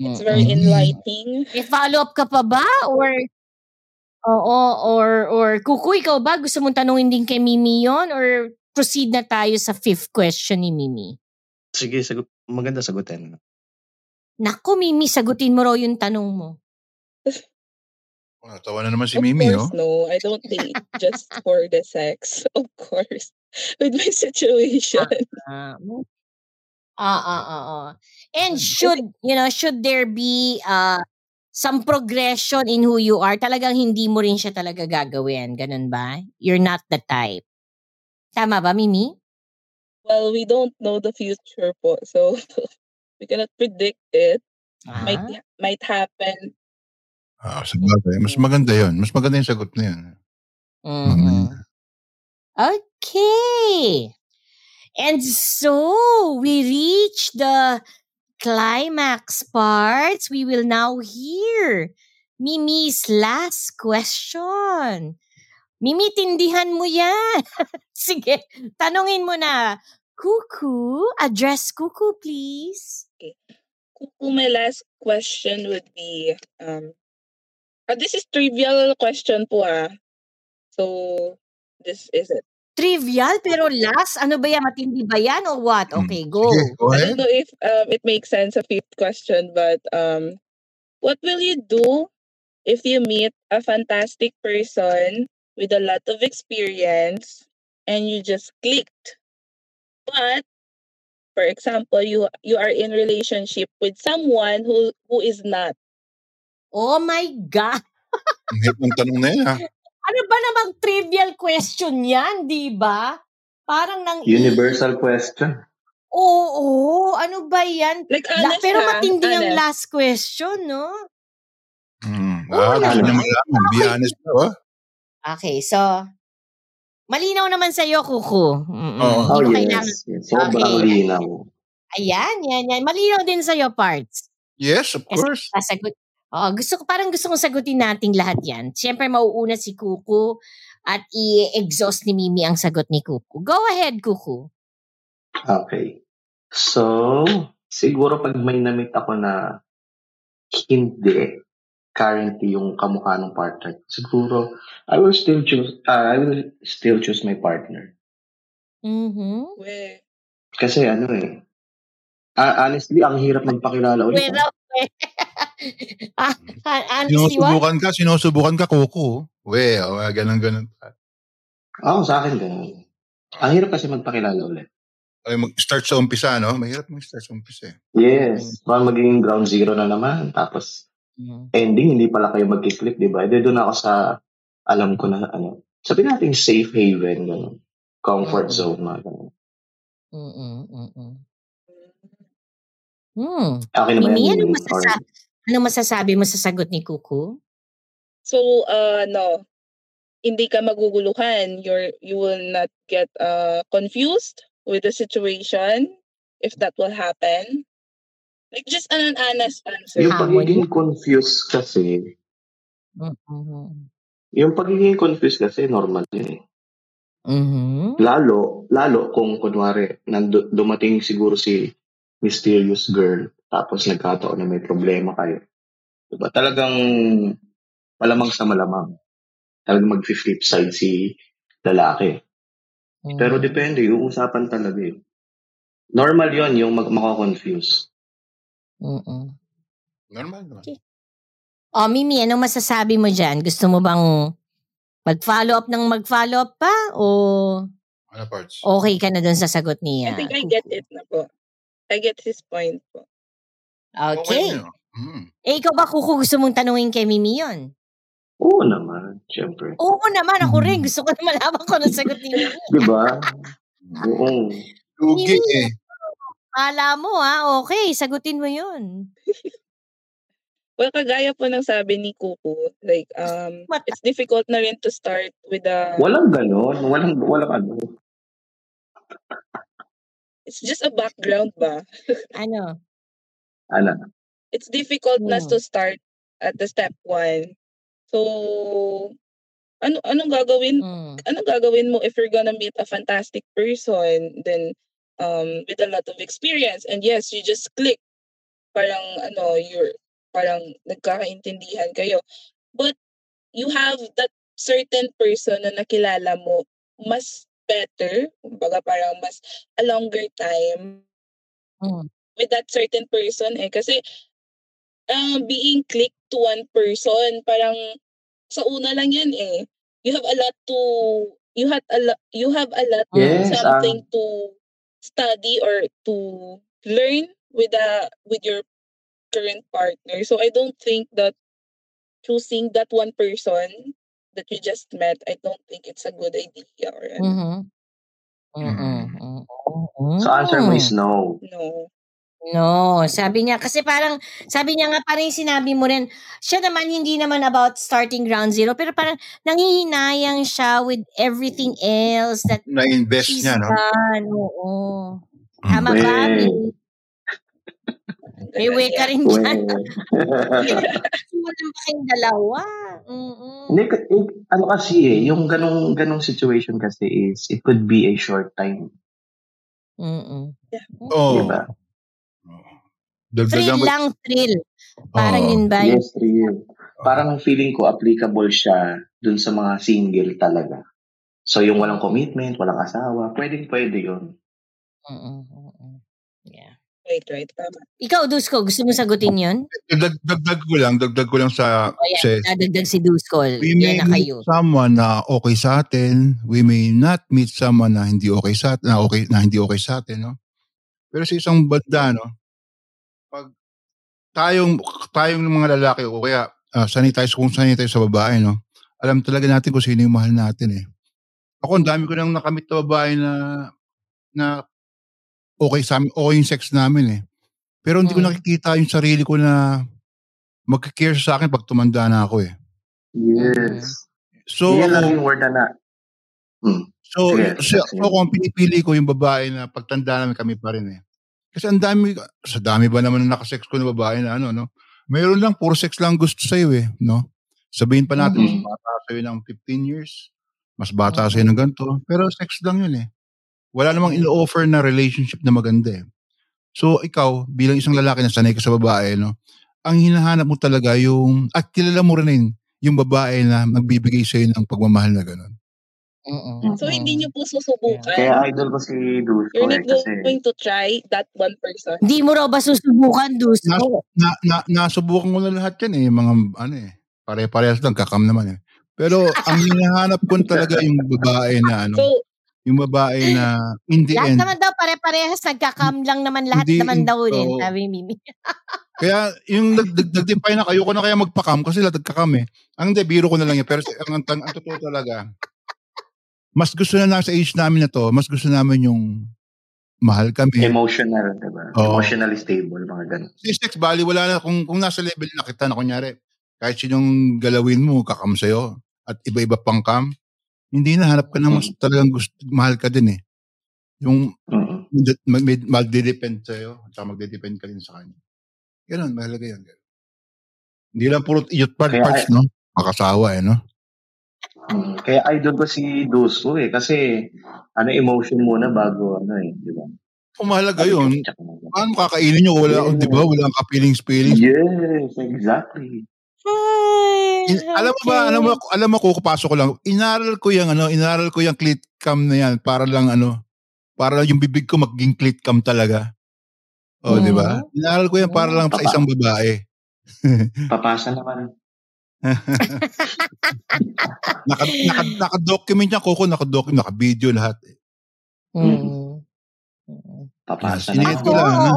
It's very enlightening. May follow-up ka pa ba? Or, oo, or, or, Kuku, ikaw ba? Gusto mong tanungin din kay Mimi yon Or proceed na tayo sa fifth question ni Mimi? Sige, sagot, maganda sagutin. Naku, Mimi, sagutin mo raw yung tanong mo. Oh, tawa na naman si of Mimi, course, oh. no. I don't date just for the sex. Of course. With my situation. Ah, ah, ah, ah, ah. And should, you know, should there be uh, some progression in who you are, talagang hindi mo rin siya talaga gagawin. Ganun ba? You're not the type. Tama ba, Mimi? Well, we don't know the future po. So, we cannot predict it. Ah. Might might happen. Ah, sa bagay. Mas maganda yun. Mas maganda yung sagot na yun. Mm-mm. Okay. And so we reach the climax parts. We will now hear Mimi's last question. Mimi, tindihan mo yan. Sige, tanungin mo na. Kuku, address Kuku, please. Kuku, my last question would be, um, ah, this is trivial question po ah. So, this is it. Trivial, pero last, ano ba yan? Matindi ba yan or what? Okay, go. Hmm. Go I don't know if um, it makes sense a fifth question, but um, what will you do if you meet a fantastic person with a lot of experience and you just clicked? But for example, you you are in relationship with someone who who is not. Oh my God! Ang hirap ng tanong na yan, ah. Ano ba namang trivial question yan, di ba? Parang nang... Universal question. Oo, ano ba yan? Like La- pero ha, matindi ang last question, no? Mm. Ah, niya naman. malaman. Be honest na, oh. Okay, so... Malinaw naman sa'yo, Kuku. Mm-mm. Oh, mo yes. kailangan... yes. Sobrang Okay. linaw. Ayan, yan, yan. Malinaw din sa'yo, parts. Yes, of Kasi course. sasagot. Oo, gusto ko parang gusto kong sagutin nating lahat 'yan. Siyempre mauuna si Kuku at i-exhaust ni Mimi ang sagot ni Kuku. Go ahead, Kuku. Okay. So, siguro pag may namit ako na hindi currently yung kamukha ng partner, siguro I will still choose uh, I will still choose my partner. Mhm. Kasi ano eh, ah, honestly, ang hirap magpakilala ulit. Well, ah, ah, honestly, what? Sinusubukan ka, sinusubukan ka, kuko. We, oh, ganun, ganun. Oo, sa akin ganun. Ang hirap kasi magpakilala ulit. Ay, mag-start sa umpisa, no? Mahirap mag-start sa umpisa eh. Yes, baka magiging ground zero na naman. Tapos, Mhm. ending, hindi pala kayo magkiklik, di ba? Doon ako sa, alam ko na, ano, sabi natin safe haven, gano'n. Comfort Mm. zone, mga gano'n. Mm-mm, mm-mm. Hmm. Okay na ba Mimi, yan? ano masasabi, ano masasabi mo sa sagot ni Kuku? So, uh, no, hindi ka maguguluhan. You're, you will not get uh, confused with the situation if that will happen. Like, just an honest answer. yung pagiging confused kasi, Mhm. yung pagiging confused kasi, normal yun eh. Mhm. Lalo, lalo kung kunwari, nandu- dumating siguro si mysterious girl, tapos nagkataon na may problema kayo. Diba? Talagang malamang sa malamang. Talagang mag-flip side si lalaki. Pero Mm. depende, yung usapan talaga eh. Normal yon yung mag mako-confuse. Mm-mm. Normal naman. Oh, Mimi, anong masasabi mo dyan? Gusto mo bang mag-follow up ng mag-follow up pa? O Ano parts? okay ka na dun sa sagot I niya? think I get it na po. I get his point po. Okay. Mm. Eh, ikaw ba, Kuko, gusto mong tanungin kay Mimi yun? Oo naman, syempre. Oo naman, ako rin. Mm. Gusto ko na malaman ko ng sagot ni Mimi. Di ba? Oo. Lugi eh. Kala mo ha, okay, sagutin mo yun. Well, kagaya po ng sabi ni Kuku, like, um, it's difficult na rin to start with a, Walang ganon. Walang, walang ano. It's just a background ba? Ano? Ano? It's difficult na Hmm. to start at the step one. So, ano anong gagawin Mm. anong gagawin mo if you're gonna meet a fantastic person then um with a lot of experience and yes you just click parang ano you're parang nagkakaintindihan kayo but you have that certain person na nakilala mo mas better kumbaga parang mas a longer time Mm. with that certain person eh. Kasi uh, being clicked to one person parang sa una lang yan eh. You have a lot to you had a lot you have a lot Yes, something to study or to learn with a with your current partner. So i don't think that choosing that one person that you just met i don't think it's a good idea or. Mhm. Mm-mm. Mm-mm. So answer mo is no. no No, sabi niya, kasi parang, sabi niya nga parang sinabi mo rin, siya naman hindi naman about starting ground zero, pero parang nangihinayang siya with everything else that Na-invest niya, no? done. Oo. Tama ba? May, way ka rin dyan. Walang pa kayong dalawa. Mm-mm. Eh, ano kasi eh, yung ganong, ganong situation kasi is, it could be a short time. Mm-mm. Oo. Di ba? Dagdagan Thrill lang, thrill. Parang Oo. yun ba? Yes, real. Parang feeling ko applicable siya dun sa mga single talaga. So yung walang commitment, walang asawa, pwedeng pwede yun. Mm-mm. Yeah. right right tama Ikaw, Dusko, gusto mo sagutin yun? Dag, dagdag ko lang, dagdag ko lang sa O yan, says, dadagdag si Dusko. we may Yan na meet kayo. someone na okay sa atin, we may not meet someone na hindi okay sa atin, na okay na hindi okay sa atin, no? Pero sa isang banda, no, pag tayong tayong mga lalaki o kaya uh, tayo kung tayo sa babae, no? Alam talaga natin kung sino yung mahal natin eh. Ako, ang dami ko nang nakamit na babae na na okay sa amin, okay yung sex namin eh. Pero hindi ko Mm. nakikita yung sarili ko na magkikare sa akin pag tumanda na ako eh. Yes. So, Yan lang yung word na na. Hmm. So, Sige, so, sige. so kung pinipili ko yung babae na pagtanda namin kami pa rin eh. Kasi ang dami, sa dami ba naman na nakasex ko na babae na ano, no? Mayroon lang, puro sex lang gusto sa'yo eh, no? Sabihin pa natin, Mhm. mas bata sa'yo ng 15 years, mas bata sa'yo ng ganito, pero sex lang yun eh. Wala namang ino-offer na relationship na maganda eh. So, ikaw, bilang isang lalaki na sanay ka sa babae, no? Ang hinahanap mo talaga yung, at kilala mo rin yung babae na magbibigay sa'yo ng pagmamahal na gano'n. Mm-mm. so hindi niyo po susubukan Kaya idol ko si Dulce you're eh, not kasi going to try that one person Hindi mo raw ba susubukan, Dusko? na, na, nasubukan ko na lahat yan eh, mga ano eh, pare-parehas lang, kakam naman eh. Pero ang hinahanap ko talaga yung babae na ano, so yung babae na in the Lahat end, naman daw, pare-parehas, nagkakam lang naman lahat Hindi, naman daw rin, oo. sabi ni Mimi. kaya yung nag- nag- nag-define na kayo ko na kaya magpakam kasi lahat nagkakam eh. Ang hindi, biro ko na lang yan. Pero ang, ang, ang, ang totoo talaga, mas gusto na namin sa age namin na to, mas gusto namin yung mahal kami. emotional, diba? Oo. Emotionally stable, mga ganun. Si sex bali, wala na. Kung, kung nasa level na kita na kunyari, kahit sinong galawin mo, kakam sa'yo, at iba-iba pang kam, hindi na hanap ka ng mas talagang gusto, mahal ka din eh. Yung Mm-mm. mag- mag- magde-depend sa'yo, at saka magde-depend ka din sa kanya. Ganun, mahalaga yan. Ganun. Hindi lang puro youth part Kaya- parts, no? Makasawa eh, no? Mm. Kaya idol ko si Dulce eh, kasi ano, emotion muna bago ano eh, di ba? Kung mahalaga yun, paano kakainin nyo? Wala, Yeah. di ba? Wala kang feelings-feelings. Yes, exactly. In, alam mo ba, alam mo, alam mo ko, pasok ko lang, inaral ko yung, ano, inaral ko yung clit, cam na yan para lang ano, para lang yung bibig ko maging clit cam talaga. Oh, di ba? Mhm. Inaaral ko yan para lang sa Papa. isang babae. Papasa naman. naka, naka, naka-document niya, Coco, naka-document, naka-video lahat. Mm. Papasa ko Ako, ano?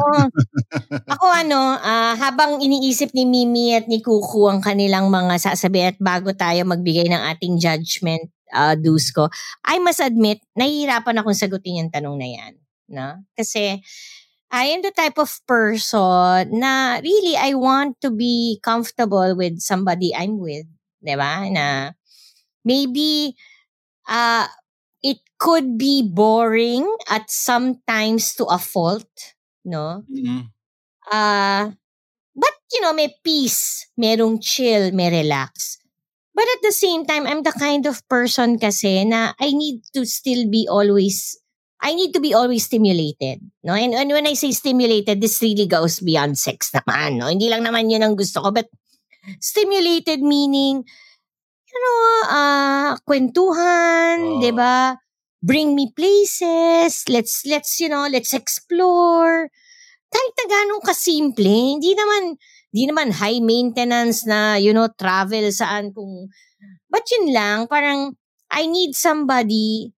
Ako ano, ah, habang iniisip ni Mimi at ni Kuku ang kanilang mga sasabihin at bago tayo magbigay ng ating judgment, uh, Dusko, I must admit, nahihirapan akong sagutin yung tanong na yan. No? Kasi, I am the type of person na really I want to be comfortable with somebody I'm with. 'di ba? Na maybe uh, it could be boring at sometimes to a fault, no? Mm. Uh, but, you know, may peace, merong chill, may relax. But at the same time, I'm the kind of person kasi na I need to still be always, I need to be always stimulated. No? And, and when I say stimulated, this really goes beyond sex naman. No? Hindi lang naman yun ang gusto ko. But stimulated meaning, know, uh, kwentuhan, Oh. di ba? Bring me places. Let's, let's, you know, let's explore kahit na ganun kasimple, hindi naman, hindi naman high maintenance na, you know, travel saan kung, but yun lang, parang, I need somebody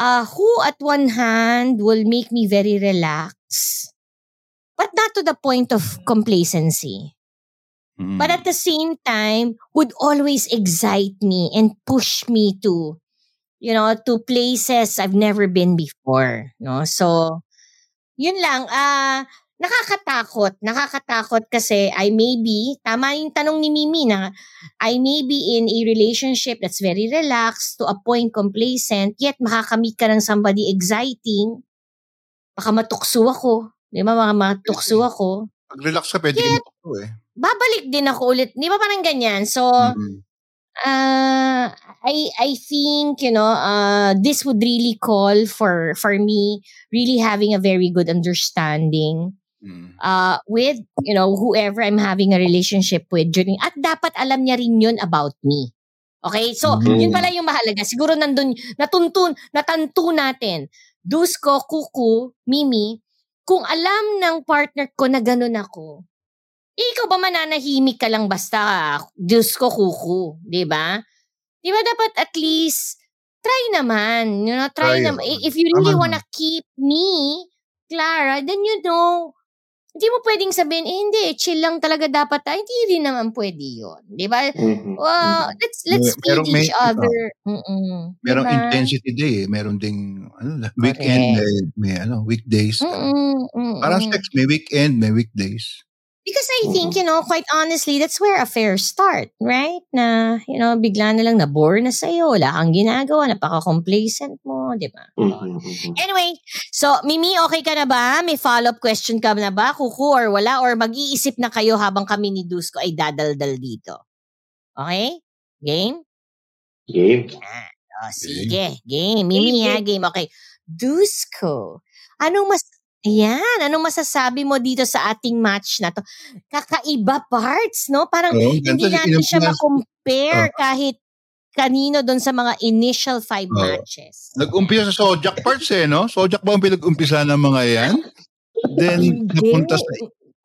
uh, who at one hand will make me very relaxed, but not to the point of complacency. Mm. But at the same time, would always excite me and push me to, you know, to places I've never been before. No? So, yun lang, ah, nakakatakot. Nakakatakot kasi I may be, tama yung tanong ni Mimi na, I may be in a relationship that's very relaxed to a point complacent, yet makakamit ka ng somebody exciting, baka matukso ako. Di ba? Baka matukso ako. Pag relax ka, pwede ka Yet- matukso eh. Babalik din ako ulit. Di ba parang ganyan? So, Mm. uh, I I think you know uh, this would really call for for me really having a very good understanding Mm. uh, with you know whoever I'm having a relationship with during at dapat alam niya rin yun about me. Okay? So, Mhm. yun pala yung mahalaga. Siguro nandun, natuntun, natanto natin. Dusko, Kuku, Mimi, kung alam ng partner ko na ganun ako, ikaw ba mananahimik ka lang basta, Diyos ko, kuku, di ba? Di ba dapat at least, try naman, you know, try, Try, naman. If you really wanna keep me, Clara, then you know, hindi mo pwedeng sabihin, eh, hindi, chill lang talaga dapat tayo. Hindi rin naman pwede yun. Di ba? Mhm. Well, let's let's Mer- feed merong may- each other. Mm-mm. Merong Diba? intensity day eh. Meron ding ano, weekend, may, may ano, weekdays. Mm-mm, mm-mm. Parang sex, may weekend, may weekdays. Because I think, you know, quite honestly, that's where affairs start, right? Na, you know, bigla na lang na-bore na sa'yo, wala kang ginagawa, napaka-complacent mo, di ba? Mhm, mhm. Anyway, so, Mimi, okay ka na ba? May follow-up question ka na ba? Kuku or wala? Or mag-iisip na kayo habang kami ni Dusko ay dadaldal dito? Okay? Game? Game. Yan. O, sige. Game. Mimi, ha? Game. Okay. Dusko, anong mas Ayan, anong masasabi mo dito sa ating match na to? Kakaiba parts, no? Parang Oo, hindi natin siya makompare kahit kanino doon sa mga initial five Oo. matches. Nag-umpisa sa Sojak parts eh, no? Sojak ba ang pinag-umpisa ng mga yan? Then, napunta sa...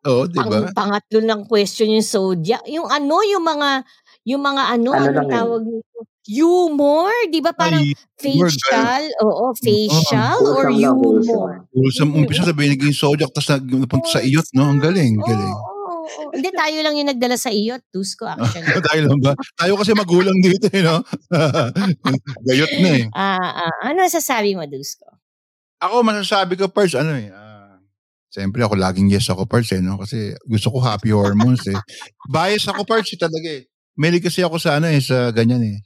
Oo, di ba? Pang, pangatlo ng question yung Zodiac. Yung ano, yung mga, yung mga ano, Ano anong tawag nito? Humor, di ba? Parang Ay, facial, oo, facial or Wholesome lang, humor. wholesome. Umpisa, sabi naging Sojak, tapos napunta sa iyot, no? Ang galing, galing. oo, oo. Hindi, tayo lang yung nagdala sa iyot, Tusko, actually. Tayo lang ba? Tayo kasi magulang dito, eh, no? Gayot na eh. Ah, ah, ano sasabi mo, Dusko? Ako, masasabi ko, Pers, ano eh, ah, Siyempre ako laging yes ako Pers eh, no? Kasi gusto ko happy hormones eh. Bias ako Pers eh, talaga eh. Mahilig kasi ako sa ano eh, sa ganyan eh.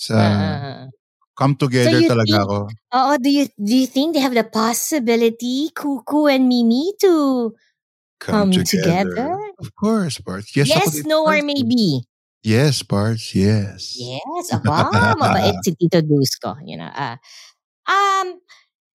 Sa Ah, come together So talaga think- ako. Oo, do you do you think they have the possibility, Kuku and Mimi, to come together? Of course, Pers. Yes, Yes, no, or maybe? Yes, Pers. Yes. Yes, aba, mabait si Tito Dusko. You know, ah, um,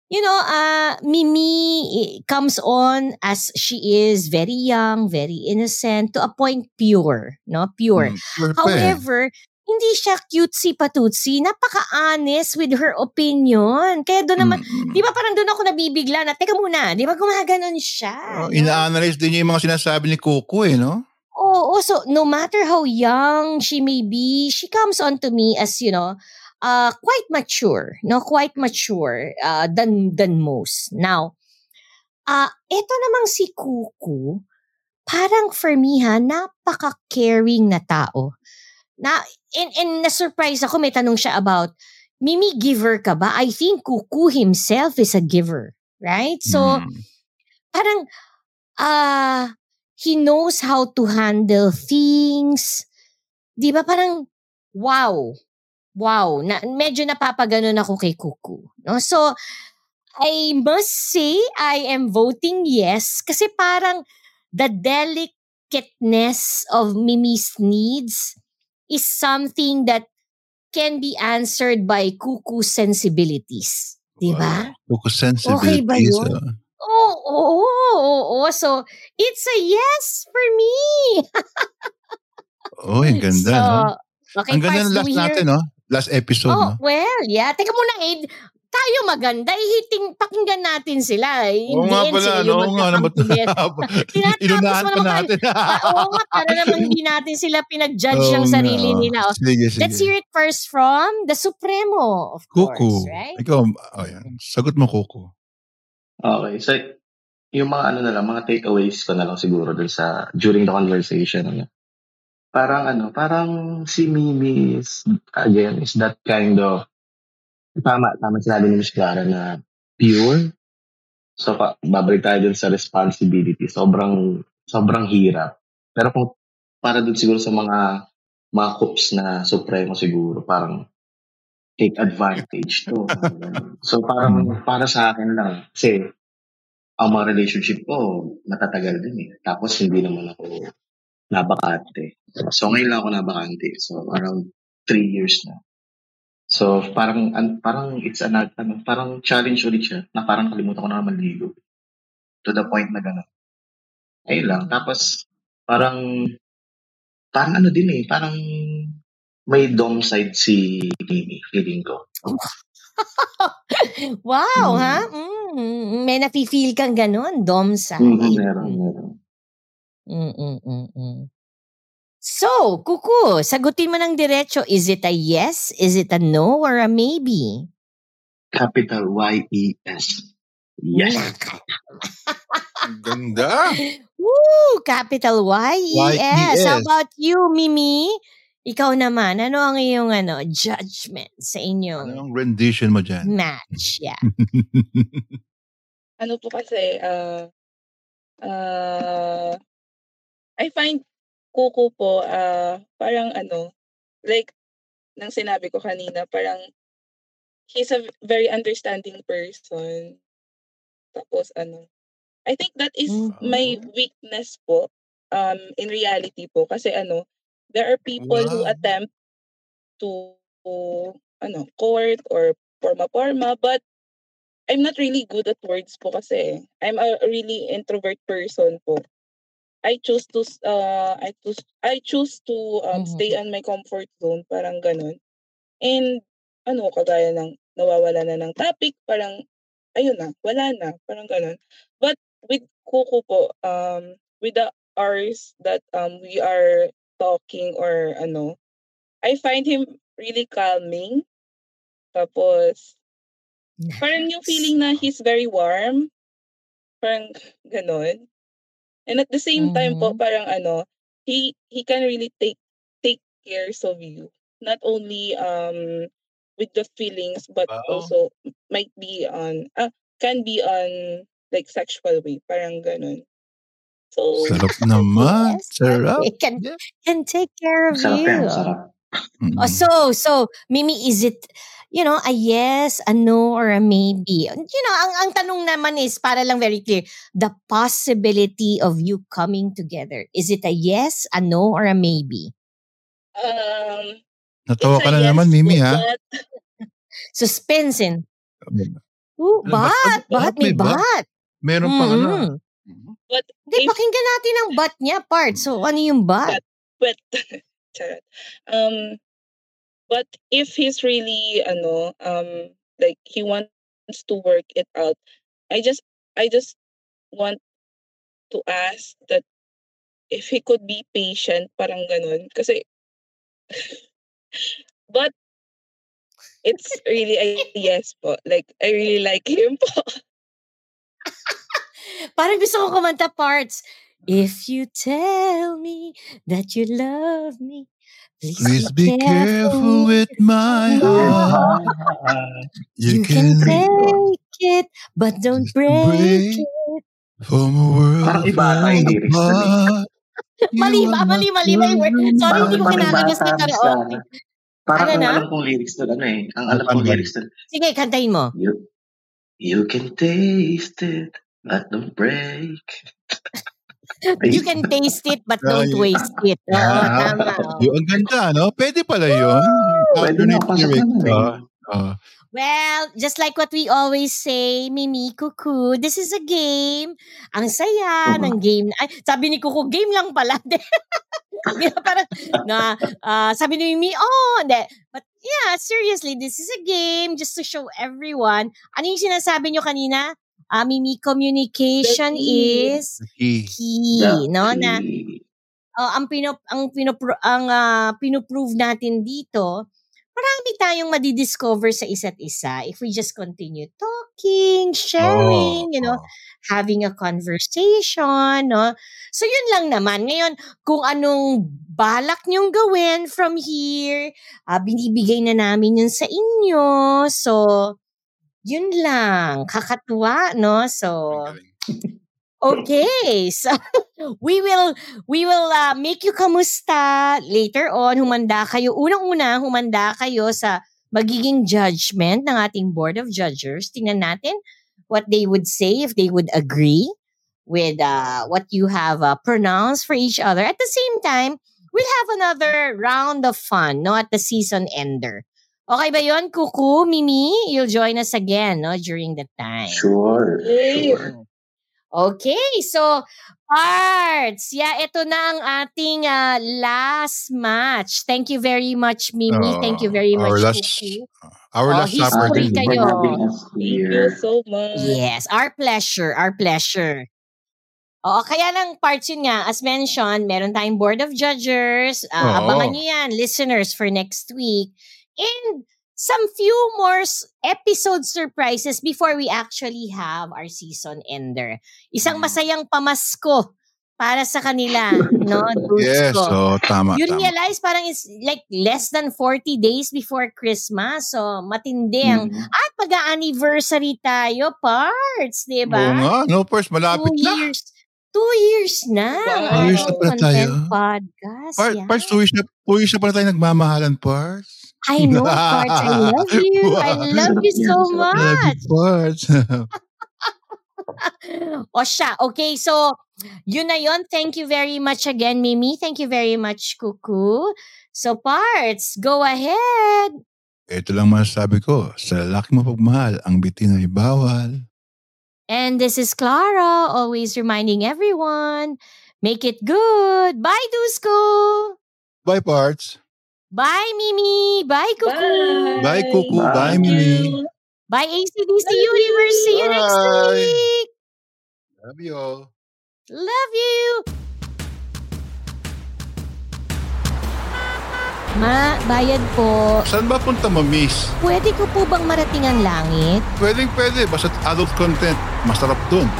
you know, uh, Mimi comes on as she is very young, very innocent, to a point pure, no? Pure. Mm, pure eh. However, hindi siya cutesy patutsi. Napaka-honest with her opinion. Kaya doon naman, Mm. di ba parang doon ako nabibigla na, teka muna, di ba gumaganon siya? Oh, ina-analyze din niya yung mga sinasabi ni Coco eh, no? Oo, so no matter how young she may be, she comes on to me as, you know, uh, quite mature, no? Quite mature uh, than, than most. Now, uh, ito namang si Kuku, parang for me ha, napaka-caring na tao. Na, and, and na-surprise ako, may tanong siya about, Mimi, giver ka ba? I think Kuku himself is a giver. Right? So, Mm. parang, ah, he knows how to handle things. Di ba parang, wow. Wow. Na, medyo napapaganon ako kay Kuku. No? So, I must say, I am voting yes kasi parang the delicateness of Mimi's needs is something that can be answered by Kuku sensibilities. Di ba? Coco sensibilities. Okay ba yun? ah. Oo, oo, oo, oo. So, it's a yes for me. Oh, ang ganda, so, no? okay, ang ganda ng last hear- natin, no? Last episode, Oh, no? well, yeah. Teka muna, Aid. Tayo maganda. Ihiting, pakinggan natin sila. Oo Hindi nga pala, sila no? Oo nga naman. Tinatapos Inunahan mo naman. natin. Ah, Oo nga, para naman hindi natin sila pinag-judge ng nga. sarili nila. Oh, Sige, sige. Let's hear it first from the Supremo, of Kuku. course, right? Ikaw, oh, yan. Sagot mo, Kuku. Okay, so yung mga ano na lang, mga takeaways ko na lang siguro dun sa during the conversation. Ano, parang ano, parang si Mimi is, again, is that kind of, tama, tama sinabi ni Miss Clara na pure. So, pa, babalik tayo dun sa responsibility. Sobrang, sobrang hirap. Pero kung para dun siguro sa mga mga coops na supremo siguro, parang take advantage to. so parang para sa akin lang, kasi ang mga relationship ko, matatagal din eh. Tapos hindi naman ako nabakante. So ngayon lang ako nabakante. So around three years na. So parang an, parang it's an ano, parang challenge ulit siya na parang kalimutan ko na naman ligo. To the point na gano'n. Ayun lang. Tapos parang parang ano din eh, parang may dom side si Mimi, feeling ko. wow, Mm. ha? Mm, may nafe-feel kang ganun, Dom sa. Mhm, meron, meron. Mm-mm-mm. So, Kuku, sagutin mo ng diretso. Is it a yes? Is it a no? Or a maybe? Capital Y-E-S. Yes. Ang ganda. Woo! Capital Y-E-S. Y-E-S. How about you, Mimi? Ikaw naman, ano ang iyong ano, judgment sa inyong Ano ang rendition mo dyan? match? Yeah. ano po kasi, uh, uh, I find Kuko po, uh, parang ano, like, nang sinabi ko kanina, parang, he's a very understanding person. Tapos, ano, I think that is Mm. my weakness po, um, in reality po. Kasi, ano, there are people who Wow. attempt to, ano, court or forma-forma, but I'm not really good at words po kasi. I'm a really introvert person po. I choose to uh I choose I choose to um, Mhm. stay on my comfort zone, parang ganun. And ano, kagaya ng nawawala na ng topic, parang ayun na, wala na, parang ganun. But with Kuko po, um with the hours that um we are talking or ano, I find him really calming. Tapos parang yung Nice. feeling na he's very warm. Parang ganon. And at the same time po, Mhm. parang ano, he he can really take take cares of you. Not only um with the feelings, but Wow. also might be on, ah, can be on like sexual way. Parang ganon. So, Sarap naman. Yes, Sarap. It can, Yeah. can take care of Sarap you. yan, sarap. Mm. Oh, so, so, Mimi, is it, you know, a yes, a no, or a maybe? You know, ang, ang tanong naman is, para lang very clear, the possibility of you coming together. Is it a yes, a no, or a maybe? um, Natawa ka na yes naman, Mimi, ha? but Suspense. Ooh, Ano ba? bat, Ano- bat, may bat? Meron pang ano. But Hindi, if pakinggan natin ang bat niya, part. So, ano yung bat? but charot. Um, But if he's really ano um like he wants to work it out, I just I just want to ask that if he could be patient, parang ganun. Kasi, but, it's really a yes po. Like, I really like him po. Parang gusto ko kumanta parts. If you tell me that you love me, please, Please be careful with my heart. You, can, take it, but don't break, break it. From a world Parang iba ata yung lyrics dun apart. Mali ba? Mali, mali ba yung word? Sorry, hindi ko Parang kinakagos na bata karaoke. sa- Parang Ano ang na? alam kong lyrics doon, ano eh. Ang alam Ano kong ba? lyrics doon. Sige, kantayin mo. You, you can taste it, but don't break. You can taste it, but don't waste it. Oo, Ah, tama. oo. Yung ang ganda, no? Pwede pala yun. Pwede na, pasok naman eh. ah. Ah. Well, just like what we always say, Mimi, Kuku, this is a game. Ang saya Mhm. ng game. Ay, sabi ni Kuku, game lang pala. Di ba, parang, na, ah, sabi ni Mimi, oh, hindi. But yeah, seriously, this is a game just to show everyone. Ano yung sinasabi nyo kanina? Ah, Mimi, communication is Key. key, no? Na, key. oh, ang pinop ang pinopro ang ah, pinoprove natin dito, marami tayong madidiscover sa isa't isa if we just continue talking, sharing, you know, Oh, having a conversation, no? So yun lang naman. Ngayon, kung anong balak niyong gawin from here, ah, binibigay na namin yun sa inyo. So, yun lang. Kakatuwa, no? So. Okay, so we will we will uh, make you kamusta later on. Humanda kayo. Unang-una, humanda kayo sa magiging judgment ng ating board of judges. Tingnan natin what they would say if they would agree with uh, what you have uh, pronounced for each other. At the same time, we'll have another round of fun, no, at the season ender. Okay ba yon, Kuku, Mimi? You'll join us again, no, during that time. Sure, Yay. sure. Okay, so parts. Yeah, ito na ang ating uh, last match. Thank you very much, Mimi. Oh, Thank you very our much, last, Kuku. our Oh, last supper history kayo. Thank you so much. Yes, our pleasure, our pleasure. Oo, kaya lang parts yun nga, as mentioned, meron tayong board of judges. Uh, Oo. Abangan nyo yan, listeners, for next week. And some few more episode surprises before we actually have our season ender. Isang Mm. masayang pamasko para sa kanila, no? Yes, so tama, You tama. realize parang it's like less than 40 days before Christmas. So, matindi ang... Mm. At mag-anniversary tayo, parts, di Oo ba? nga, no, first, malapit Two na. years. Two years na. Wow. Two years na pala tayo. Podcast. Part, yeah. parts, two years na, two years na pala tayo nagmamahalan, parts. I know, parts. I love you. I love you so Love you, much. parts. o siya. Okay, so, yun na yun. Thank you very much again, Mimi. Thank you very much, Kuku. So, parts, go ahead. Ito lang masasabi ko, sa lalaki mo pagmahal, ang bitin ay bawal. And this is Clara, always reminding everyone, make it good. Bye, Dusko. Bye, parts. Bye, Mimi. Bye, Kuku. Bye, Kuku. Bye. Bye, Mimi. you. Bye, ACDC Love you. Universe. See you next Bye. week. Love you all. Love you. Ma, bayad po. Saan ba punta mo, miss? Pwede ko po bang marating ang langit? Pwedeng pwede, basta adult content. Masarap dun.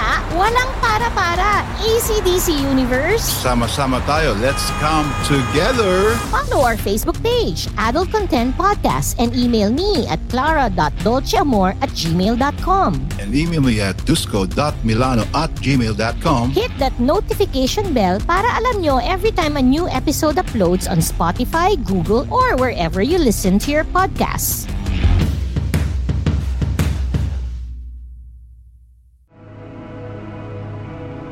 Kaya, walang para-para. ACDC Universe. Sama-sama tayo. Let's come together. Follow our Facebook page, Adult Content Podcast, and email me at clara.dolceamor at gmail.com. And email me at dusko.milano at gmail.com. Hit that notification bell para alam nyo every time a new episode uploads on Spotify, Google, or wherever you listen to your podcasts.